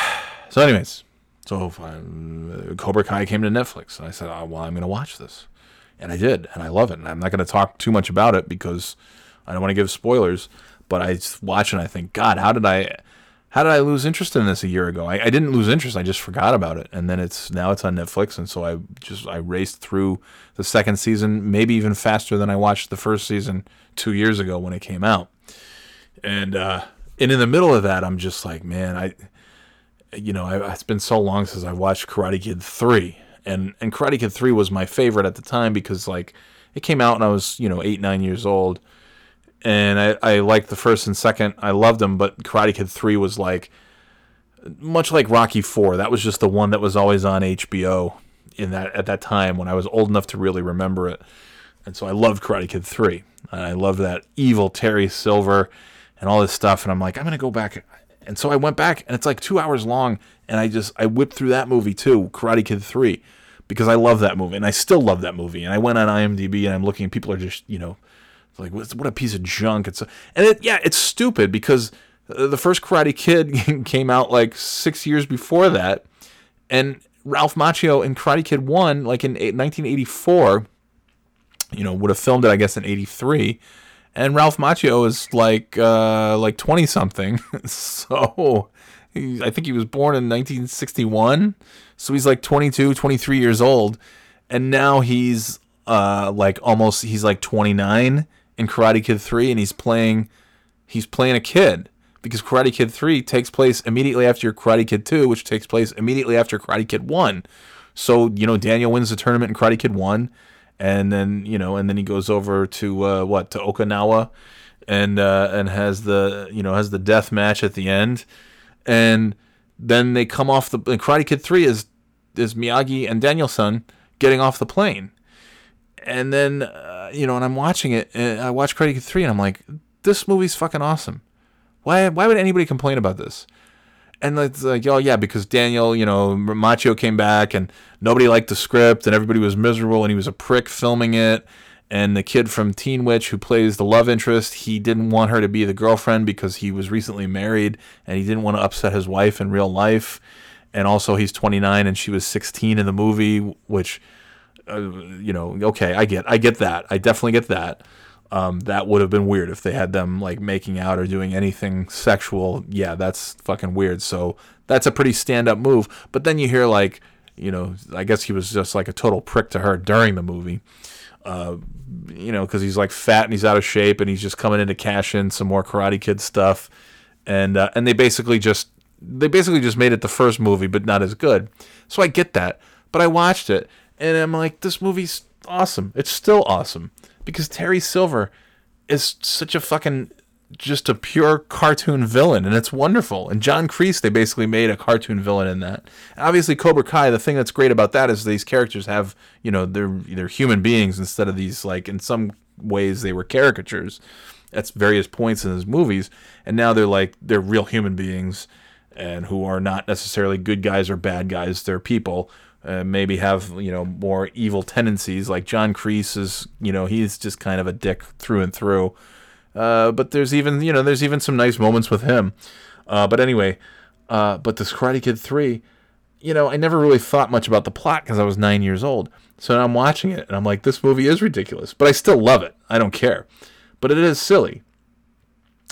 So, anyways, so um, Cobra Kai came to Netflix, and I said, oh, "Well, I'm going to watch this," and I did, and I love it. And I'm not going to talk too much about it because I don't want to give spoilers. But I watch and I think, God, how did I, how did I lose interest in this a year ago? I, I didn't lose interest. I just forgot about it, and then it's now it's on Netflix, and so I just I raced through the second season, maybe even faster than I watched the first season two years ago when it came out. And uh, and in the middle of that, I'm just like, man, I you know, I, it's been so long since I watched Karate Kid 3. And, and Karate Kid 3 was my favorite at the time because, like, it came out when I was, you know, eight, nine years old. And I, I liked the first and second. I loved them, but Karate Kid 3 was like, much like Rocky 4. That was just the one that was always on HBO in that at that time when I was old enough to really remember it. And so I loved Karate Kid 3. And I loved that evil Terry Silver and all this stuff. And I'm like, I'm going to go back. And so I went back, and it's like two hours long, and I just I whipped through that movie too, Karate Kid Three, because I love that movie, and I still love that movie. And I went on IMDb, and I'm looking, people are just you know, like what a piece of junk. It's and it yeah, it's stupid because the first Karate Kid came out like six years before that, and Ralph Macchio in Karate Kid One, like in 1984, you know, would have filmed it I guess in '83 and Ralph Macchio is like uh, like twenty something. so he, I think he was born in 1961. So he's like 22, 23 years old, and now he's uh, like almost he's like 29 in Karate Kid 3, and he's playing he's playing a kid because Karate Kid 3 takes place immediately after Karate Kid 2, which takes place immediately after Karate Kid 1. So, you know, Daniel wins the tournament in Karate Kid 1 and then you know, and then he goes over to uh, what to Okinawa, and uh, and has the you know has the death match at the end, and then they come off the Karate Kid Three is is Miyagi and Daniel-san getting off the plane, and then uh, you know, and I'm watching it, I watch Karate Three, and I'm like, this movie's fucking awesome. Why why would anybody complain about this? and it's like, oh yeah, because Daniel, you know, Macchio came back and nobody liked the script and everybody was miserable and he was a prick filming it. And the kid from Teen Witch who plays the love interest, he didn't want her to be the girlfriend because he was recently married and he didn't want to upset his wife in real life. And also, he's 29 and she was 16 in the movie, which, uh, you know, okay, I get, I get that, I definitely get that. Um, that would have been weird if they had them like making out or doing anything sexual. Yeah, that's fucking weird. So that's a pretty stand up move. But then you hear like, you know, I guess he was just like a total prick to her during the movie. Uh, you know, because he's like fat and he's out of shape and he's just coming in to cash in some more Karate Kid stuff, and uh, and they basically just they basically just made it the first movie, but not as good. So I get that, but I watched it and I'm like, this movie's awesome. It's still awesome because Terry Silver is such a fucking just a pure cartoon villain and it's wonderful. And John Kreese, they basically made a cartoon villain in that. And obviously Cobra Kai, the thing that's great about that is these characters have, you know, they're they're human beings instead of these like in some ways they were caricatures at various points in his movies. And now they're like they're real human beings and who are not necessarily good guys or bad guys. They're people uh, maybe have you know more evil tendencies. Like John Kreese is, you know, he's just kind of a dick through and through. Uh, but there's even you know there's even some nice moments with him. Uh, but anyway, uh, but this Karate Kid three, you know, I never really thought much about the plot because I was nine years old. So now I'm watching it and I'm like, this movie is ridiculous, but I still love it. I don't care, but it is silly.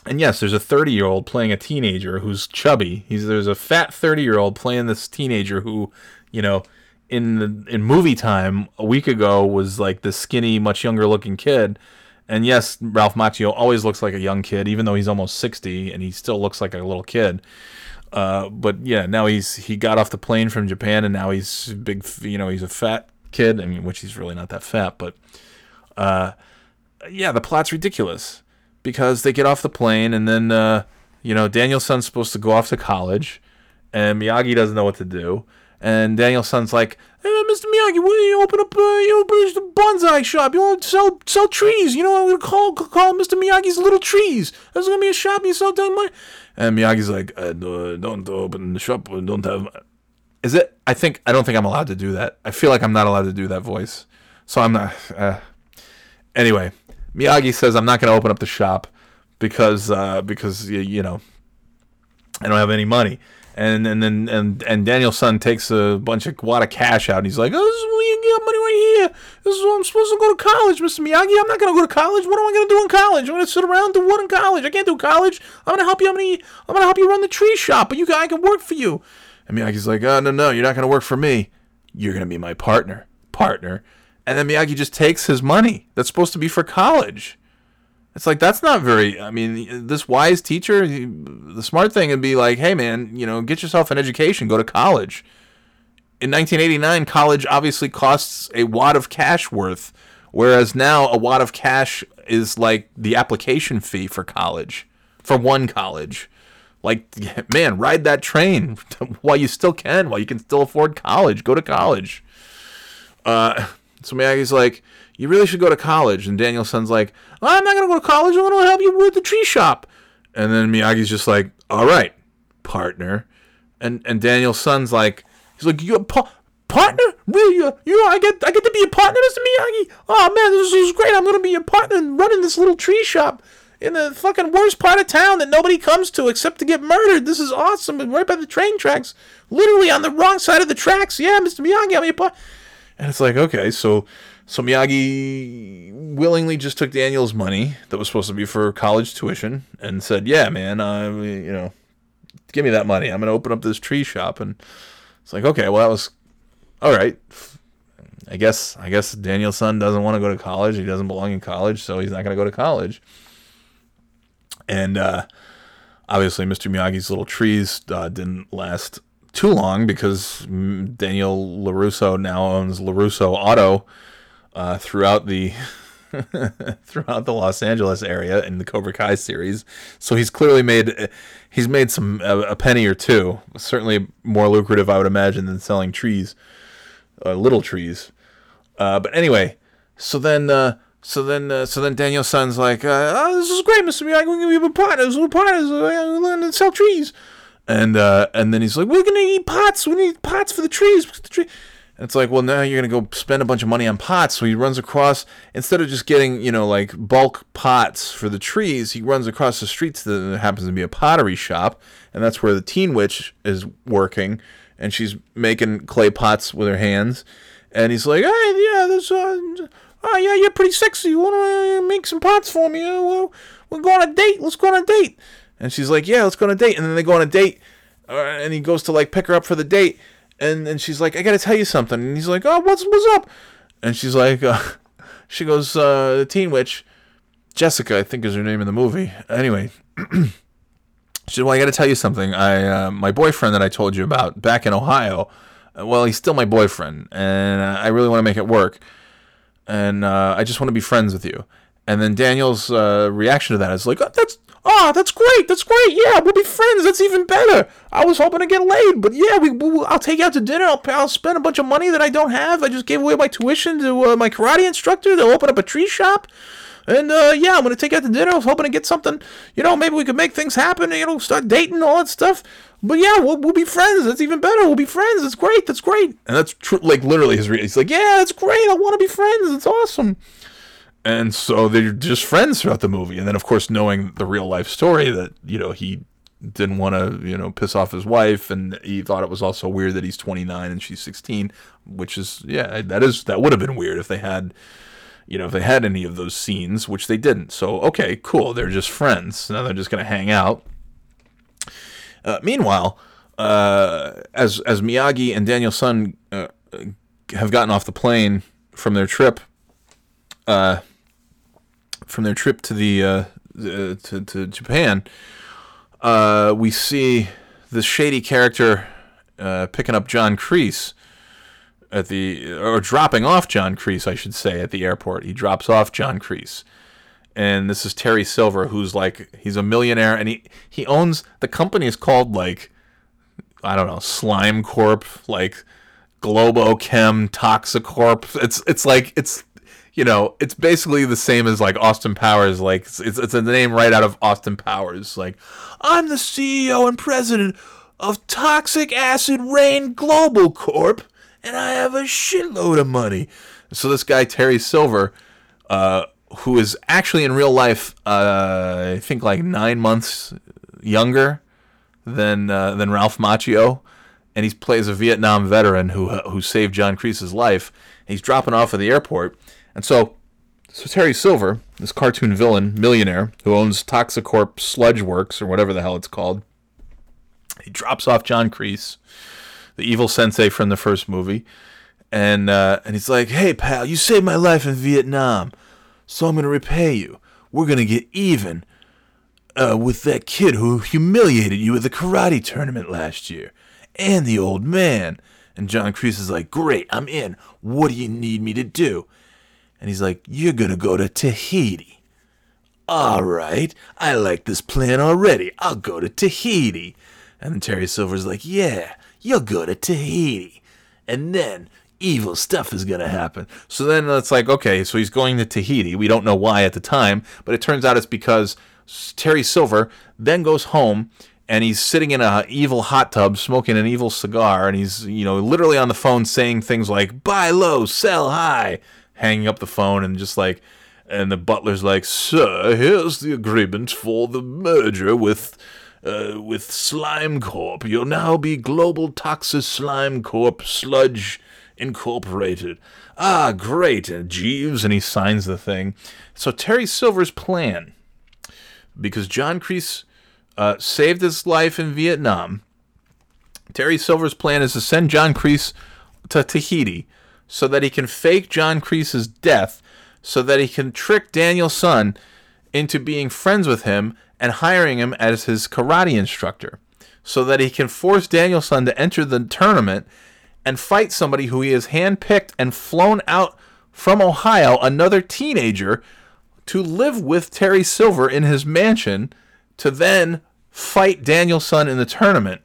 And yes, there's a 30 year old playing a teenager who's chubby. He's there's a fat 30 year old playing this teenager who, you know, in the, in movie time a week ago was like the skinny, much younger looking kid. And yes, Ralph Macchio always looks like a young kid, even though he's almost sixty, and he still looks like a little kid. Uh, but yeah, now he's he got off the plane from Japan, and now he's big. You know, he's a fat kid. I mean, which he's really not that fat, but uh, yeah, the plot's ridiculous because they get off the plane, and then uh, you know Daniel-san's supposed to go off to college, and Miyagi doesn't know what to do. And Daniel-san's like, hey, Mr. Miyagi, why don't you open up, uh, you open a bonsai shop? You want to sell sell trees? You know, I'm gonna call call Mr. Miyagi's Little Trees. There's gonna be a shop you sell down my. And Miyagi's like, uh, don't open the shop. Don't have. Is it? I think I don't think I'm allowed to do that. I feel like I'm not allowed to do that voice. So I'm not. Uh, anyway, Miyagi says I'm not to open up the shop because uh, because you know I don't have any money. And and then and and Daniel-san takes a bunch of wad of cash out and he's like, oh, this is where you get money right here. This is what I'm supposed to go to college, Mr. Miyagi. I'm not gonna go to college. What am I gonna do in college? I'm gonna sit around and do what in college? I can't do college. I'm gonna help you. I'm gonna I'm gonna help you run the tree shop, but you I can work for you. And Miyagi's like, oh no no, you're not gonna work for me. You're gonna be my partner, partner. And then Miyagi just takes his money that's supposed to be for college. It's like that's not very. I mean, this wise teacher, the smart thing would be like, "Hey, man, you know, get yourself an education, go to college." In 1989, college obviously costs a wad of cash worth, whereas now a wad of cash is like the application fee for college, for one college. Like, man, ride that train while you still can, while you can still afford college. Go to college. Uh, so Miyagi's like, you really should go to college. And Daniel-san's like, I'm not going to go to college. I'm going to help you with the tree shop. And then Miyagi's just like, all right, partner. And and Daniel-san's like, he's like, you a pa- partner? Really? You, you I get I get to be a partner, Mr. Miyagi? Oh man, this is great. I'm going to be a partner in running this little tree shop in the fucking worst part of town that nobody comes to except to get murdered. This is awesome. Right by the train tracks. Literally on the wrong side of the tracks. Yeah, Mr. Miyagi, I'm your partner. And it's like, okay, so so Miyagi willingly just took Daniel's money that was supposed to be for college tuition and said, "Yeah, man, uh, you know, give me that money. I'm going to open up this tree shop." And it's like, okay, well that was all right. I guess I guess Daniel-san doesn't want to go to college. He doesn't belong in college, so he's not going to go to college. And uh, obviously, Mr. Miyagi's little trees uh, didn't last too long because Daniel LaRusso now owns LaRusso Auto uh, throughout the throughout the Los Angeles area in the Cobra Kai series. So he's clearly made he's made some a, a penny or two. Certainly more lucrative, I would imagine, than selling trees, uh, little trees. Uh, but anyway, so then. Uh, so then, uh, so then Daniel-san's like, uh, "Oh, this is great, Mister Miyagi. We're gonna be partners. We're partners. Uh, We're gonna sell trees." And uh, and then he's like, "We're gonna eat pots. We need pots for the trees. The tree." And it's like, well, now you're gonna go spend a bunch of money on pots. So he runs across instead of just getting, you know, like bulk pots for the trees, he runs across the street to the, happens to be a pottery shop, and that's where the teen witch is working, and she's making clay pots with her hands. And he's like, hey, yeah, there's, uh, oh yeah, you're pretty sexy. You wanna uh, make some pots for me? Uh, well, we're going on a date. Let's go on a date. And she's like, yeah, let's go on a date. And then they go on a date, uh, and he goes to like pick her up for the date, and and she's like, I gotta tell you something. And he's like, oh, what's what's up? And she's like, uh, she goes, uh, the teen witch, Jessica, I think is her name in the movie. Anyway. She said, "Well, I got to tell you something. I uh, my boyfriend that I told you about back in Ohio. uh, Well, he's still my boyfriend, and uh, I really want to make it work. And uh, I just want to be friends with you." And then Daniel's reaction to that is like, oh, "That's oh, that's great. That's great. Yeah, we'll be friends. That's even better. I was hoping to get laid, but yeah, we, we I'll take you out to dinner. I'll, I'll spend a bunch of money that I don't have. I just gave away my tuition to uh, my karate instructor. They'll open up a tree shop." And uh, yeah, I'm gonna take you out to dinner. I was hoping to get something, you know, maybe we could make things happen. You know, start dating all that stuff. But yeah, we'll, we'll be friends. That's even better. We'll be friends. That's great. That's great. And that's true. Like literally, his re- he's like, yeah, that's great. I want to be friends. It's awesome. And so they're just friends throughout the movie. And then, of course, knowing the real life story that you know he didn't want to you know piss off his wife, and he thought it was also weird that he's 29 and she's 16, which is yeah, that is that would have been weird if they had you know, if they had any of those scenes, which they didn't. So, okay, cool. They're just friends. Now they're just going to hang out. Uh, meanwhile, uh, as as Miyagi and Daniel-san uh, have gotten off the plane from their trip, uh, from their trip to the uh, to to Japan, uh, we see this shady character uh, picking up John Kreese at the or dropping off John Kreese, I should say, at the airport. He drops off John Kreese. And this is Terry Silver, who's like he's a millionaire and he he owns the company is called like I don't know, Slime Corp, like Globochem Toxicorp. It's it's like it's you know, it's basically the same as like Austin Powers. Like it's it's, a name right out of Austin Powers. Like I'm the CEO and president of Toxic Acid Rain Global Corp and I have a shitload of money. So this guy Terry Silver uh, who is actually in real life, uh, I think like nine months younger than uh, than Ralph Macchio, and he plays a Vietnam veteran who who saved John Kreese's life. He's dropping off at the airport, and so so Terry Silver, this cartoon villain, millionaire who owns Toxicorp Sludge Works or whatever the hell it's called, he drops off John Kreese, the evil sensei from the first movie, and uh, and he's like, "Hey pal, you saved my life in Vietnam, so I'm gonna repay you. We're gonna get even." Uh, with that kid who humiliated you at the karate tournament last year, and the old man. And John Kreese is like, Great, I'm in. What do you need me to do? And he's like, You're going to go to Tahiti. All right, I like this plan already. I'll go to Tahiti. And then Terry Silver's like, Yeah, you'll go to Tahiti. And then evil stuff is going to happen. So then it's like, okay, so he's going to Tahiti. We don't know why at the time, but it turns out it's because Terry Silver then goes home and he's sitting in a evil hot tub smoking an evil cigar and he's you know literally on the phone saying things like buy low sell high hanging up the phone and just like and the butler's like sir here's the agreement for the merger with uh, with slime corp. You'll now be global toxic slime corp. Sludge incorporated. Ah great and jeeves and he signs the thing. So terry silver's plan because john kreese uh, saved his life in Vietnam. Terry Silver's plan is to send John Kreese to Tahiti so that he can fake John Kreese's death so that he can trick Daniel-san into being friends with him and hiring him as his karate instructor so that he can force Daniel-san to enter the tournament and fight somebody who he has handpicked and flown out from Ohio, another teenager, to live with Terry Silver in his mansion to then fight Daniel-san in the tournament.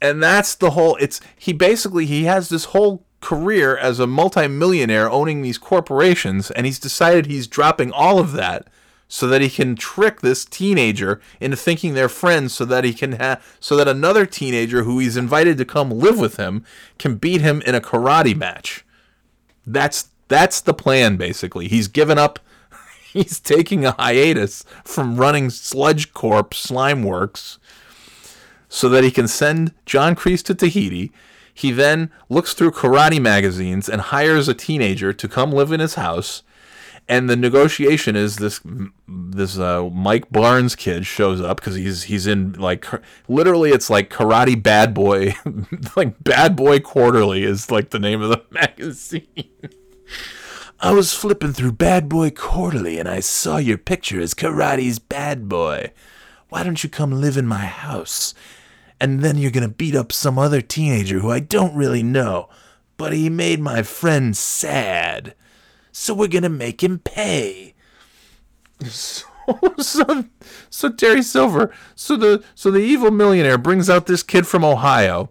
And that's the whole it's he basically he has this whole career as a multimillionaire owning these corporations and he's decided he's dropping all of that so that he can trick this teenager into thinking they're friends so that he can have so that another teenager who he's invited to come live with him can beat him in a karate match. That's that's the plan basically. He's given up he's taking a hiatus from running Sludge Corp Slime Works so that he can send John Kreese to Tahiti. He then looks through karate magazines and hires a teenager to come live in his house. And the negotiation is this this uh, Mike Barnes kid shows up because he's he's in like literally it's like Karate Bad Boy like Bad Boy Quarterly is like the name of the magazine. I was flipping through Bad Boy Quarterly and I saw your picture as Karate's Bad Boy. Why don't you come live in my house? And then you're gonna beat up some other teenager who I don't really know, but he made my friend sad. So we're gonna make him pay. So, so, so Terry Silver, so the so the evil millionaire brings out this kid from Ohio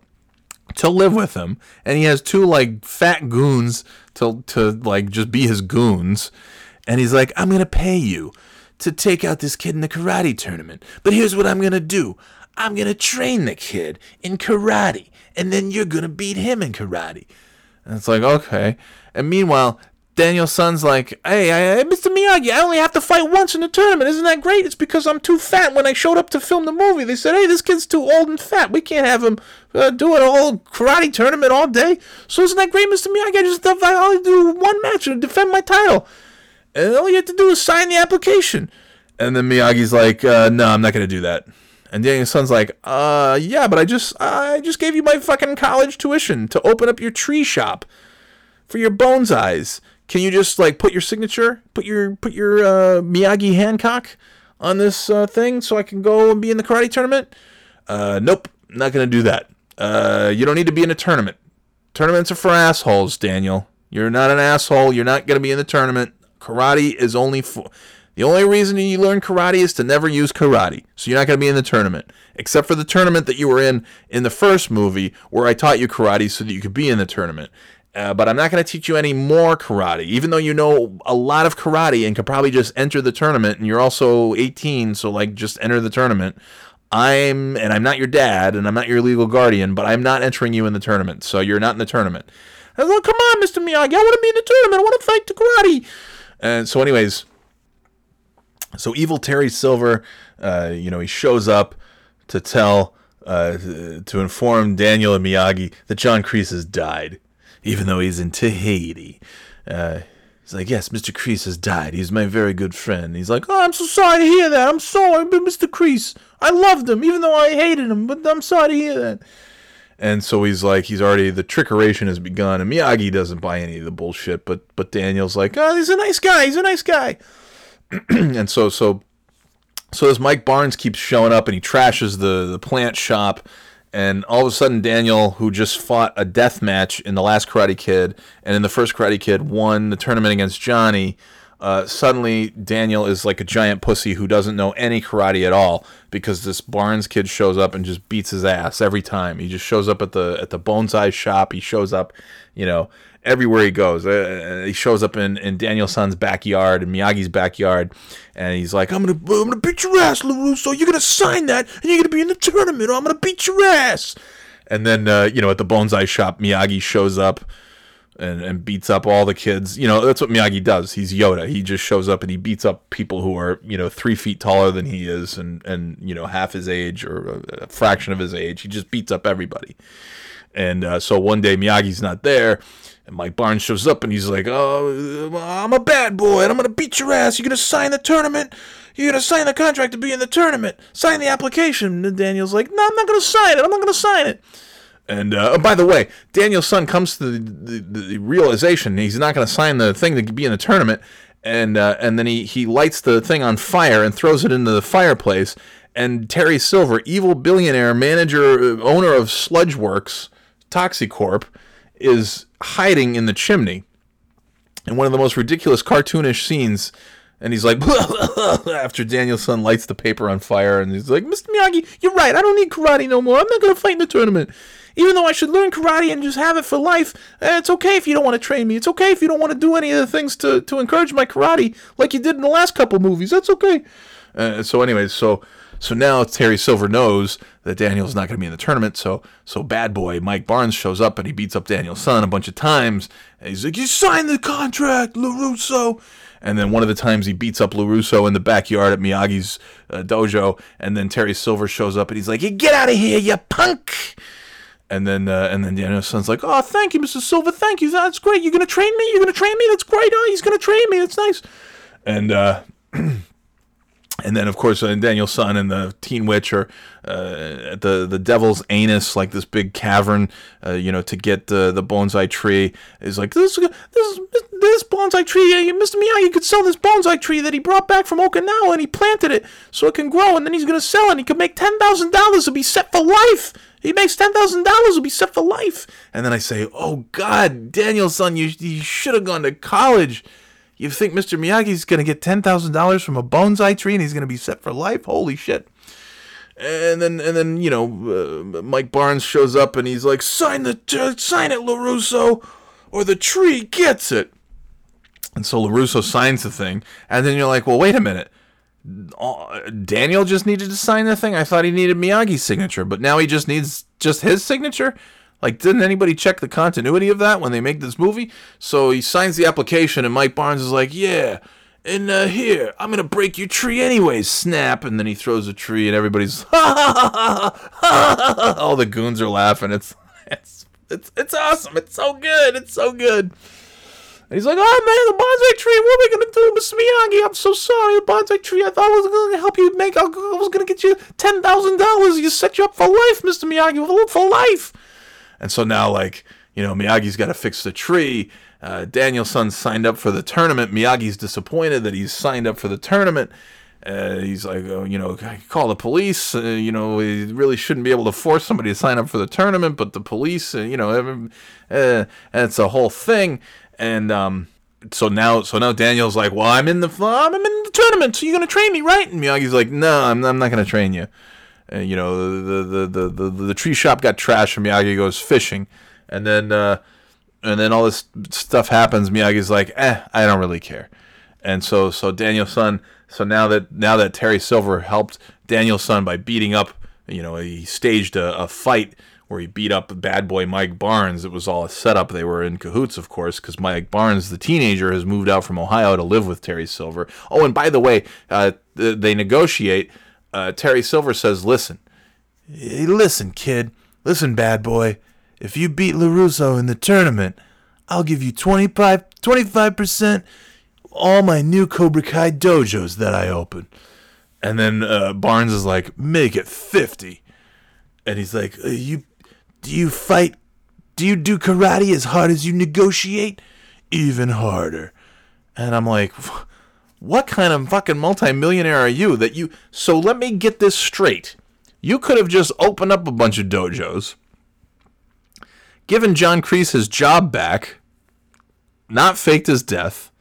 to live with him, and he has two like fat goons to to like just be his goons, and he's like, "I'm gonna pay you to take out this kid in the karate tournament, but here's what I'm gonna do: I'm gonna train the kid in karate, and then you're gonna beat him in karate." And it's like, okay. And meanwhile, Daniel-san's like, hey, hey, Mr. Miyagi, I only have to fight once in the tournament. Isn't that great? It's because I'm too fat. When I showed up to film the movie, they said, hey, this kid's too old and fat. We can't have him uh, doing a whole karate tournament all day. So isn't that great, Mr. Miyagi? I just I only do one match and defend my title. And all you have to do is sign the application. And then Miyagi's like, uh, no, I'm not going to do that. And Daniel-san's like, uh, yeah, but I just, I just gave you my fucking college tuition to open up your tree shop for your bonsais. Can you just like put your signature, put your put your uh, Miyagi Hancock on this uh, thing so I can go and be in the karate tournament? Uh, nope, not gonna do that. Uh, you don't need to be in a tournament. Tournaments are for assholes, Daniel. You're not an asshole. You're not gonna be in the tournament. Karate is only for. The only reason you learn karate is to never use karate. So you're not going to be in the tournament. Except for the tournament that you were in in the first movie where I taught you karate so that you could be in the tournament. Uh, but I'm not going to teach you any more karate, even though you know a lot of karate and could probably just enter the tournament. And you're also 18, so like just enter the tournament. I'm, and I'm not your dad, and I'm not your legal guardian, but I'm not entering you in the tournament, so you're not in the tournament. I was like, come on, Mr. Miyagi, I want to be in the tournament. I want to fight the karate. And so, anyways, so evil Terry Silver, uh, you know, he shows up to tell, uh, to inform Daniel and Miyagi that John Kreese has died, even though he's in Tahiti. Uh, he's like, yes, Mr. Kreese has died. He's my very good friend. He's like, oh, I'm so sorry to hear that. I'm sorry, but Mr. Kreese, I loved him, even though I hated him, but I'm sorry to hear that. And so he's like, he's already the trickeration has begun, and Miyagi doesn't buy any of the bullshit, but but Daniel's like, oh, he's a nice guy, he's a nice guy. and so so so as Mike Barnes keeps showing up and he trashes the the plant shop, and all of a sudden Daniel, who just fought a death match in the last Karate Kid and in the first Karate Kid, won the tournament against Johnny. Uh, suddenly Daniel is like a giant pussy who doesn't know any karate at all because this Barnes kid shows up and just beats his ass every time. He just shows up at the at the bonsai shop. He shows up, you know, everywhere he goes. Uh, he shows up in, in Daniel-san's backyard and Miyagi's backyard, and he's like, "I'm gonna I'm gonna beat your ass, LaRusso. You're gonna sign that, and you're gonna be in the tournament. Or I'm gonna beat your ass." And then uh, you know at the bonsai shop, Miyagi shows up and, and beats up all the kids. You know, that's what Miyagi does. He's Yoda. He just shows up and he beats up people who are, you know, three feet taller than he is and, and you know, half his age or a, fraction of his age. He just beats up everybody. And uh, so one day Miyagi's not there. And Mike Barnes shows up and he's like, Oh, I'm a bad boy and I'm going to beat your ass. You're going to sign the tournament? You're to sign the contract to be in the tournament. Sign the application. And Daniel's like, No, I'm not going to sign it. I'm not going to sign it. And uh, oh, by the way, Daniel-san comes to the, the, the realization he's not going to sign the thing to be in the tournament, and uh, and then he he lights the thing on fire and throws it into the fireplace. And Terry Silver, evil billionaire, manager, uh, owner of Sludge Works, Toxicorp, is hiding in the chimney. In one of the most ridiculous cartoonish scenes, and he's like, after Daniel-san lights the paper on fire, and he's like, Mr. Miyagi, you're right. I don't need karate no more. I'm not going to fight in the tournament. Even though I should learn karate and just have it for life, eh, it's okay if you don't want to train me. It's okay if you don't want to do any of the things to, to encourage my karate like you did in the last couple movies. That's okay. Uh, so, anyways, so so now Terry Silver knows that Daniel's not going to be in the tournament. So so bad boy Mike Barnes shows up and he beats up Daniel-san a bunch of times. And he's like, "You signed the contract, LaRusso." And then one of the times he beats up LaRusso in the backyard at Miyagi's uh, dojo. And then Terry Silver shows up and he's like, "You get out of here, you punk!" And then uh, and then Daniel-san's like, "Oh, thank you, Mr. Silver. Thank you. That's great. You're gonna train me. You're gonna train me. That's great. Oh, he's gonna train me. That's nice." And uh, and then of course uh, Daniel-san and the Teen Witch are uh, at the the Devil's Anus, like this big cavern, uh, you know, to get the the bonsai tree. Is like this this this bonsai tree. Mr. Miyagi could sell this bonsai tree that he brought back from Okinawa, and he planted it so it can grow, and then he's gonna sell it. and He could make ten thousand dollars to be set for life. He makes ten thousand dollars, will be set for life. And then I say, "Oh God, Daniel-san, you you should have gone to college." You think Mr. Miyagi's going to get $10,000 from a bonsai tree and he's going to be set for life? Holy shit. And then, and then you know, uh, Mike Barnes shows up and he's like, sign the, t- sign it, LaRusso, or the tree gets it. And so LaRusso signs the thing. And then you're like, well, wait a minute. Uh, Daniel just needed to sign the thing. I thought he needed Miyagi's signature, but now he just needs just his signature. Like, didn't anybody check the continuity of that when they make this movie? So he signs the application, and Mike Barnes is like, "Yeah, and uh, here I'm gonna break your tree anyways." Snap, and then he throws a tree, and everybody's ha ha ha ha. All the goons are laughing. It's it's it's it's awesome. It's so good. It's so good. And he's like, "Oh man, the bonsai tree. What are we gonna do, Mr. Miyagi? I'm so sorry. The bonsai tree. I thought I was gonna help you make. I was gonna get you ten thousand dollars. You set you up for life, Mr. Miyagi, for life." And so now, like, you know, Miyagi's got to fix the tree. Uh, Daniel-san signed up for the tournament. Miyagi's disappointed that he's signed up for the tournament. Uh, he's like, oh, you know, call the police. Uh, you know, he really shouldn't be able to force somebody to sign up for the tournament, but the police, uh, you know, uh, it's a whole thing. And um, so now, so now Daniel's like, well, I'm in the, I'm in the tournament, so you're gonna train me, right? And Miyagi's like, no, I'm, I'm not gonna train you. You know, the, the, the, the, the, tree shop got trashed and Miyagi goes fishing. And then, uh, and then all this stuff happens. Miyagi's like, eh, I don't really care. And so, so Daniel-san, so now that, now that Terry Silver helped Daniel-san by beating up, you know, he staged a, a fight where he beat up bad boy Mike Barnes. It was all a setup. They were in cahoots, of course, because Mike Barnes, the teenager, has moved out from Ohio to live with Terry Silver. Oh, and by the way, uh, they negotiate. Uh, Terry Silver says, "Listen, hey, listen, kid, listen, bad boy. If you beat LaRusso in the tournament, I'll give you 25 percent all my new Cobra Kai dojos that I open." And then uh, Barnes is like, "Make it 50." And he's like, uh, "You do you fight? Do you do karate as hard as you negotiate? Even harder." And I'm like, "What kind of fucking multimillionaire are you that you So let me get this straight. You could have just opened up a bunch of dojos, given John Kreese his job back, not faked his death,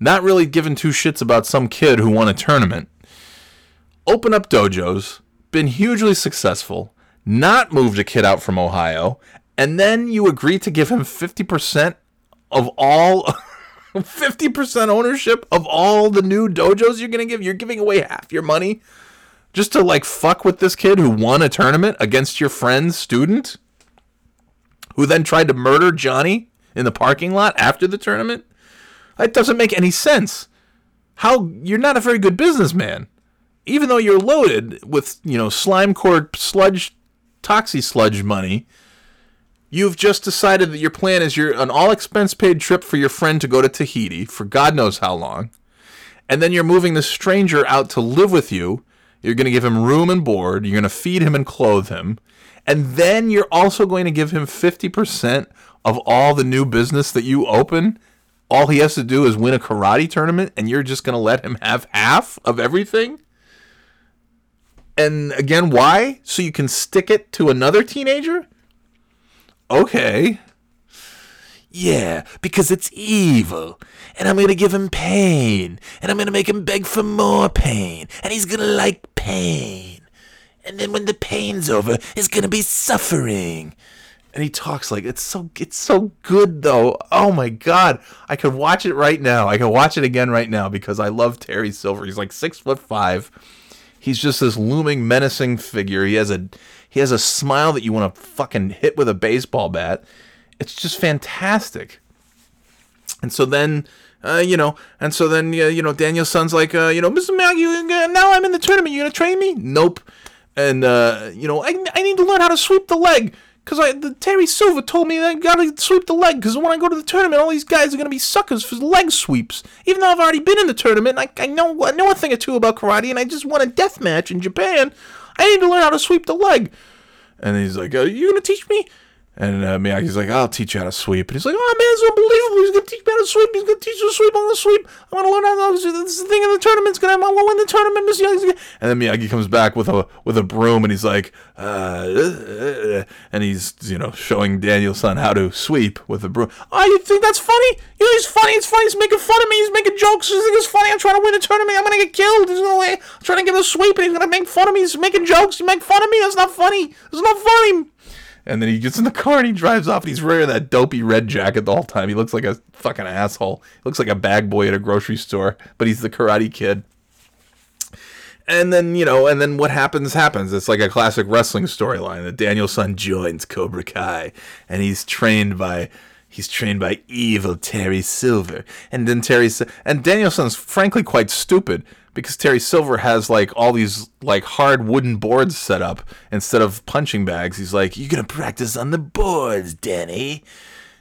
not really given two shits about some kid who won a tournament, open up dojos, been hugely successful, not moved a kid out from Ohio, and then you agree to give him 50% of all 50% ownership of all the new dojos you're going to give. You're giving away half your money just to like fuck with this kid who won a tournament against your friend's student who then tried to murder Johnny in the parking lot after the tournament. That doesn't make any sense. How you're not a very good businessman. Even though you're loaded with, you know, slime core sludge toxi sludge money, you've just decided that your plan is your an all expense paid trip for your friend to go to Tahiti for God knows how long. And then you're moving this stranger out to live with you. You're going to give him room and board. You're going to feed him and clothe him. And then you're also going to give him 50% of all the new business that you open. All he has to do is win a karate tournament, and you're just going to let him have half of everything? And again, why? So you can stick it to another teenager? Okay. Yeah, because it's evil. And I'm going to give him pain. And I'm going to make him beg for more pain. And he's going to like pain. And then when the pain's over, he's going to be suffering. And he talks like it's so it's so good though. Oh my god. I could watch it right now. I could watch it again right now because I love Terry Silver. He's like six foot five he's just this looming menacing figure he has a he has a smile that you want to fucking hit with a baseball bat it's just fantastic and so then uh, you know and so then uh, you know daniel-san's like uh, you know mr Miyagi, uh, now i'm in the tournament you gonna train me nope and uh, you know I, I need to learn how to sweep the leg because I the Terry Silver told me that I gotta sweep the leg because when I go to the tournament, all these guys are gonna be suckers for leg sweeps. Even though I've already been in the tournament, I, I know I know a thing or two about karate, and I just won a death match in Japan. I need to learn how to sweep the leg. And he's like, "Are you gonna teach me?" And uh, Miyagi's like, "I'll teach you how to sweep." And he's like, "Oh man, it's unbelievable! He's gonna teach me how to sweep. He's gonna teach you to sweep. I'm gonna sweep. I want to learn how to. This is the thing in the tournament's gonna. I'm gonna win the tournament, Miss Young's." And then Miyagi comes back with a with a broom, and he's like, uh, and he's you know showing Daniel-san how to sweep with a broom. Oh, you think that's funny? You know, he's funny. It's funny. He's making fun of me. He's making jokes. He's think it's funny. I'm trying to win a tournament. I'm gonna get killed. There's no way. I'm trying to give a sweep, and he's gonna make fun of me. He's making jokes. He make fun of me. That's not funny. It's not funny. And then he gets in the car and he drives off and he's wearing that dopey red jacket the whole time. He looks like a fucking asshole. He looks like a bag boy at a grocery store, but he's the karate kid. And then, you know, and then what happens happens. It's like a classic wrestling storyline that Daniel-san joins Cobra Kai and he's trained by he's trained by evil Terry Silver. And then Terry and Daniel-san's frankly quite stupid because Terry Silver has like all these like hard wooden boards set up instead of punching bags. He's like, "You're gonna practice on the boards, Danny."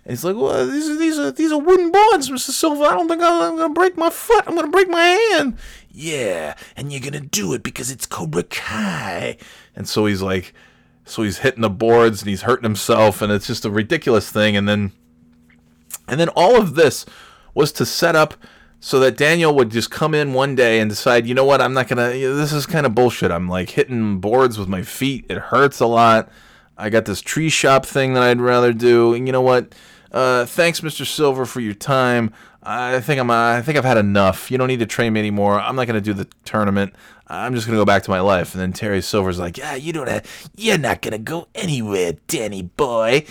And he's like, "Well, these are these are these are wooden boards, Mister Silver. I don't think I'm gonna break my foot. I'm gonna break my hand." Yeah, and you're gonna do it because it's Cobra Kai. And so he's like, so he's hitting the boards and he's hurting himself, and it's just a ridiculous thing. And then, and then all of this was to set up so that Daniel would just come in one day and decide, you know what, I'm not gonna. This is kind of bullshit. I'm like hitting boards with my feet. It hurts a lot. I got this tree shop thing that I'd rather do. And you know what? Uh, thanks, Mr. Silver, for your time. I think I'm. I think I've had enough. You don't need to train me anymore. I'm not gonna do the tournament. I'm just gonna go back to my life. And then Terry Silver's like, Yeah, you don't. Have, you're not gonna go anywhere, Danny boy.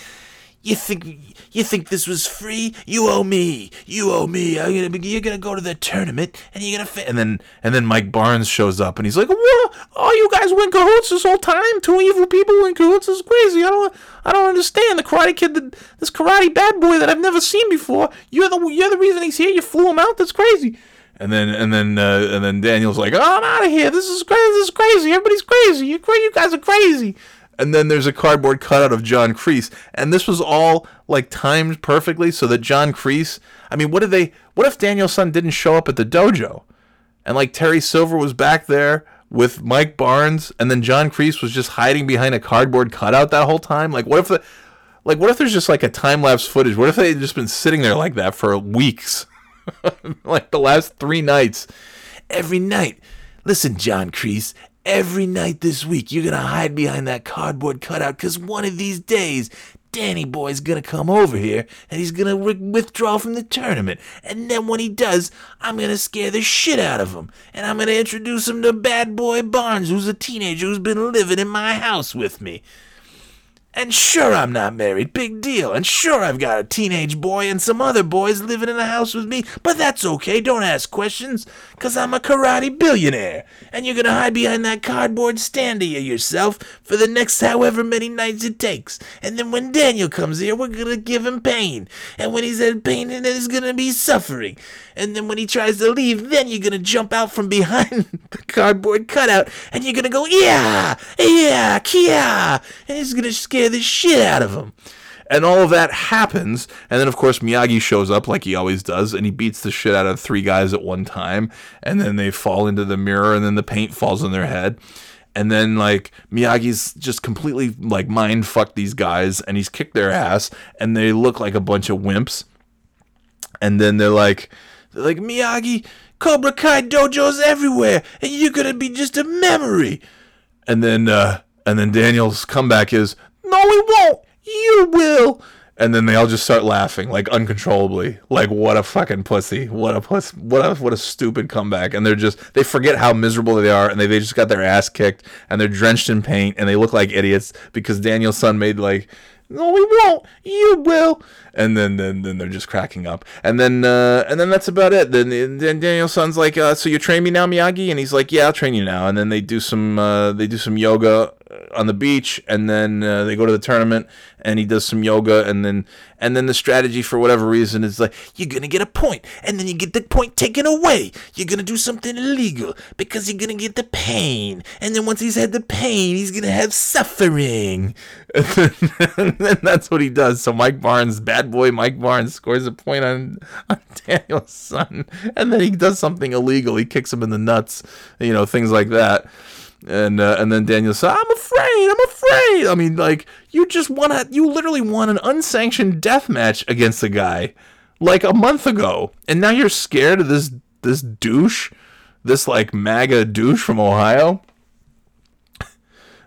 You think you think this was free? You owe me. You owe me. I'm gonna be, you're gonna go to the tournament and you're gonna fit. And then and then Mike Barnes shows up and he's like, "What? Oh, you guys in cahoots this whole time? Two evil people in cahoots? This is crazy. I don't I don't understand. The Karate Kid, the, this karate bad boy that I've never seen before. You're the you're the reason he's here. You flew him out. That's crazy." And then and then uh, and then Daniel's like, "Oh, I'm out of here. This is crazy. This is crazy. Everybody's crazy. You you guys are crazy." And then there's a cardboard cutout of John Kreese, and this was all like timed perfectly so that John Kreese. I mean, what did they? What if Daniel-san didn't show up at the dojo, and like Terry Silver was back there with Mike Barnes, and then John Kreese was just hiding behind a cardboard cutout that whole time? Like, what if the, like, what if there's just like a time lapse footage? What if they had just been sitting there like that for weeks, like the last three nights? Every night. Listen, John Kreese, every night this week you're gonna hide behind that cardboard cutout because one of these days Danny Boy's gonna come over here and he's gonna wi- withdraw from the tournament. And then when he does, I'm gonna scare the shit out of him. And I'm gonna introduce him to Bad Boy Barnes, who's a teenager who's been living in my house with me. And sure, I'm not married, big deal. And sure, I've got a teenage boy and some other boys living in the house with me, but that's okay, don't ask questions, because I'm a karate billionaire. And you're gonna hide behind that cardboard stand of yourself for the next however many nights it takes. And then when Daniel comes here, we're gonna give him pain. And when he's in pain, then there's gonna be suffering. And then when he tries to leave, then you're gonna jump out from behind the cardboard cutout and you're gonna go, yeah, yeah, kia. And it's gonna scare the shit out of him. And all of that happens, and then of course Miyagi shows up like he always does, and he beats the shit out of three guys at one time, and then they fall into the mirror, and then the paint falls on their head. And then like Miyagi's just completely like mind fucked these guys, and he's kicked their ass, and they look like a bunch of wimps. And then they're like, they're like Miyagi, Cobra Kai dojos everywhere, and you're gonna be just a memory. And then uh, and then Daniel's comeback is, no, we won't. You will. And then they all just start laughing like uncontrollably. Like what a fucking pussy. What a puss. What a what a stupid comeback. And they're just they forget how miserable they are, and they they just got their ass kicked, and they're drenched in paint, and they look like idiots because Daniel-san made like. No, we won't. You will. And then, then, then they're just cracking up. And then, uh, and then that's about it. Then, then Daniel-san's like, uh, "So you train me now, Miyagi?" And he's like, "Yeah, I'll train you now." And then they do some, uh, they do some yoga on the beach, and then uh, they go to the tournament, and he does some yoga, and then, and then the strategy for whatever reason is like, You're gonna get a point, and then you get the point taken away. You're gonna do something illegal because you're gonna get the pain. And then once he's had the pain, he's gonna have suffering. and then, and then that's what he does. So Mike Barnes, bad boy Mike Barnes, scores a point on, on Daniel-san, and then he does something illegal. He kicks him in the nuts, you know, things like that. And uh, and then Daniel said, "I'm afraid. I'm afraid." I mean, like you just won a, you literally won an unsanctioned death match against a guy like a month ago, and now you're scared of this this douche, this like MAGA douche from Ohio.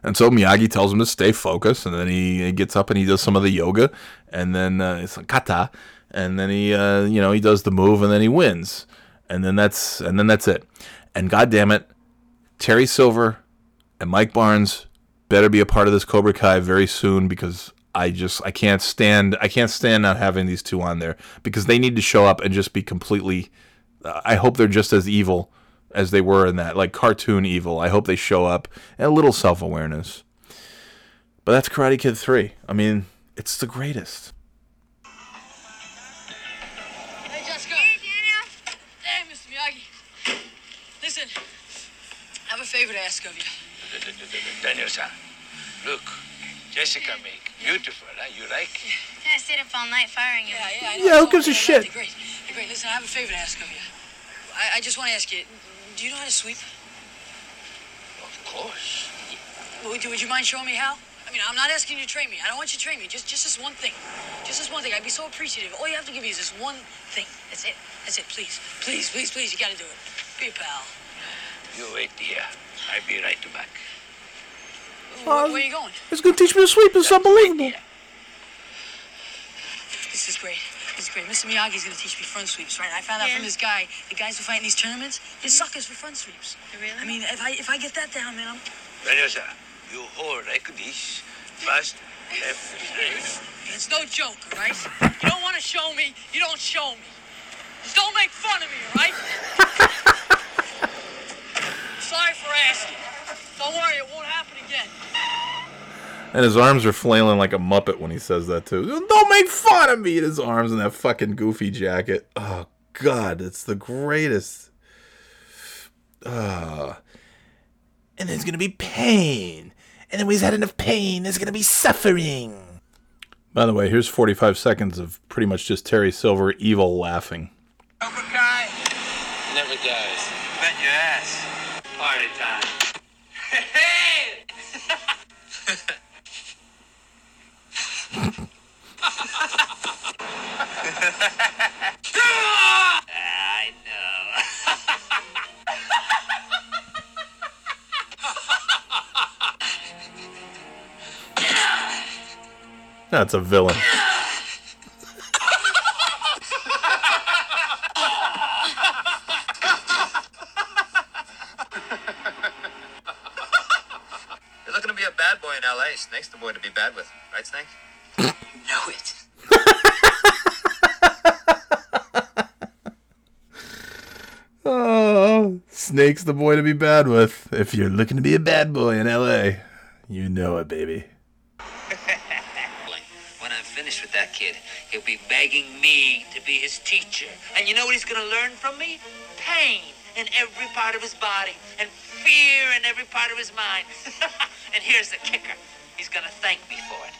And so Miyagi tells him to stay focused, and then he, gets up and he does some of the yoga, and then uh, it's like kata, and then he uh, you know he does the move, and then he wins, and then that's and then that's it. And God damn it, Terry Silver and Mike Barnes better be a part of this Cobra Kai very soon because I just I can't stand I can't stand not having these two on there because they need to show up and just be completely. I hope they're just as evil as they were in that like cartoon evil. I hope they show up and a little self awareness. But that's Karate Kid three. I mean, it's the greatest. Hey, Jessica. Hey, Daniel. Hey, Mr. Miyagi. Listen, I have a favor to ask of you. Daniel-san, look, Jessica make beautiful, huh? You like? Yeah, I stayed up all night firing him. Yeah, yeah, I know. Yeah, who gives a shit? Great. They're great. Listen, I have a favor to ask of you. I, I just want to ask you, do you know how to sweep? Of course. Would you, would you mind showing me how? I mean, I'm not asking you to train me. I don't want you to train me. Just, just this one thing. Just this one thing. I'd be so appreciative. All you have to give me is this one thing. That's it. That's it. Please, please, please, please. You got to do it. Be a pal. You wait here. I'll be right back. Where, where are you going? It's gonna teach me to sweep. It's unbelievable. This is great. This is great. Mr. Miyagi's gonna teach me front sweeps, right? I found out from this guy, the guys who fight in these tournaments, they're mm-hmm. suckers for front sweeps. Really? I mean, if I if I get that down, man, I'm Daniel-san, you hold like this. First, It's no joke, all right? You don't want to show me, you don't show me. Just don't make fun of me, all right? Sorry for asking. Don't worry, it won't happen again. And his arms are flailing like a muppet when he says that too. Don't make fun of me. And his arms in that fucking goofy jacket. Oh God, it's the greatest. Uh, And there's gonna be pain. And then when he's had enough pain, there's gonna be suffering. by the way, here's 45 seconds of pretty much just Terry Silver evil laughing. Never dies. Bet your ass. Party time. I know. That's a villain. Snake's the boy to be bad with. If you're looking to be a bad boy in LA, you know it, baby. When I'm finished with that kid, he'll be begging me to be his teacher. And you know what he's gonna learn from me? Pain in every part of his body and fear in every part of his mind. and here's the kicker he's gonna thank me for it.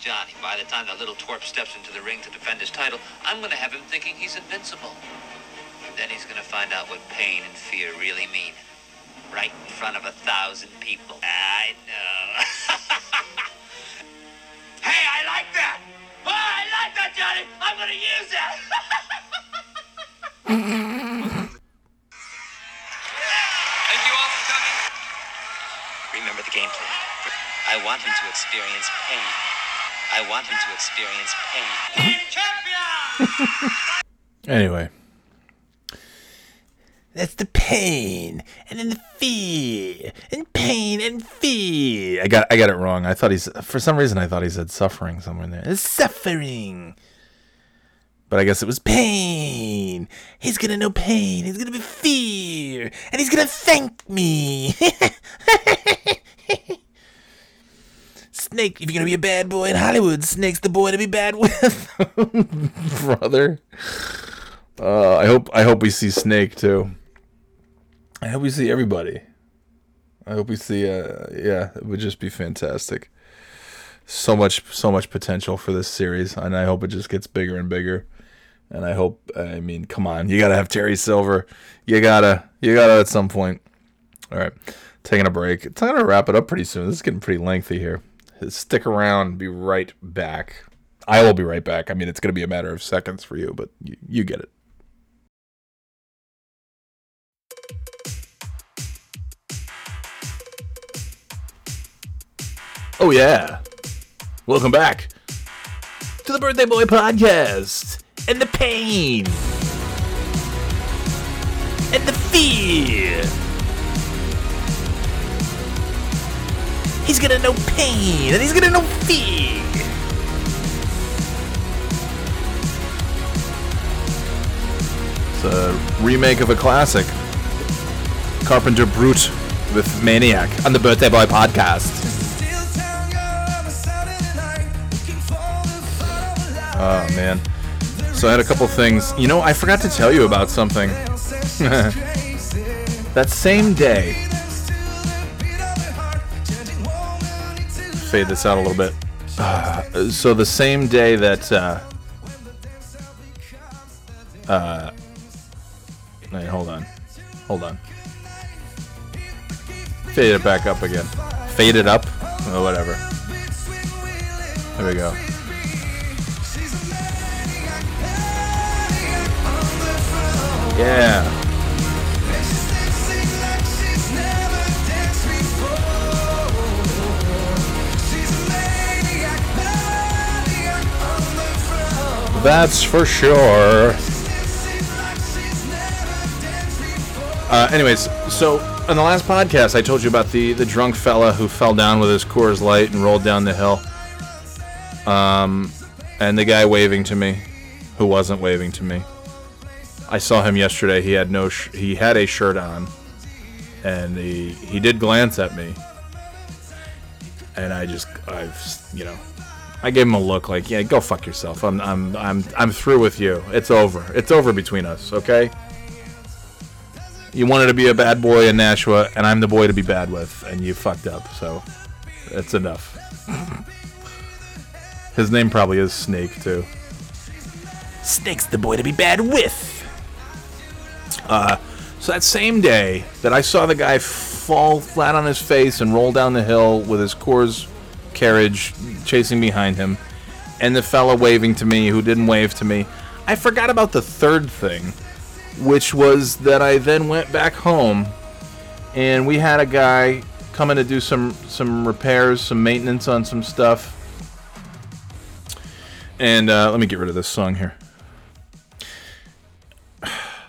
Johnny, by the time that little twerp steps into the ring to defend his title, I'm gonna have him thinking he's invincible. Then he's gonna find out what pain and fear really mean. Right in front of a thousand people. I know. Hey, I like that! Oh, I like that, Johnny! I'm gonna use that! Thank you all for coming. Remember the game plan. I want him to experience pain. I want him to experience pain. Anyway, That's the pain. And then the fear. And pain and fear. I got I got it wrong. I thought he's for some reason I thought he said suffering somewhere in there. It's suffering. But I guess it was Pain. He's gonna know pain. He's gonna be fear. And he's gonna thank me. Snake, if you're gonna be a bad boy in Hollywood, Snake's the boy to be bad with. brother. Uh, I hope I hope we see Snake too. I hope we see everybody. I hope we see. Uh, yeah, it would just be fantastic. So much, so much potential for this series, and I hope it just gets bigger and bigger. And I hope, I mean, come on, you gotta have Terry Silver. You gotta, you gotta at some point. All right, taking a break. It's gonna wrap it up pretty soon. This is getting pretty lengthy here. Stick around. Be right back. I will be right back. I mean, it's gonna be a matter of seconds for you, but you, you get it. Oh, yeah. Welcome back to the Birthday Boy Podcast. And the pain. And the fear. He's gonna know pain and he's gonna know fear. It's a remake of a classic. Carpenter Brut with Maniac on the Birthday Boy podcast. Oh man. So I had a couple things. You know, I forgot to tell you about something. that same day. Fade this out a little bit. Uh, so the same day that uh, uh, wait, hold on, hold on. Fade it back up again. Fade it up. Oh, whatever. There we go. Yeah. That's for sure. Uh, anyways, so on the last podcast, I told you about the the drunk fella who fell down with his Coors Light and rolled down the hill. Um, and the guy waving to me, who wasn't waving to me. I saw him yesterday. He had no. Sh- he had a shirt on, and he he did glance at me. And I just I've you know, I gave him a look like yeah, go fuck yourself. I'm I'm I'm I'm through with you. It's over. It's over between us. Okay. You wanted to be a bad boy in Nashua, and I'm the boy to be bad with, and you fucked up. So that's enough. His name probably is Snake too. Snake's the boy to be bad with. Uh, so that same day that I saw the guy fall flat on his face and roll down the hill with his Coors carriage chasing behind him, and the fella waving to me who didn't wave to me, I forgot about the third thing, which was that I then went back home, and we had a guy coming to do some some repairs, some maintenance on some stuff. And uh, let me get rid of this song here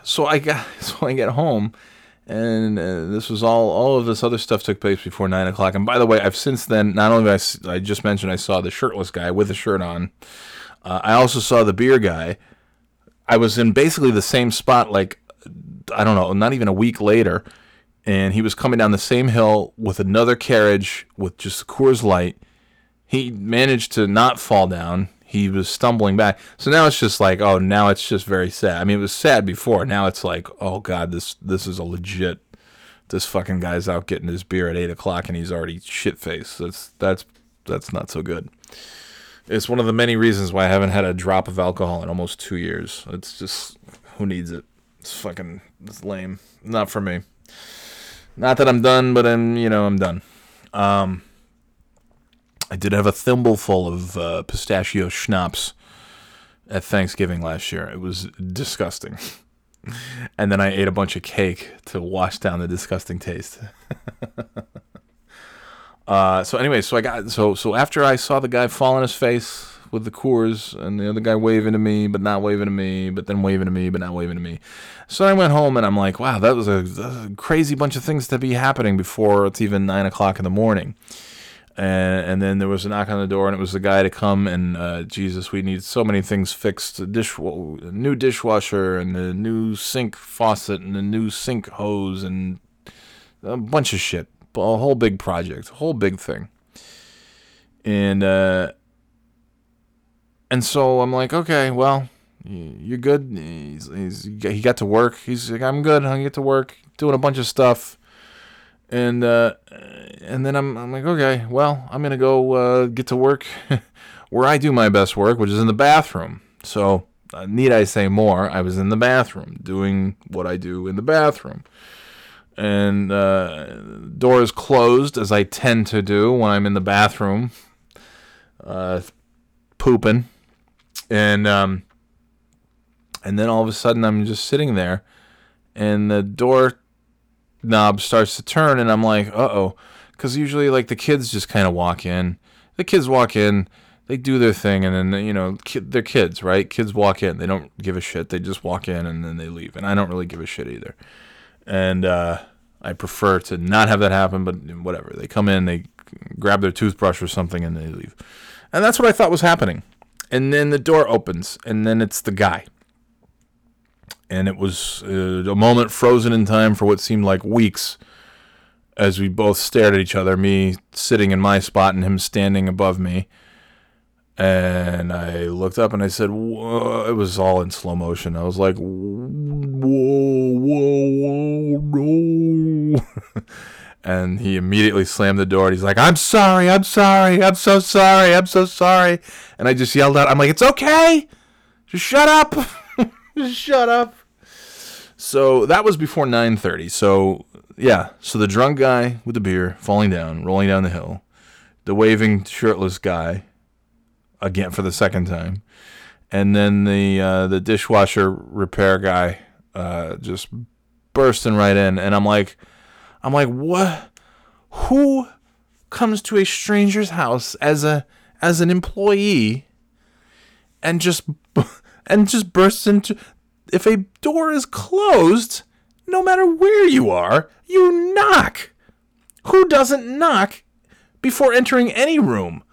so I got so I get home, and uh, this was all all of this other stuff took place before nine o'clock. And by the way, I've since then not only I, I just mentioned I saw the shirtless guy with a shirt on, uh, I also saw the beer guy. I was in basically the same spot, like I don't know, not even a week later, and he was coming down the same hill with another carriage with just Coors Light. He managed to not fall down. He was stumbling back. So now it's just like, oh, now it's just very sad. I mean, it was sad before. Now it's like, oh god, this this is a legit. This fucking guy's out getting his beer at eight o'clock and he's already shit faced. That's that's that's not so good. It's one of the many reasons why I haven't had a drop of alcohol in almost two years. It's just who needs it? It's fucking it's lame. Not for me. Not that I'm done, but I'm you know I'm done. Um, I did have a thimbleful of uh, pistachio schnapps at Thanksgiving last year. It was disgusting. and then I ate a bunch of cake to wash down the disgusting taste. uh, so anyway, so I got so so after I saw the guy fall on his face with the Coors and the other guy waving to me but not waving to me, but then waving to me but not waving to me. So I went home and I'm like, wow, that was a, that was a crazy bunch of things to be happening before it's even nine o'clock in the morning and, and then there was a knock on the door, and it was the guy to come and uh, Jesus, we need so many things fixed: a dish, a new dishwasher, and a new sink faucet, and a new sink hose, and a bunch of shit, a whole big project, a whole big thing. And uh, and so I'm like, okay, well, you're good. He's, he's he got to work. He's like, I'm good. I get to work, doing a bunch of stuff and uh, and then I'm I'm like, okay, well, I'm gonna go uh, get to work where I do my best work, which is in the bathroom. So uh, need I say more? I was in the bathroom doing what I do in the bathroom, and uh, door is closed as I tend to do when I'm in the bathroom, uh, pooping, and um, and then all of a sudden I'm just sitting there, and the door knob starts to turn and I'm like, uh-oh. Because usually, like, the kids just kind of walk in. The kids walk in, they do their thing, and then, you know, they're kids, right? Kids walk in. They don't give a shit. They just walk in and then they leave. And I don't really give a shit either. And uh, I prefer to not have that happen, but whatever. They come in, they grab their toothbrush or something, and they leave. And that's what I thought was happening. And then the door opens, and then it's the guy and it was uh, a moment frozen in time for what seemed like weeks as we both stared at each other, me sitting in my spot and him standing above me. And I looked up and I said, whoa. it was all in slow motion. I was like, whoa, whoa, whoa, no. and he immediately slammed the door and he's like, I'm sorry, I'm sorry, I'm so sorry, I'm so sorry. And I just yelled out, I'm like, it's okay. Just shut up. shut up. So that was before 9:30. So yeah, so the drunk guy with the beer falling down, rolling down the hill, the waving shirtless guy again for the second time, and then the uh, the dishwasher repair guy uh, just bursting right in, and I'm like, I'm like, what? Who comes to a stranger's house as a as an employee and just and just bursts into if a door is closed, no matter where you are, you knock. Who doesn't knock before entering any room?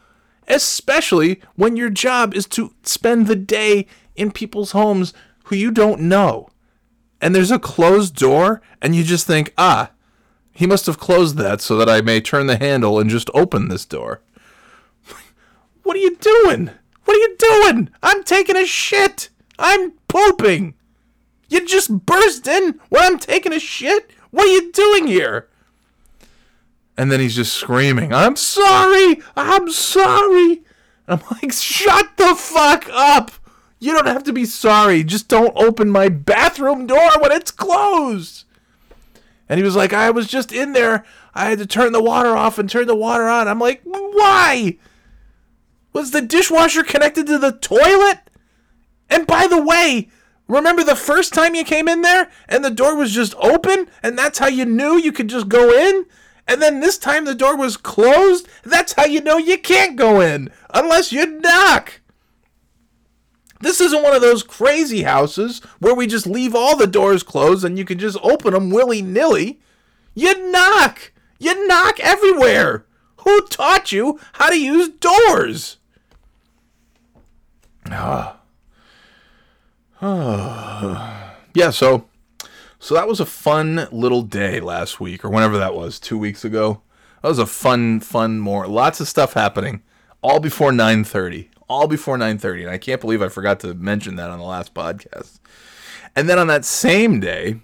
especially when your job is to spend the day in people's homes who you don't know. And there's a closed door, and you just think, ah, he must have closed that so that I may turn the handle and just open this door. What are you doing? What are you doing? I'm taking a shit. I'm pooping. You just burst in when I'm taking a shit? What are you doing here? And then he's just screaming, I'm sorry! I'm sorry! I'm like, shut the fuck up! You don't have to be sorry. Just don't open my bathroom door when it's closed. And he was like, I was just in there. I had to turn the water off and turn the water on. I'm like, why? Was the dishwasher connected to the toilet? And by the way, remember the first time you came in there and the door was just open and that's how you knew you could just go in? And then this time the door was closed? That's how you know you can't go in unless you knock. This isn't one of those crazy houses where we just leave all the doors closed and you can just open them willy nilly. You knock! You knock everywhere! Who taught you how to use doors? Ah. yeah, so so that was a fun little day last week or whenever that was, 2 weeks ago. That was a fun fun more lots of stuff happening all before 9:30. All before 9:30 and I can't believe I forgot to mention that on the last podcast. And then on that same day,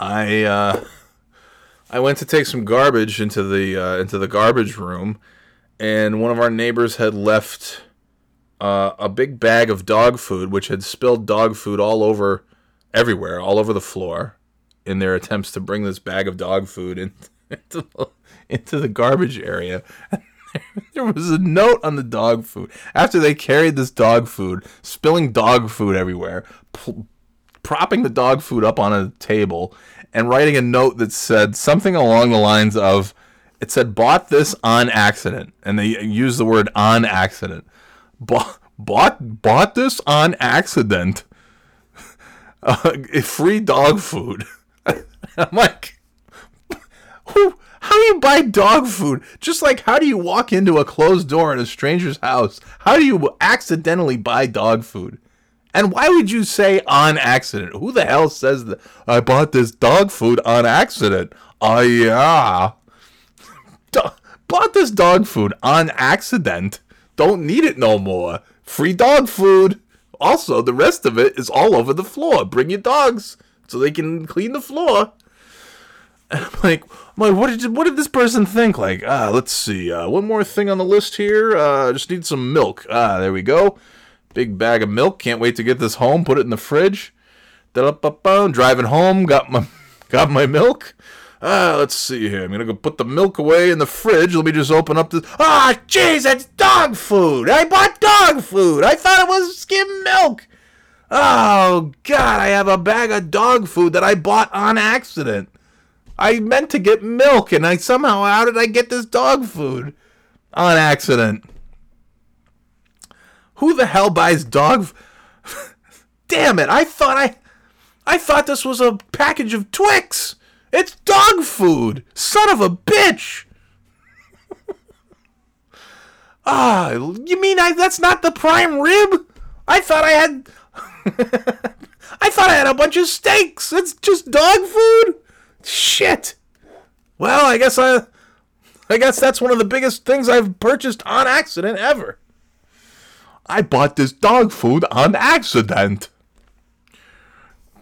I uh I went to take some garbage into the uh, into the garbage room, and one of our neighbors had left uh, a big bag of dog food, which had spilled dog food all over, everywhere, all over the floor, in their attempts to bring this bag of dog food in, into the, into the garbage area. there was a note on the dog food after they carried this dog food, spilling dog food everywhere, pl- propping the dog food up on a table, and writing a note that said something along the lines of, "It said bought this on accident," and they used the word "on accident." Bought bought bought this on accident. Uh, free dog food. I'm like, who? How do you buy dog food? Just like how do you walk into a closed door in a stranger's house? How do you accidentally buy dog food? And why would you say on accident? Who the hell says that? I bought this dog food on accident. Oh, yeah. Do- bought this dog food on accident. Don't need it no more. Free dog food. Also, the rest of it is all over the floor. Bring your dogs so they can clean the floor. And I'm like, I'm like, what did what did this person think? Like, ah, let's see, uh, one more thing on the list here. Uh, just need some milk. Ah, there we go. Big bag of milk. Can't wait to get this home. Put it in the fridge. Da-da-ba-ba. Driving home. Got my got my milk. Ah, let's see here. I'm gonna go put the milk away in the fridge. Let me just open up this. Ah, jeez, that's dog food. I bought dog food. I thought it was skim milk. Oh God, I have a bag of dog food that I bought on accident. I meant to get milk, and I somehow how did I get this dog food on accident? Who the hell buys dog? Damn it! I thought I, I thought this was a package of Twix. It's dog food. Son of a bitch. ah, you mean I? That's not the prime rib? I thought I had. I thought I had a bunch of steaks. It's just dog food. Shit. Well, I guess I. I guess that's one of the biggest things I've purchased on accident ever. I bought this dog food on accident.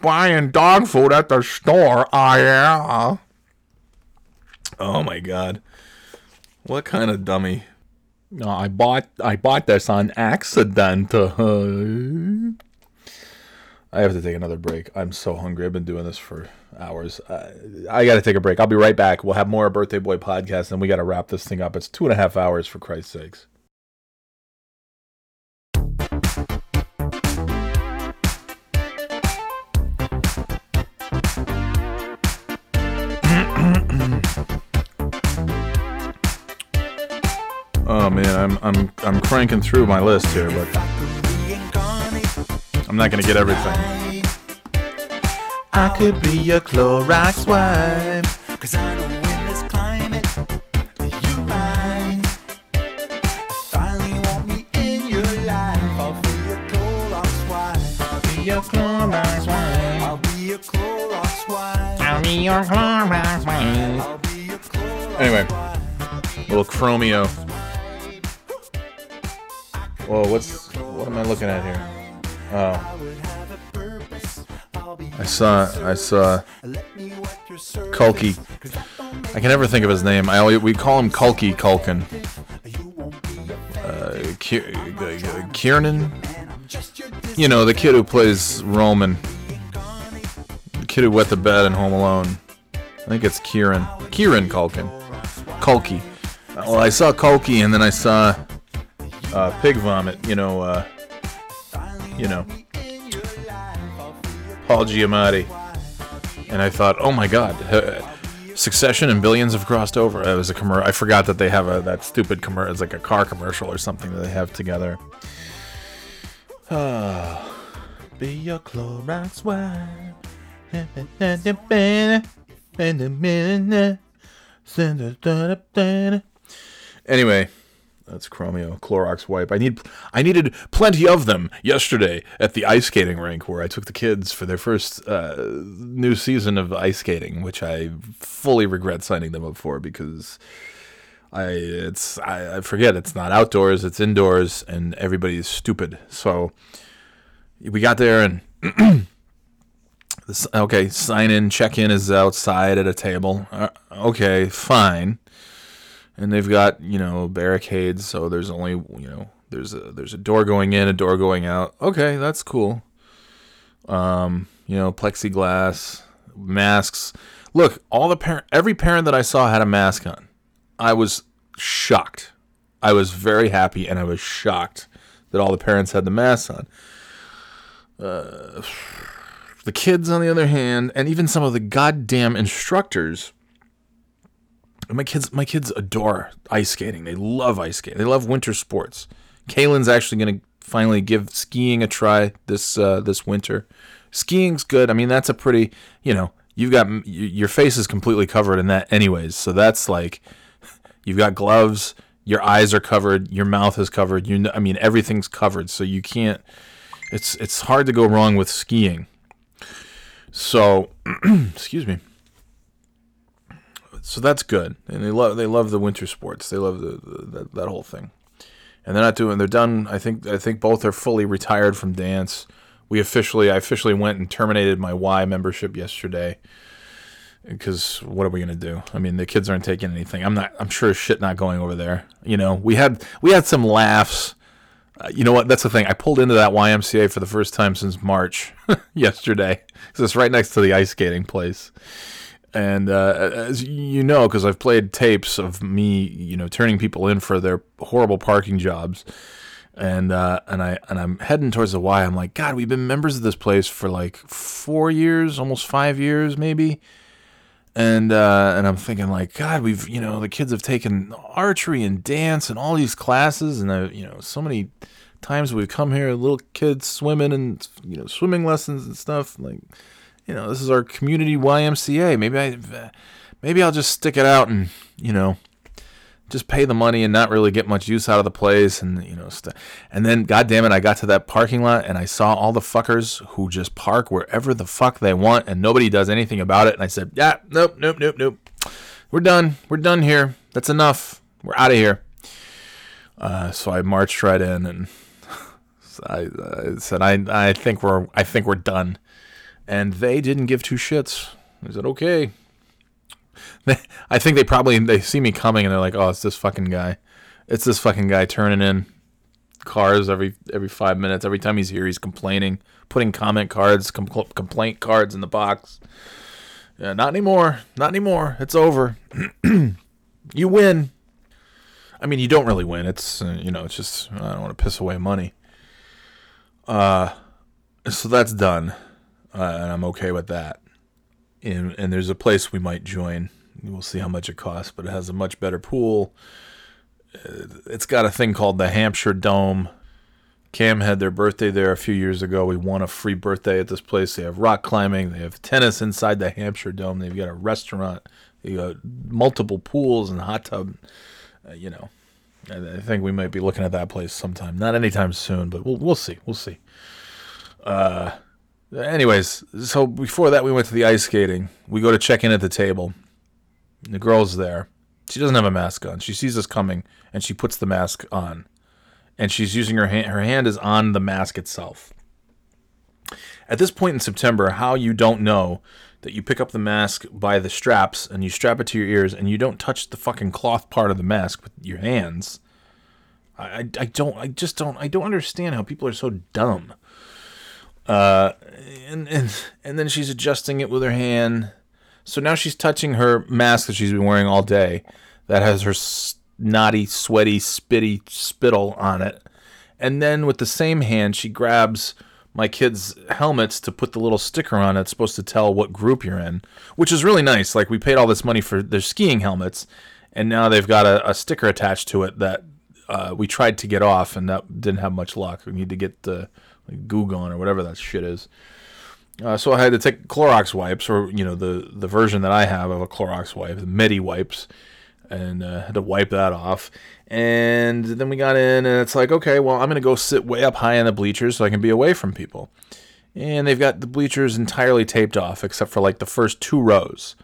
Buying dog food at the store. Oh, yeah. Oh, my God. What kind of dummy? No, I bought I bought this on accident. I have to take another break. I'm so hungry. I've been doing this for hours. Uh, I got to take a break. I'll be right back. We'll have more Birthday Boy podcast, and we got to wrap this thing up. It's two and a half hours, for Christ's sakes. man, I'm I'm I'm cranking through my list here, but I'm not gonna get everything. I could be a Clorox wife. Cause I know in this climate you mind. Finally want me in your life. I'll be your Clorox wife. I'll be your Clorox wife. I'll be your Clorox wife. I'll be your Clorox wife. Anyway, little Chromeo. Whoa, what's what am I looking at here? Oh. I saw I saw Kulky. I can never think of his name. I always, we call him Kulky Culkin. Uh, Ki- Kiernan, you know the kid who plays Roman, the kid who wet the bed in Home Alone. I think it's Kieran. Kieran Culkin. Kulky. Well, I saw Kulky, and then I saw uh, Pig Vomit. You know, uh, you know, Paul Giamatti. And I thought, oh my God, uh, Succession and Billions have crossed over. It was a commercial. I forgot that they have a that stupid commercial. It's like a car commercial or something that they have together. Ah, be your Clorox wipe. Anyway, that's Chromeo Clorox wipe. I need I needed plenty of them yesterday at the ice skating rink where I took the kids for their first uh, new season of ice skating, which I fully regret signing them up for because I it's I, I forget it's not outdoors, it's indoors, and everybody's stupid. So we got there and okay, sign in, check in is outside at a table. Uh, okay, fine. And they've got you know barricades, so there's only you know there's a there's a door going in, a door going out. Okay, that's cool. Um, you know, plexiglass, masks. Look, all the parent, every parent that I saw had a mask on. I was shocked. I was very happy, and I was shocked that all the parents had the masks on. Uh, the kids, on the other hand, and even some of the goddamn instructors. My kids, my kids adore ice skating. They love ice skating. They love winter sports. Kaylin's actually going to finally give skiing a try this uh, this winter. Skiing's good. I mean, that's a pretty, you know, you've got your face is completely covered in that, anyways. So that's like, you've got gloves. Your eyes are covered. Your mouth is covered. You, know, I mean, everything's covered. So you can't. It's it's hard to go wrong with skiing. So, excuse me. So that's good, and they love they love the winter sports. They love the, the that, that whole thing, and they're not doing. They're done. I think I think both are fully retired from dance. We officially I officially went and terminated my Y membership yesterday. Because what are we gonna do? I mean, the kids aren't taking anything. I'm not. I'm sure shit not going over there. You know, we had we had some laughs. Uh, you know what? That's the thing. I pulled into that YMCA for the first time since March yesterday. Because it's right next to the ice skating place. And uh, as you know, because I've played tapes of me, you know, turning people in for their horrible parking jobs, and uh, and I and I'm heading towards the Y. I'm like, God, we've been members of this place for like four years, almost five years, maybe. And uh, and I'm thinking like, God, we've you know the kids have taken archery and dance and all these classes, and uh, you know so many times we've come here, little kids swimming and you know swimming lessons and stuff. Like, you know, this is our community YMCA. Maybe I, maybe I'll just stick it out and you know, just pay the money and not really get much use out of the place, and you know, st- and then God damn it, I got to that parking lot and I saw all the fuckers who just park wherever the fuck they want and nobody does anything about it. And I said, yeah, nope, nope, nope, nope. We're done. We're done here. That's enough. We're out of here. Uh, so I marched right in and I, I said, I, I think we're, I think we're done. And they didn't give two shits. I said, okay. I think they probably, they see me coming and they're like, oh, it's this fucking guy. It's this fucking guy turning in cars every, every five minutes. Every time he's here, he's complaining, putting comment cards, com- complaint cards in the box. Yeah, not anymore. Not anymore. It's over. you win. I mean, you don't really win. It's uh, you know, it's just I don't want to piss away money. Uh, so that's done, uh, and I'm okay with that. And and there's a place we might join. We'll see how much it costs, but it has a much better pool. Uh, It's got a thing called the Hampshire Dome. Cam had their birthday there a few years ago. We won a free birthday at this place. They have rock climbing. They have tennis inside the Hampshire Dome. They've got a restaurant. They got multiple pools and hot tub. Uh, you know, I, I think we might be looking at that place sometime. Not anytime soon, but we'll we'll see. We'll see. Uh, Anyways, so before that, we went to the ice skating. We go to check in at the table. The girl's there. She doesn't have a mask on. She sees us coming, and she puts the mask on. And she's using her hand. Her hand is on the mask itself. At this point in September, how you don't know that you pick up the mask by the straps and you strap it to your ears and you don't touch the fucking cloth part of the mask with your hands. I, I, I don't I just don't I don't understand how people are so dumb. Uh, and and and then she's adjusting it with her hand. So now she's touching her mask that she's been wearing all day, that has her snotty, sweaty, spitty spittle on it. And then with the same hand, she grabs my kids' helmets to put the little sticker on that's supposed to tell what group you're in, which is really nice. Like we paid all this money for their skiing helmets, and now they've got a, a sticker attached to it that uh, we tried to get off, and that didn't have much luck. We need to get the like, goo or whatever that shit is. Uh, so I had to take Clorox wipes, or you know the the version that I have of a Clorox wipe, the Medi wipes, and uh, had to wipe that off. And then we got in, and it's like, okay, well, I'm gonna go sit way up high in the bleachers so I can be away from people. And they've got the bleachers entirely taped off, except for like the first two rows.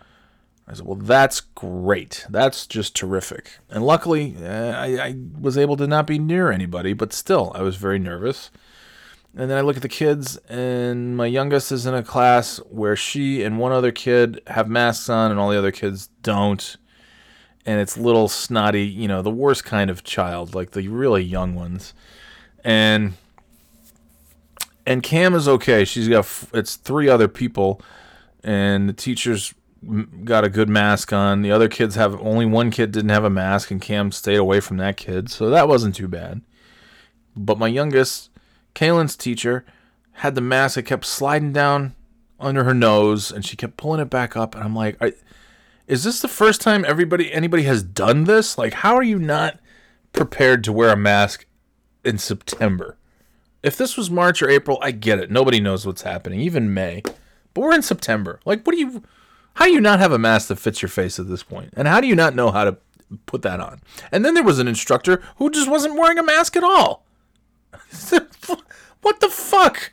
I said, well, that's great. That's just terrific. And luckily, uh, I, I was able to not be near anybody, but still, I was very nervous. And then I look at the kids, and my youngest is in a class where she and one other kid have masks on, and all the other kids don't. And it's little snotty, you know, the worst kind of child, like the really young ones. And and Cam is okay. She's got f- it's three other people, and the teachers got a good mask on. The other kids have only one kid didn't have a mask, and Cam stayed away from that kid, so that wasn't too bad. But my youngest Kaylin's teacher had the mask that kept sliding down under her nose, and she kept pulling it back up. And I'm like, is this the first time everybody anybody has done this? Like, how are you not prepared to wear a mask in September? If this was March or April, I get it. Nobody knows what's happening, even May. But we're in September. Like, what do you? How do you not have a mask that fits your face at this point? And how do you not know how to put that on? And then there was an instructor who just wasn't wearing a mask at all. what the fuck?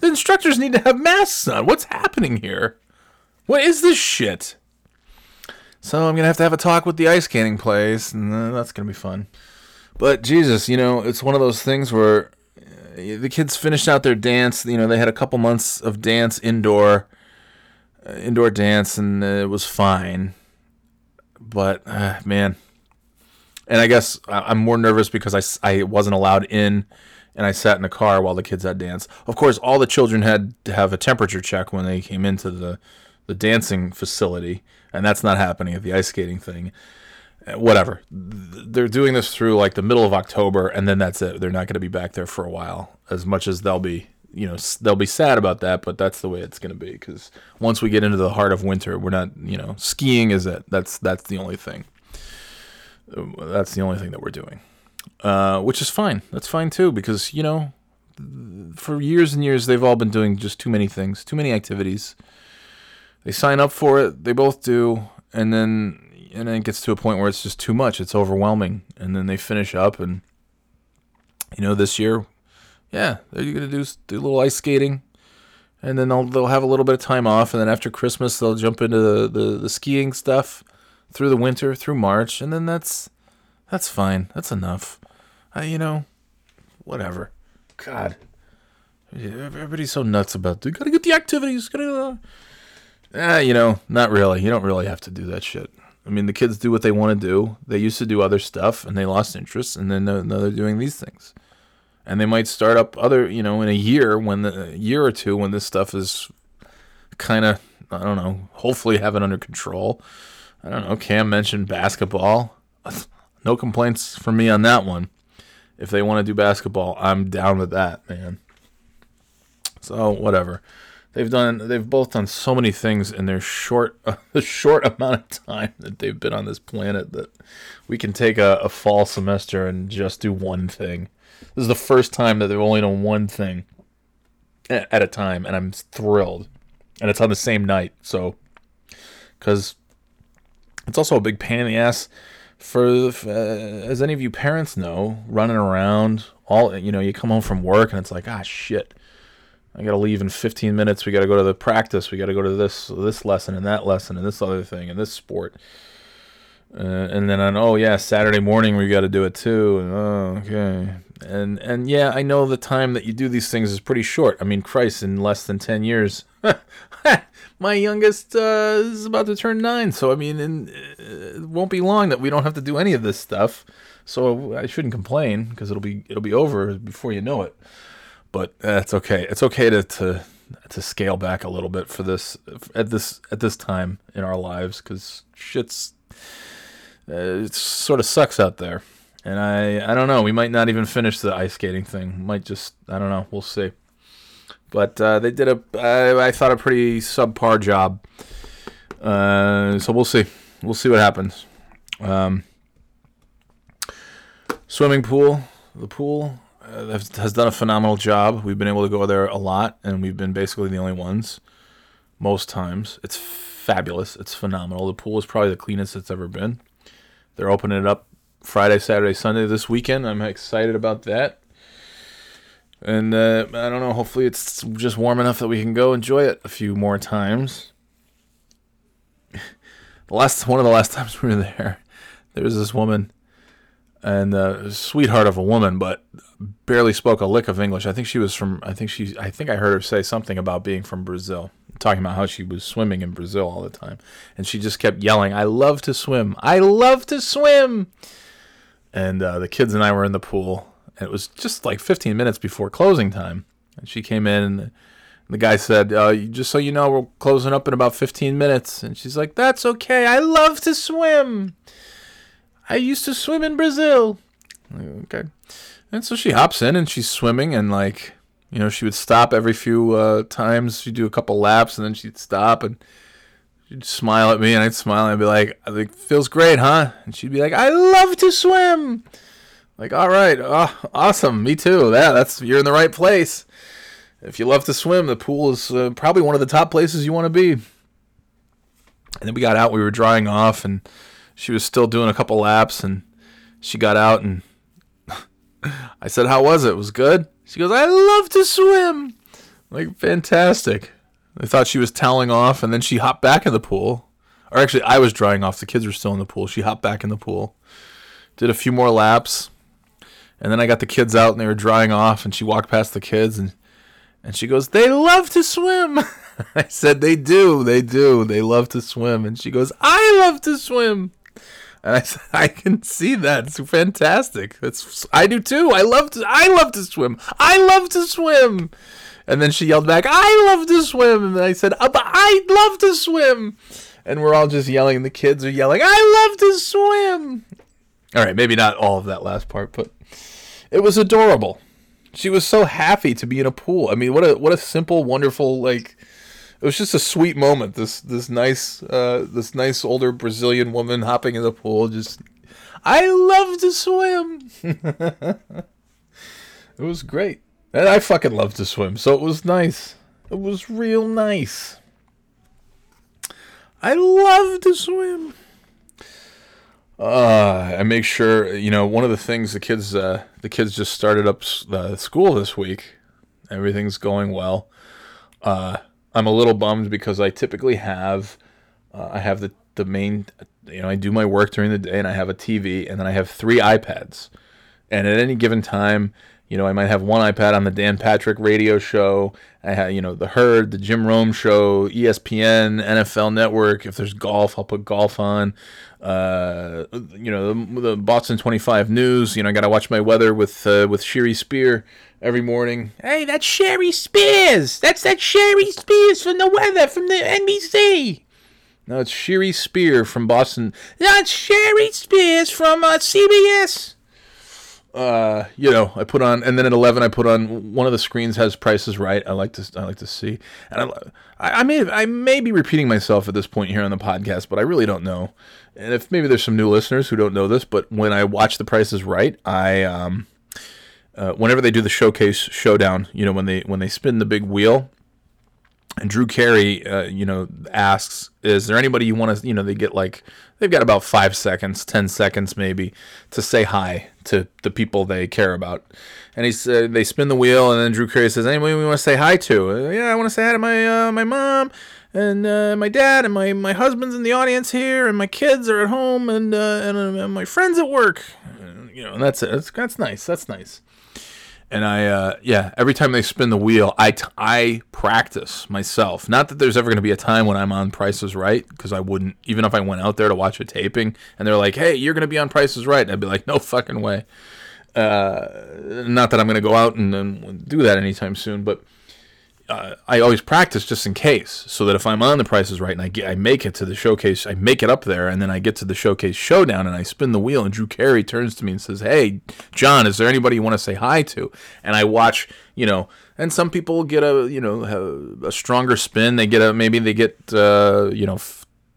The instructors need to have masks on. What's happening here? What is this shit? So I'm gonna have to have a talk with the ice skating place, and uh, that's gonna be fun. But Jesus, you know, it's one of those things where uh, the kids finished out their dance. You know, they had a couple months of dance indoor, uh, indoor dance, and uh, it was fine. But uh, man, and I guess I'm more nervous because I I wasn't allowed in and I sat in the car while the kids had dance. Of course, all the children had to have a temperature check when they came into the, the dancing facility, and that's not happening at the ice skating thing. Uh, Whatever. They're doing this through like the middle of October, and then that's it. They're not going to be back there for a while, as much as they'll be. You know, they'll be sad about that, but that's the way it's going to be. Because once we get into the heart of winter, we're not. You know, skiing is it. That's that's the only thing. Uh, That's the only thing that we're doing uh, which is fine. That's fine too because you know, for years and years they've all been doing just too many things, too many activities. They sign up for it, they both do, and then and then it gets to a point where it's just too much. It's overwhelming, and then they finish up and you know this year, yeah, they're gonna do do a little ice skating. And then they'll, they'll have a little bit of time off, and then after Christmas they'll jump into the, the, the skiing stuff through the winter, through March, and then that's that's fine. That's enough. I, you know, whatever. God, everybody's so nuts about. You gotta get the activities. Gotta. Ah, you know, not really. You don't really have to do that shit. I mean, the kids do what they want to do. They used to do other stuff, and they lost interest, and then now now they're doing these things. And they might start up other, you know, in a year when the a year or two when this stuff is kind of, I don't know, hopefully have it under control. I don't know. Cam mentioned basketball. No complaints from me on that one. If they want to do basketball, I'm down with that, man. So whatever. They've done. They've both done so many things in their short, the short amount of time that they've been on this planet that we can take a, a fall semester and just do one thing. This is the first time that they've only done one thing at a time, and I'm thrilled. And it's on the same night, so because it's also a big pain in the ass for uh, as any of you parents know running around all you know you come home from work and it's like ah shit I got to leave in 15 minutes. We got to go to the practice. We got to go to this this lesson and that lesson and this other thing and this sport. Uh, and then on oh yeah, Saturday morning we got to do it too. Oh okay. And and yeah, I know the time that you do these things is pretty short. I mean, Christ, in less than 10 years, my youngest uh, is about to turn nine. So I mean, in, uh, it won't be long that we don't have to do any of this stuff. So I shouldn't complain because it'll be it'll be over before you know it. But that's okay. It's okay to to to scale back a little bit for this at this at this time in our lives because shit's uh, it sort of sucks out there. And I I don't know. We might not even finish the ice skating thing. Might just I don't know. We'll see. But uh, they did a I, I thought a pretty subpar job. Uh, so we'll see. We'll see what happens. Um, swimming pool. The pool uh, has done a phenomenal job. We've been able to go there a lot, and we've been basically the only ones most times. It's fabulous. It's phenomenal. The pool is probably the cleanest it's ever been. They're opening it up Friday, Saturday, Sunday this weekend. I'm excited about that. And uh, I don't know. Hopefully, it's just warm enough that we can go enjoy it a few more times. The last one of the last times we were there, there was this woman, and uh, sweetheart of a woman, but barely spoke a lick of English. I think she was from. I think she. I think I heard her say something about being from Brazil, talking about how she was swimming in Brazil all the time, and she just kept yelling, "I love to swim! I love to swim!" And uh, the kids and I were in the pool, and it was just like 15 minutes before closing time, and she came in and. The guy said, uh, "Just so you know, we're closing up in about 15 minutes." And she's like, "That's okay. I love to swim. I used to swim in Brazil." Okay. And so she hops in and she's swimming and like, you know, she would stop every few uh, times. She'd do a couple laps and then she'd stop and she'd smile at me and I'd smile and I'd be like, "I think feels great, huh?" And she'd be like, "I love to swim." Like, all right, oh, awesome, me too. Yeah, that's you're in the right place. If you love to swim, the pool is uh, probably one of the top places you want to be. And then we got out, we were drying off, and she was still doing a couple laps, and she got out, and I said, "How was it? it was good." She goes, "I love to swim." Like fantastic. I thought she was toweling off, and then she hopped back in the pool. Or actually, I was drying off. The kids were still in the pool. She hopped back in the pool, did a few more laps, and then I got the kids out, and they were drying off. And she walked past the kids, and and she goes, They love to swim. I said, They do. They do. They love to swim. And she goes, I love to swim. And I said, I can see that. It's fantastic. That's I do too. I love to I love to swim. I love to swim. And then she yelled back, I love to swim. And I said, uh, I love to swim. And we're all just yelling, the kids are yelling, I love to swim. All right, maybe not all of that last part, but it was adorable she was so happy to be in a pool. I mean, what a what a simple, wonderful like. It was just a sweet moment. This this nice uh, this nice older Brazilian woman hopping in the pool. Just, I love to swim. it was great, and I fucking love to swim. So it was nice. It was real nice. I love to swim. Uh, I make sure you know one of the things the kids uh, the kids just started up uh, school this week. Everything's going well. Uh, I'm a little bummed because I typically have uh, I have the the main you know I do my work during the day and I have a TV and then I have three iPads, and at any given time you know, I might have one iPad on the Dan Patrick radio show. I have, you know, the Herd, the Jim Rome show, ESPN, NFL Network. If there's golf, I'll put golf on. Uh, you know, the, the, Boston 25 News. You know, I got to watch my weather with uh, with Shiri Spear every morning. Hey, that's Sherry Spears. That's that Sherry Spears from the weather from the NBC. No, it's Shiri Spear from Boston. That's Sherry Spears from uh, CBS uh, you know, I put on, and then at eleven, I put on one of the screens has prices right. I like to, I like to see, and I, I may, I may be repeating myself at this point here on the podcast, but I really don't know. And if maybe there's some new listeners who don't know this, but when I watch the prices right, I, um, uh, whenever they do the showcase showdown, you know, when they when they spin the big wheel, and Drew Carey, uh, you know, asks, "Is there anybody you want to?" You know, they get like they've got about five seconds, ten seconds maybe, to say hi to the people they care about. And he's uh, they spin the wheel, and then Drew Carey says, "Anybody we want to say hi to?" Yeah, I want to say hi to my uh, my mom and uh, my dad and my my husband's in the audience here, and my kids are at home, and uh, and, uh, and my friends at work. And, you know, and that's it. That's, that's nice. That's nice. And I, uh, yeah, every time they spin the wheel, I, t- I practice myself. Not that there's ever going to be a time when I'm on Prices Right, because I wouldn't, even if I went out there to watch a taping and they're like, hey, you're going to be on Prices Right. And I'd be like, no fucking way. Uh, not that I'm going to go out and, and do that anytime soon, but uh, I always practice just in case, so that if I'm on the prices right and I get, I make it to the showcase, I make it up there, and then I get to the showcase showdown and I spin the wheel, and Drew Carey turns to me and says, "Hey, John, is there anybody you want to say hi to?" And I watch, you know, and some people get a, you know, a, stronger spin. They get a maybe they get, uh, you know.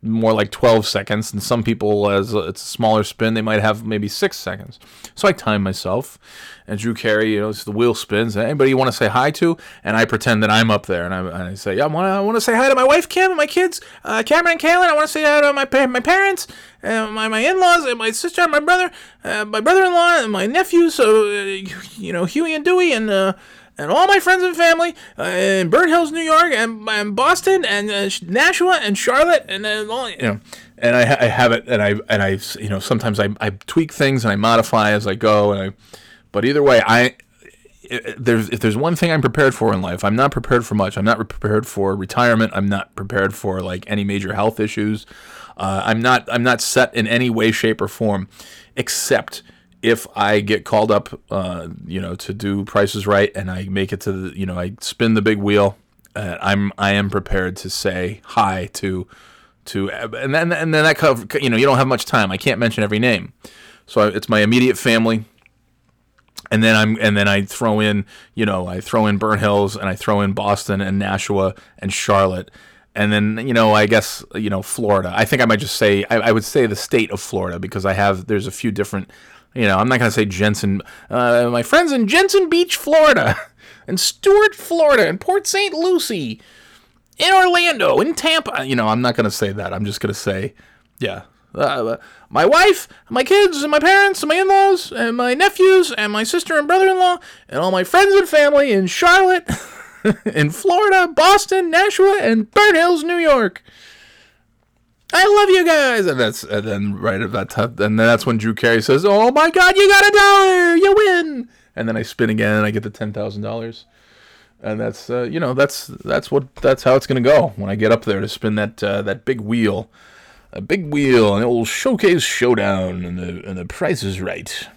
More like 12 seconds and some people as a, it's a smaller spin they might have maybe six seconds. So i time myself and drew carey you know the wheel spins. Anybody you want to say hi to? And i pretend that i'm up there and i, and I say yeah i want to I say hi to my wife kim and my kids uh, cameron and kaylin. I want to say hi to my, my parents and my, my in-laws and my sister and my brother uh, my brother-in-law and my nephews so uh, you know huey and dewey and uh, and all my friends and family uh, in Burnt Hills, New York, and, and Boston, and uh, Nashua, and Charlotte, and uh, all you know. And I, I have it, and I and I you know sometimes I, I tweak things and I modify as I go, and I. But either way, I there's if there's one thing I'm prepared for in life, I'm not prepared for much. I'm not prepared for retirement. I'm not prepared for like any major health issues. Uh, I'm not I'm not set in any way, shape, or form, except if I get called up, uh, you know, to do prices right, and I make it to the, you know, I spin the big wheel, uh, I'm I am prepared to say hi to, to, and then and then that cover, you know, you don't have much time. I can't mention every name, so it's my immediate family, and then I'm and then I throw in, you know, I throw in Burnt Hills, and I throw in Boston and Nashua and Charlotte. And then you know, I guess you know Florida. I think I might just say I, I would say the state of Florida because I have there's a few different you know, I'm not going to say Jensen. Uh, my friends in Jensen Beach, Florida, and Stuart, Florida, and Port St. Lucie, in Orlando, in Tampa. You know, I'm not going to say that. I'm just going to say, yeah. Uh, my wife, my kids, and my parents, and my in laws, and my nephews, and my sister and brother in law, and all my friends and family in Charlotte, in Florida, Boston, Nashua, and Burnt Hills, New York. I love you guys, and that's and then right at that time, and then that's when Drew Carey says, "Oh my God, you got a dollar, you win!" And then I spin again, and I get the ten thousand dollars, and that's uh, you know that's that's what that's how it's gonna go when I get up there to spin that uh, that big wheel, a big wheel, an old showcase showdown, and the and the price is right.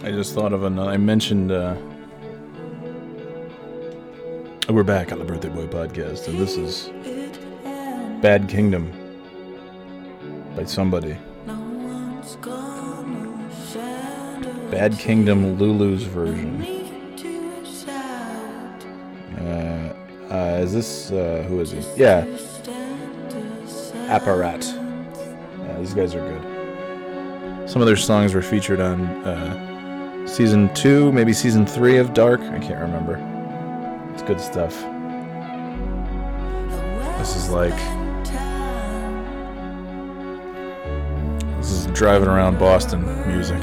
I just thought of another. I mentioned. Uh, we're back on the Birthday Boy podcast, and this is Bad Kingdom by somebody. Bad Kingdom Lulu's version. Uh, uh, is this uh, who is he? Yeah, Apparat. Yeah, these guys are good. Some of their songs were featured on uh, season two, maybe season three of Dark. I can't remember. It's good stuff. This is like this is driving around Boston music,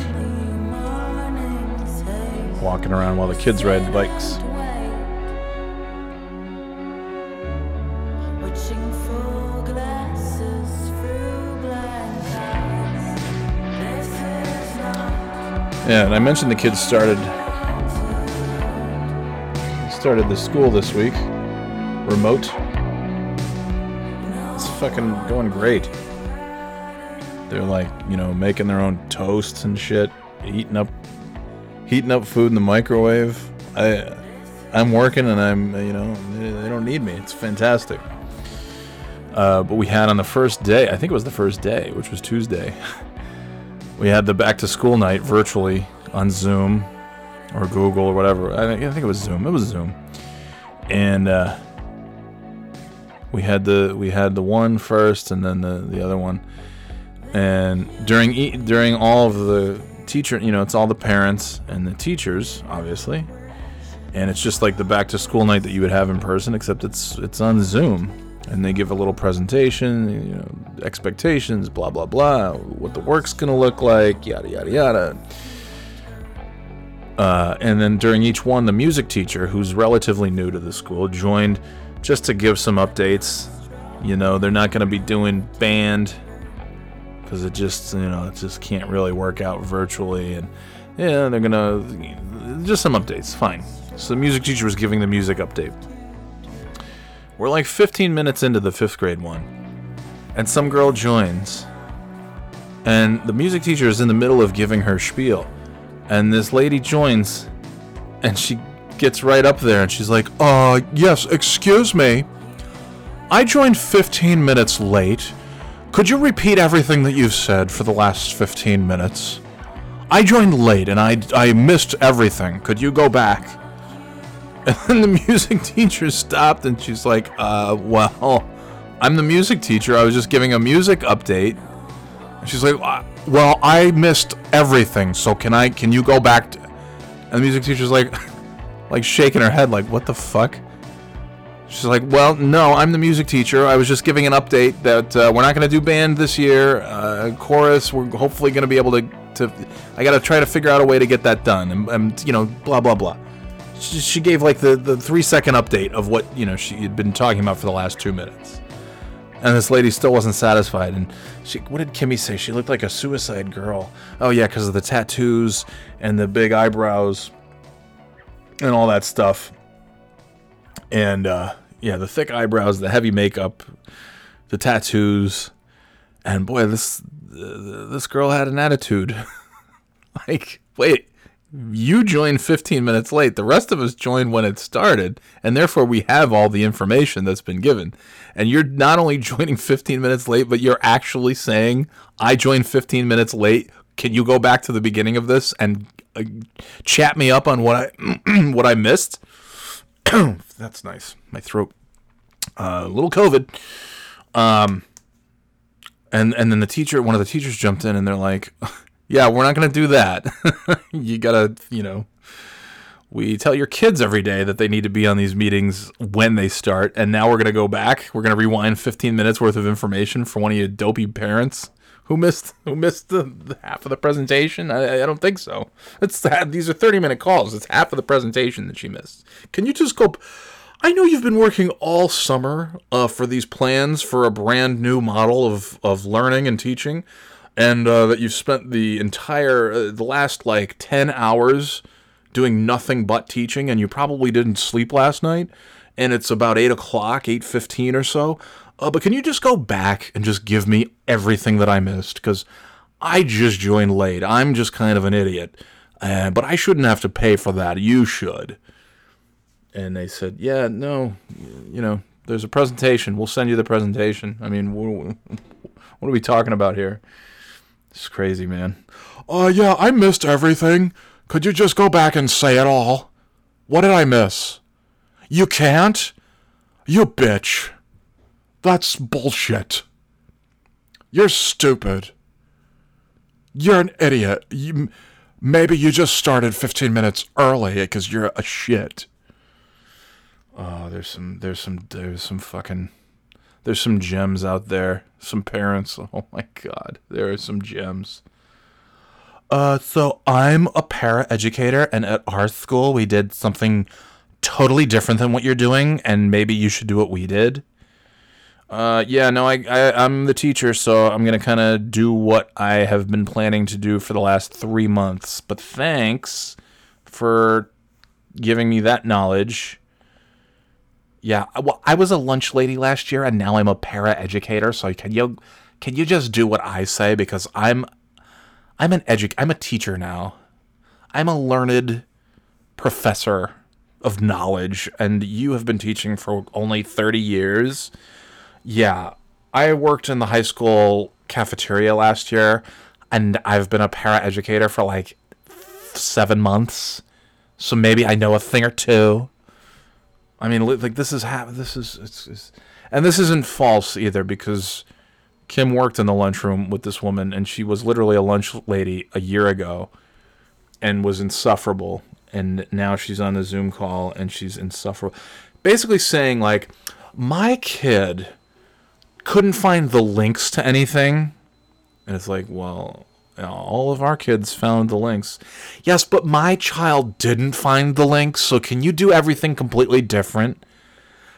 walking around while the kids ride bikes. Yeah, and I mentioned the kids started started the school this week, remote. It's fucking going great. They're like, you know, making their own toasts and shit, heating up, heating up food in the microwave. I, I'm working and I'm, you know, they don't need me. It's fantastic. Uh, but we had on the first day, I think it was the first day, which was Tuesday. we had the back to school night virtually on Zoom or Google or whatever. I think, I think it was Zoom. It was Zoom, and uh, we had the we had the one first, and then the the other one. And during e- during all of the teacher, you know, it's all the parents and the teachers, obviously. and it's just like the back to school night that you would have in person, except it's it's on Zoom, and they give a little presentation, you know, expectations, blah blah blah, what the work's gonna look like, yada yada yada. Uh, and then during each one, the music teacher, who's relatively new to the school, joined just to give some updates. You know, they're not to be doing band because it just, you know, it just can't really work out virtually. And yeah, they're to just some updates. Fine. So the music teacher was giving the music update. We're like 15 minutes into the fifth grade one, and some girl joins, and the music teacher is in the middle of giving her spiel and this lady joins and she gets right up there and she's like uh yes excuse me. I joined 15 minutes late. Could you repeat everything that you've said for the last 15 minutes? I joined late and i i missed everything. Could you go back and then the music teacher stopped and she's like uh well i'm the music teacher. I was just giving a music update. And she's like "Uh, well i missed everything so can i can you go back to... and the music teacher's like like shaking her head like what the fuck? She's like well no i'm the music teacher. I was just giving an update that uh, we're not going to do band this year. Uh, chorus we're hopefully going to be able to to i got to try to figure out a way to get that done and, and you know blah blah blah she, gave like the the three second update of what you know she had been talking about for the last two minutes and this lady still wasn't satisfied. And she, what did Kimmy say? She looked like a suicide girl. Oh yeah, because of the tattoos and the big eyebrows and all that stuff. And uh, yeah, the thick eyebrows, the heavy makeup, the tattoos, and boy, this uh, this girl had an attitude. like, wait, you joined 15 minutes late. The rest of us joined when it started, and therefore we have all the information that's been given. And you're not only joining 15 minutes late, but you're actually saying, I joined 15 minutes late. Can you go back to the beginning of this and uh, chat me up on what I what I missed? that's nice. My throat. Uh, a little COVID. Um, and and then the teacher, one of the teachers jumped in, and they're like, "Yeah, we're not gonna do that. you gotta, you know, we tell your kids every day that they need to be on these meetings when they start, and now we're gonna go back. We're gonna rewind 15 minutes worth of information for one of you dopey parents who missed who missed the, the half of the presentation. I, I don't think so. It's these are 30 minute calls. It's half of the presentation that she missed. Can you just go? I know you've been working all summer uh, for these plans for a brand new model of, of learning and teaching, and uh, that you've spent the entire uh, the last like ten hours doing nothing but teaching, and you probably didn't sleep last night, and it's about eight o'clock, eight fifteen or so. Uh, but can you just go back and just give me everything that I missed? Because I just joined late. I'm just kind of an idiot, uh, but I shouldn't have to pay for that. You should and they said, "Yeah, no, you know, there's a presentation. We'll send you the presentation." I mean, what are we talking about here? It's crazy, man. Uh, yeah, I missed everything. Could you just go back and say it all? What did I miss? You can't? You bitch. That's bullshit. You're stupid. You're an idiot. You, maybe you just started 15 minutes early because you're a shit. Oh, there's some, there's some, there's some fucking, there's some gems out there. Some parents. Oh my god, there are some gems. Uh, so I'm a para educator, and at our school we did something totally different than what you're doing, and maybe you should do what we did. Uh, yeah, no, I, I I'm the teacher, so I'm gonna kind of do what I have been planning to do for the last three months. But thanks for giving me that knowledge. Yeah, well, I was a lunch lady last year, and now I'm a para educator. So can you can you just do what I say because I'm I'm an edu I'm a teacher now. I'm a learned professor of knowledge, and you have been teaching for only thirty years. Yeah, I worked in the high school cafeteria last year, and I've been a para educator for like seven months. So maybe I know a thing or two. I mean, like this is ha- this is it's, it's and this isn't false either because Kim worked in the lunchroom with this woman and she was literally a lunch lady a year ago and was insufferable and now she's on the Zoom call and she's insufferable. Basically saying like, my kid couldn't find the links to anything, and it's like, well, all of our kids found the links. Yes, but my child didn't find the links, so can you do everything completely different?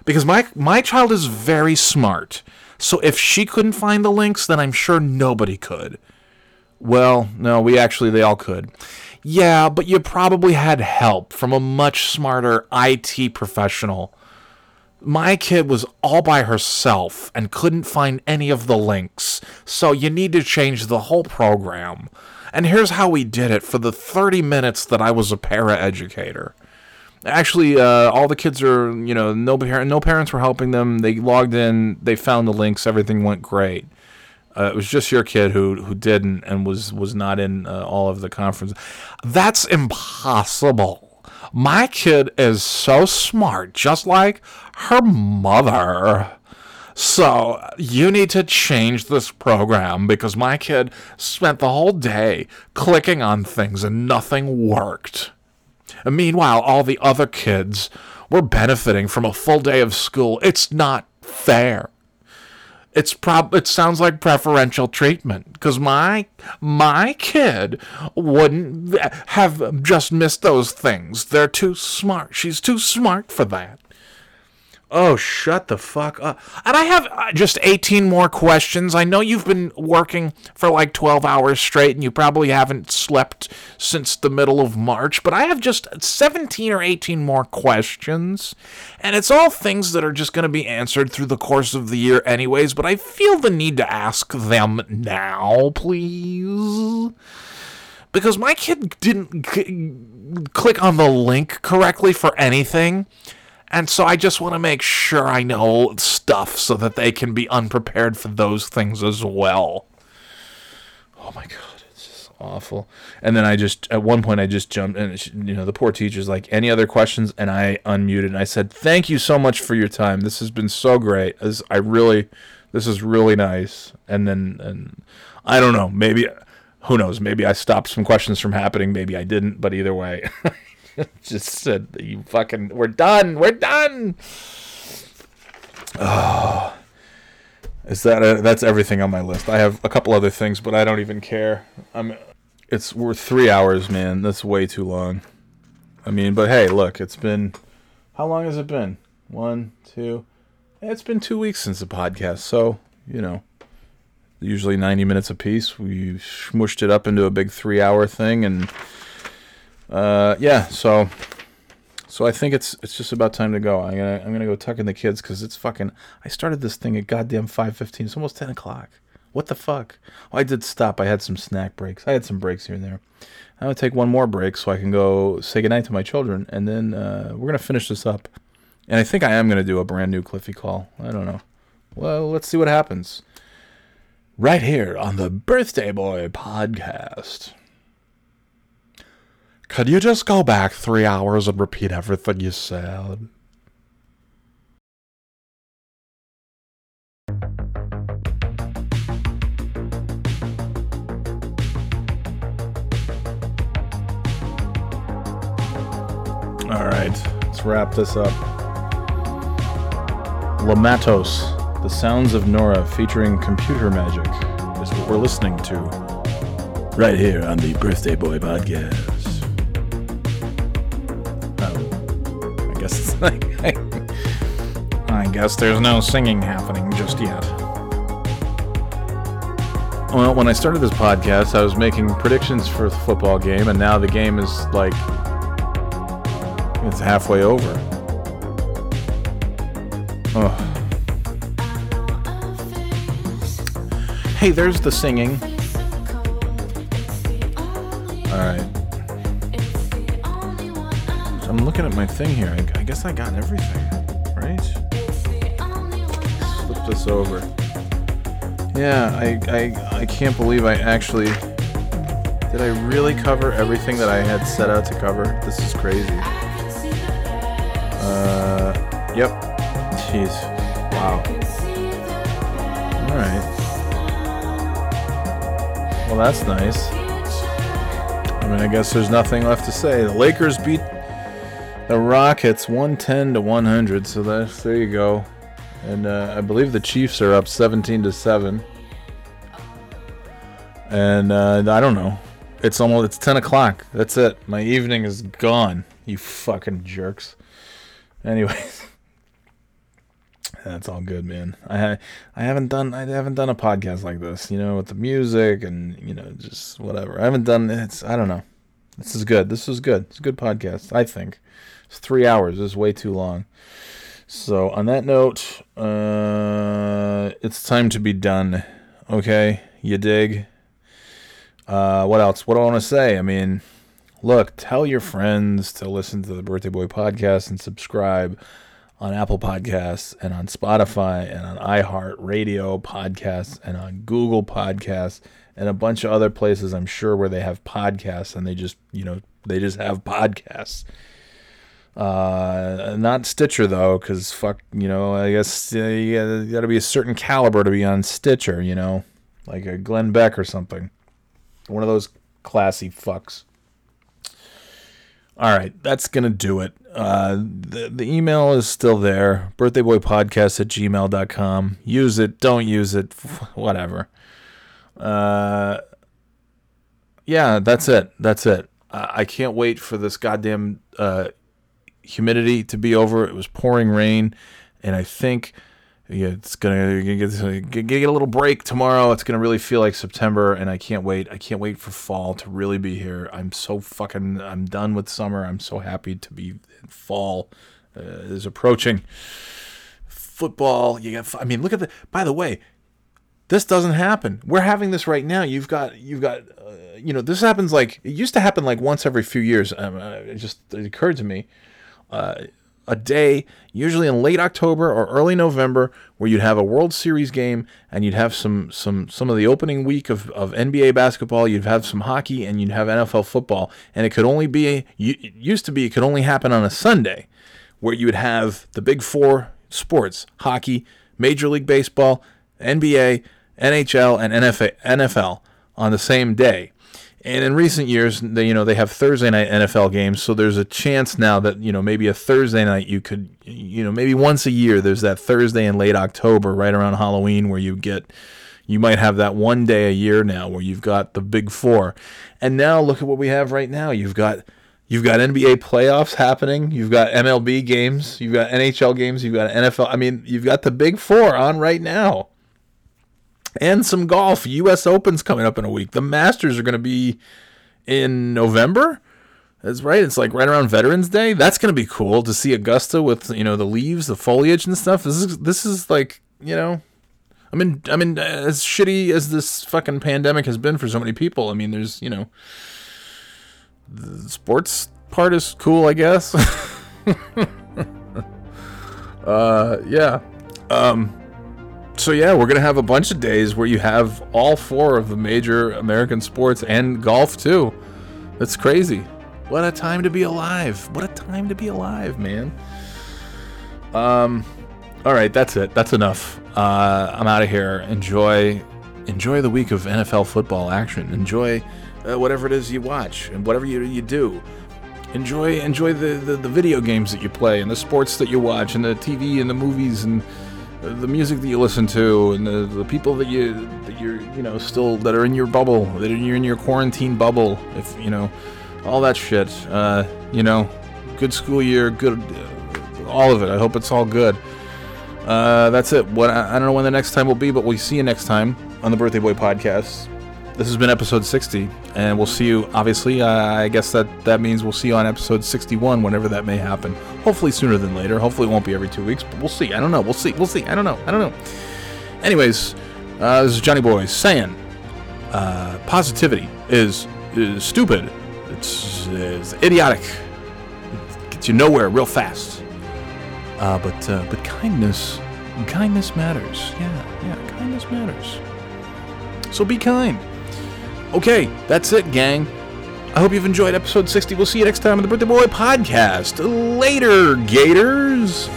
Because my my child is very smart. So if she couldn't find the links, then I'm sure nobody could. Well, no, we actually they all could. Yeah, but you probably had help from a much smarter IT professional. My kid was all by herself and couldn't find any of the links, so you need to change the whole program. And here's how we did it for the 30 minutes that I was a paraeducator. Actually, uh, all the kids are, you know, no, par- no parents were helping them. They logged in, they found the links, everything went great. Uh, it was just your kid who who didn't and was was not in uh, all of the conference. That's impossible. My kid is so smart, just like her mother. So you need to change this program because my kid spent the whole day clicking on things and nothing worked. And meanwhile, all the other kids were benefiting from a full day of school. It's not fair. It's prob it sounds like preferential treatment because my my kid wouldn't have just missed those things. They're too smart. She's too smart for that. Oh, shut the fuck up. And I have uh, just 18 more questions. I know you've been working for like 12 hours straight and you probably haven't slept since the middle of March, but I have just 17 or 18 more questions. And it's all things that are just going to be answered through the course of the year, anyways, but I feel the need to ask them now, please. Because my kid didn't c- click on the link correctly for anything. And so I just want to make sure I know stuff so that they can be unprepared for those things as well. Oh my god, it's just awful. And then I just at one point I just jumped and you know the poor teacher's like any other questions and I unmuted and I said thank you so much for your time. This has been so great. This, I really this is really nice. And then and I don't know, maybe who knows, maybe I stopped some questions from happening, maybe I didn't, but either way just said you fucking we're done we're done. Oh. Is that a, that's everything on my list. I have a couple other things but i don't even care. I'm it's we're three hours man. That's way too long. I mean but hey look it's been how long has it been? One two it's been two weeks since the podcast so you know usually 90 minutes apiece. We smushed it up into a big three hour thing and uh, yeah, so so I think it's it's just about time to go. I'm gonna I'm gonna go tuck in the kids because it's fucking. I started this thing at goddamn five fifteen. It's almost ten o'clock. What the fuck? Oh, I did stop. I had some snack breaks. I had some breaks here and there. I'm gonna take one more break so I can go say goodnight to my children, and then uh, we're gonna finish this up. And I think I am gonna do a brand new Cliffy call. I don't know. Well, let's see what happens. Right here on the Birthday Boy podcast. Could you just go back three hours and repeat everything you said? All right, let's wrap this up. Le Matos, The Sounds of Nora featuring Computer Magic is what we're listening to right here on the Birthday Boy podcast. I guess I guess there's no singing happening just yet. Well, when I started this podcast, I was making predictions for the football game, and now the game is like it's halfway over. Oh. Hey, there's the singing. Alright. I'm looking at my thing here. I, I guess I got everything, right? Flip this over. Yeah, I, I, I can't believe I actually... Did I really cover everything that I had set out to cover? This is crazy. Uh, yep. Jeez. Wow. Alright. Well, that's nice. I mean, I guess there's nothing left to say. The Lakers beat the Rockets 110 to 100, so that's there you go. And uh, I believe the Chiefs are up 17 to 7. And uh, I don't know. It's almost it's 10 o'clock. That's it. My evening is gone. You fucking jerks. Anyways, that's all good, man. I I haven't done I haven't done a podcast like this, you know, with the music and you know just whatever. I haven't done it's I don't know. This is good. This is good. It's a good podcast. I think three hours. Is way too long. So on that note, uh, it's time to be done. Okay, you dig? Uh, what else? What do I want to say? I mean, look, tell your friends to listen to the Birthday Boy podcast and subscribe on Apple Podcasts and on Spotify and on iHeart Radio podcasts and on Google Podcasts and a bunch of other places I'm sure where they have podcasts and they just, you know, they just have podcasts. Uh, not Stitcher though, because fuck, you know, I guess uh, you gotta, be a certain caliber to be on Stitcher, you know, like a Glenn Beck or something. One of those classy fucks. All right, that's to do it. Uh, the, the email is still there birthdayboypodcast at gmail.com. Use it, don't use it, whatever. Uh, yeah, that's it. That's it. I, I can't wait for this goddamn uh, humidity to be over. It was pouring rain, and I think yeah, it's gonna get, get, get a little break tomorrow. It's gonna really feel like September, and I can't wait. I can't wait for fall to really be here. I'm so fucking. I'm done with summer. I'm so happy to be fall uh, is approaching. Football, you got. I mean, look at the. By the way, this doesn't happen. We're having this right now. You've got. You've got. Uh, you know, this happens like it used to happen like once every few years. Um, uh, it just it occurred to me. Uh, a day, usually in late October or early November, where you'd have a World Series game and you'd have some some some of the opening week of, of NBA basketball, you'd have some hockey, and you'd have NFL football. And it could only be it used to be it could only happen on a Sunday, where you would have the big four sports: hockey, Major League Baseball, NBA, NHL, and NFL on the same day. And in recent years, they, you know, they have Thursday night NFL games, so there's a chance now that you know maybe a Thursday night you could, you know, maybe once a year there's that Thursday in late October, right around Halloween, where you get, you might have that one day a year now where you've got the big four, and now look at what we have right now. You've got, you've got NBA playoffs happening, you've got MLB games, you've got NHL games, you've got NFL. I mean, you've got the big four on right now and some golf. U.S. Open's coming up in a week. The Masters are going to be in November. That's right. It's like right around Veterans Day. That's going to be cool to see Augusta with you know the leaves, the foliage, and stuff. This is this is like you know. I mean, I mean, as shitty as this fucking pandemic has been for so many people, I mean, there's, you know, the sports part is cool, I guess. uh, yeah. Um, so yeah, we're gonna have a bunch of days where you have all four of the major American sports and golf too. That's crazy. What a time to be alive. What a time to be alive, man. Um all right, that's it. That's enough. Uh, I'm out of here. Enjoy enjoy the week of NFL football action. Enjoy uh, whatever it is you watch and whatever you you do. Enjoy enjoy the, the the video games that you play and the sports that you watch and the TV and the movies and the music that you listen to and the, the people that you that you're you know still that are in your bubble that you're in your quarantine bubble if you know all that shit. Uh, you know good school year good uh, all of it. I hope it's all good. Uh, that's it. What I, I don't know when the next time will be but we'll see you next time on the birthday boy podcast this has been episode 60 and we'll see you obviously uh, i guess that that means we'll see you on episode 61 whenever that may happen. Hopefully sooner than later. Hopefully it won't be every two weeks but we'll see. I don't know. We'll see. We'll see. I don't know. I don't know. Anyways uh, this is johnny boy saying uh, positivity is, is stupid. It's, it's idiotic. It gets you nowhere real fast. Uh, but uh, but kindness kindness matters. Yeah yeah kindness matters. So be kind Okay, that's it, gang. I hope you've enjoyed episode 60. We'll see you next time on the Birthday Boy podcast. Later, Gators.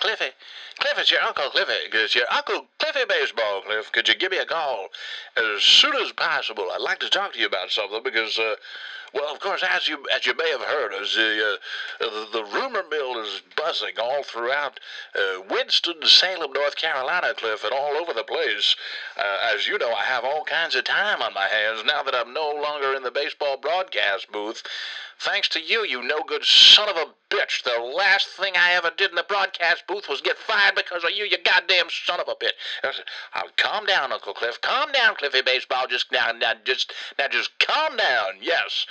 Cliffy. Cliff, it's your Uncle Cliffy. It's your Uncle Cliffy Baseball, Cliff. Could you give me a call as soon as possible? I'd like to talk to you about something because, uh, well, of course, as you as you may have heard, as the, uh, the, the rumor mill is buzzing all throughout uh, Winston, Salem, North Carolina, Cliff, and all over the place. Uh, as you know, I have all kinds of time on my hands now that I'm no longer in the baseball broadcast booth. Thanks to you, you no good son of a bitch. The last thing I ever did in the broadcast booth was get fired because of you, you goddamn son of a bitch. I'll calm down, Uncle Cliff. Calm down, Cliffy Baseball. Just now, now, just now, just calm down. Yes,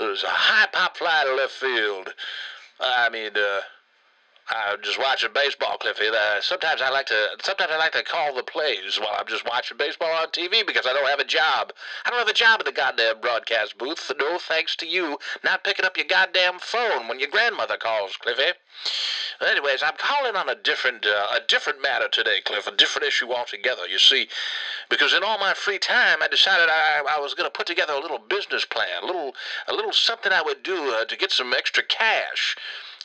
there's a high pop fly to left field. I mean, uh, I'm just watching baseball, Cliffy. Uh, sometimes I like to sometimes I like to call the plays while I'm just watching baseball on TV because I don't have a job. I don't have a job at the goddamn broadcast booth. No thanks to you not picking up your goddamn phone when your grandmother calls, Cliffy. Anyways, I'm calling on a different uh, a different matter today, Cliff. A different issue altogether. You see, because in all my free time, I decided I, I was going to put together a little business plan, a little a little something I would do uh, to get some extra cash.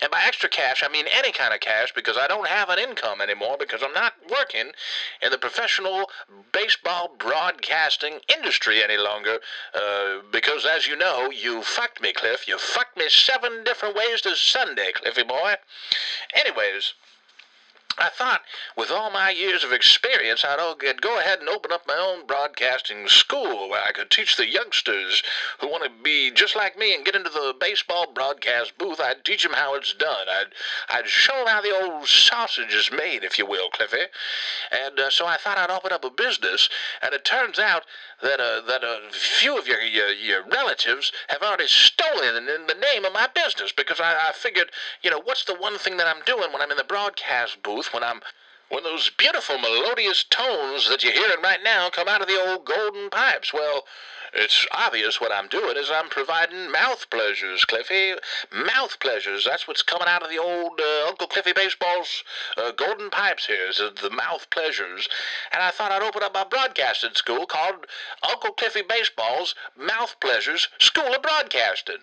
And by extra cash, I mean any kind of cash because I don't have an income anymore because I'm not working in the professional baseball broadcasting industry any longer. Uh, because, as you know, you fucked me, Cliff. You fucked me seven different ways to Sunday, Cliffy boy. Anyways. I thought, with all my years of experience, I'd go ahead and open up my own broadcasting school where I could teach the youngsters who want to be just like me and get into the baseball broadcast booth. I'd teach them how it's done. I'd, I'd show them how the old sausage is made, if you will, Cliffy. And uh, so I thought I'd open up a business, and it turns out that, uh, that a few of your, your, your relatives have already stolen in the name of my business because I, I figured, you know, what's the one thing that I'm doing when I'm in the broadcast booth? When I'm when those beautiful melodious tones that you're hearing right now come out of the old golden pipes. Well, it's obvious what I'm doing is I'm providing mouth pleasures, Cliffy. Mouth pleasures. That's what's coming out of the old uh, Uncle Cliffy Baseball's uh, golden pipes here, is the mouth pleasures. And I thought I'd open up my broadcasting school called Uncle Cliffy Baseball's Mouth Pleasures School of Broadcasting.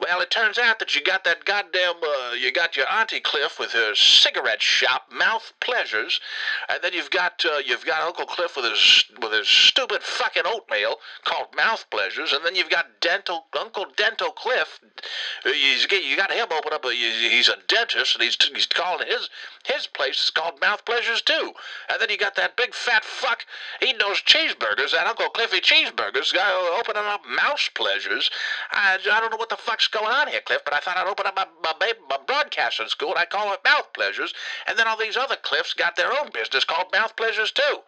Well, it turns out that you got that goddamn, uh, you got your Auntie Cliff with her cigarette shop, Mouth Pleasures, and then you've got, uh, you've got Uncle Cliff with his, with his stupid fucking oatmeal called Mouth mouth pleasures, and then you've got dental Uncle Dental Cliff. Uh, he's, you got him open up. Uh, a, he's a dentist, and he's he's calling his his place is called Mouth Pleasures too. And then you got that big fat fuck eating those cheeseburgers, that Uncle Cliffy cheeseburgers, guy opening up Mouse Pleasures. I, I don't know what the fuck's going on here, Cliff, but I thought I'd open up my my, my broadcasting school, and I call it Mouth Pleasures, and then all these other Cliffs got their own business called Mouth Pleasures too.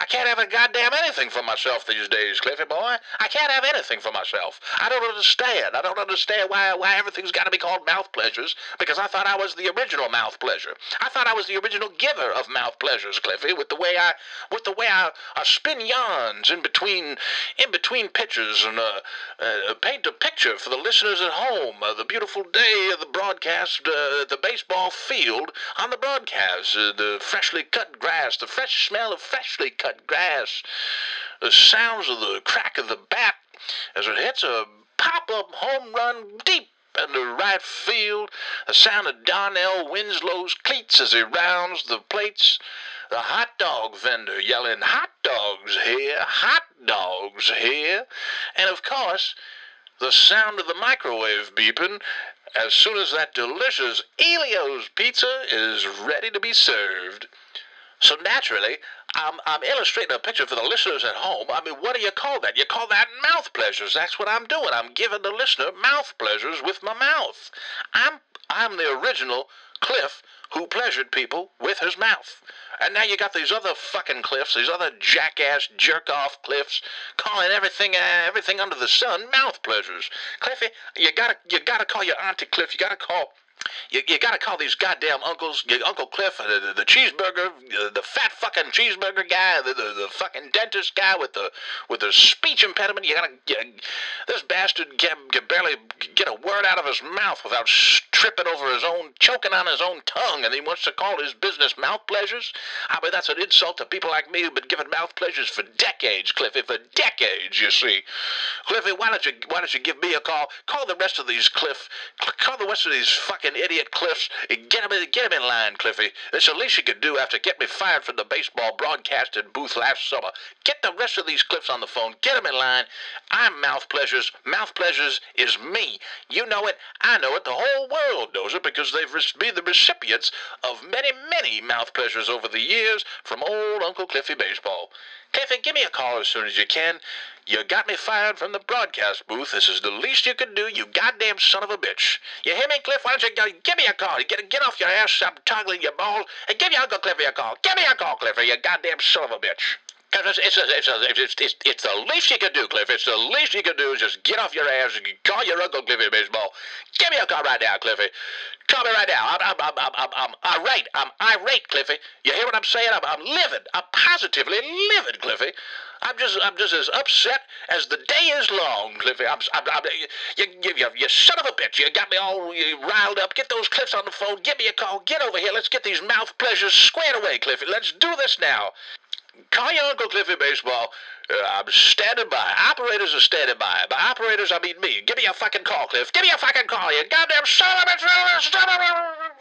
I can't have a goddamn anything for myself these days, Cliffy boy. I can't have anything for myself. I don't understand. I don't understand why why everything's got to be called mouth pleasures because I thought I was the original mouth pleasure. I thought I was the original giver of mouth pleasures, Cliffy, with the way I with the way I, I spin yarns in between in between pitches and uh, uh, paint a picture for the listeners at home. Uh, the beautiful day of the broadcast, uh, the baseball field on the broadcast, uh, the freshly cut grass, the fresh smell of freshly cut cut grass, the sounds of the crack of the bat as it hits a pop-up home run deep into right field, the sound of Darnell Winslow's cleats as he rounds the plates, the hot dog vendor yelling, hot dogs here, hot dogs here, and of course, the sound of the microwave beeping as soon as that delicious Ellio's pizza is ready to be served. So naturally, I'm, I'm illustrating a picture for the listeners at home. I mean, what do you call that? You call that mouth pleasures. That's what I'm doing. I'm giving the listener mouth pleasures with my mouth. I'm, I'm the original Cliff who pleasured people with his mouth. And now you got these other fucking cliffs, these other jackass jerk-off cliffs, calling everything uh, everything under the sun mouth pleasures. Cliffy, you gotta you gotta call your auntie Cliff. You gotta call you, you gotta call these goddamn uncles, your Uncle Cliff, uh, the, the, cheeseburger, uh, the fat fucking cheeseburger guy, the, the, the, fucking dentist guy with the with the speech impediment. You gotta, you, this bastard can, can barely get a word out of his mouth without tripping over his own, choking on his own tongue, and he wants to call his business mouth pleasures. I mean, that's an insult to people like me who've been giving mouth pleasures for decades, Cliffy, for decades, you see. Cliffy, why don't you why don't you give me a call? Call the rest of these Cliff, call the rest of these fucking idiot Cliffs, and get them in, get 'em in line, Cliffy. That's the least you could do after getting me fired from the baseball broadcasting booth last summer. Get the rest of these Cliffs on the phone. Get them in line. I'm Mouth Pleasures. Mouth Pleasures is me. You know it. I know it. The whole world knows it because they've been the recipients of many, many mouth pleasures over the years from old Uncle Cliffy Baseball. Cliffy, give me a call as soon as you can. You got me fired from the broadcast booth. This is the least you can do, you goddamn son of a bitch. You hear me, Cliff? Why don't you give me a call? Get, get off your ass, stop toggling your balls, and give your Uncle Cliffy a call. Give me a call, Cliffy, you goddamn son of a bitch. 'Cause It's, it's, it's, it's, it's, the least you can do, Cliff. It's the least you can do is just get off your ass and call your Uncle Cliffy Baseball. Give me a call right now, Cliffy. Call me right now. I'm, I'm, I'm, I'm, I'm, I'm irate. I'm irate, Cliffy. You hear what I'm saying? I'm, I'm livid. I'm positively livid, Cliffy. I'm just, I'm just as upset as the day is long, Cliffy. I'm, I'm, I'm you, you, you, you son of a bitch. You got me all riled up. Get those Cliffs on the phone. Give me a call. Get over here. Let's get these mouth pleasures squared away, Cliffy. Let's do this now. Call your Uncle Cliffy Baseball. Uh, I'm standing by. Operators are standing by. By operators, I mean me. Give me a fucking call, Cliff. Give me a fucking call, you goddamn son of a.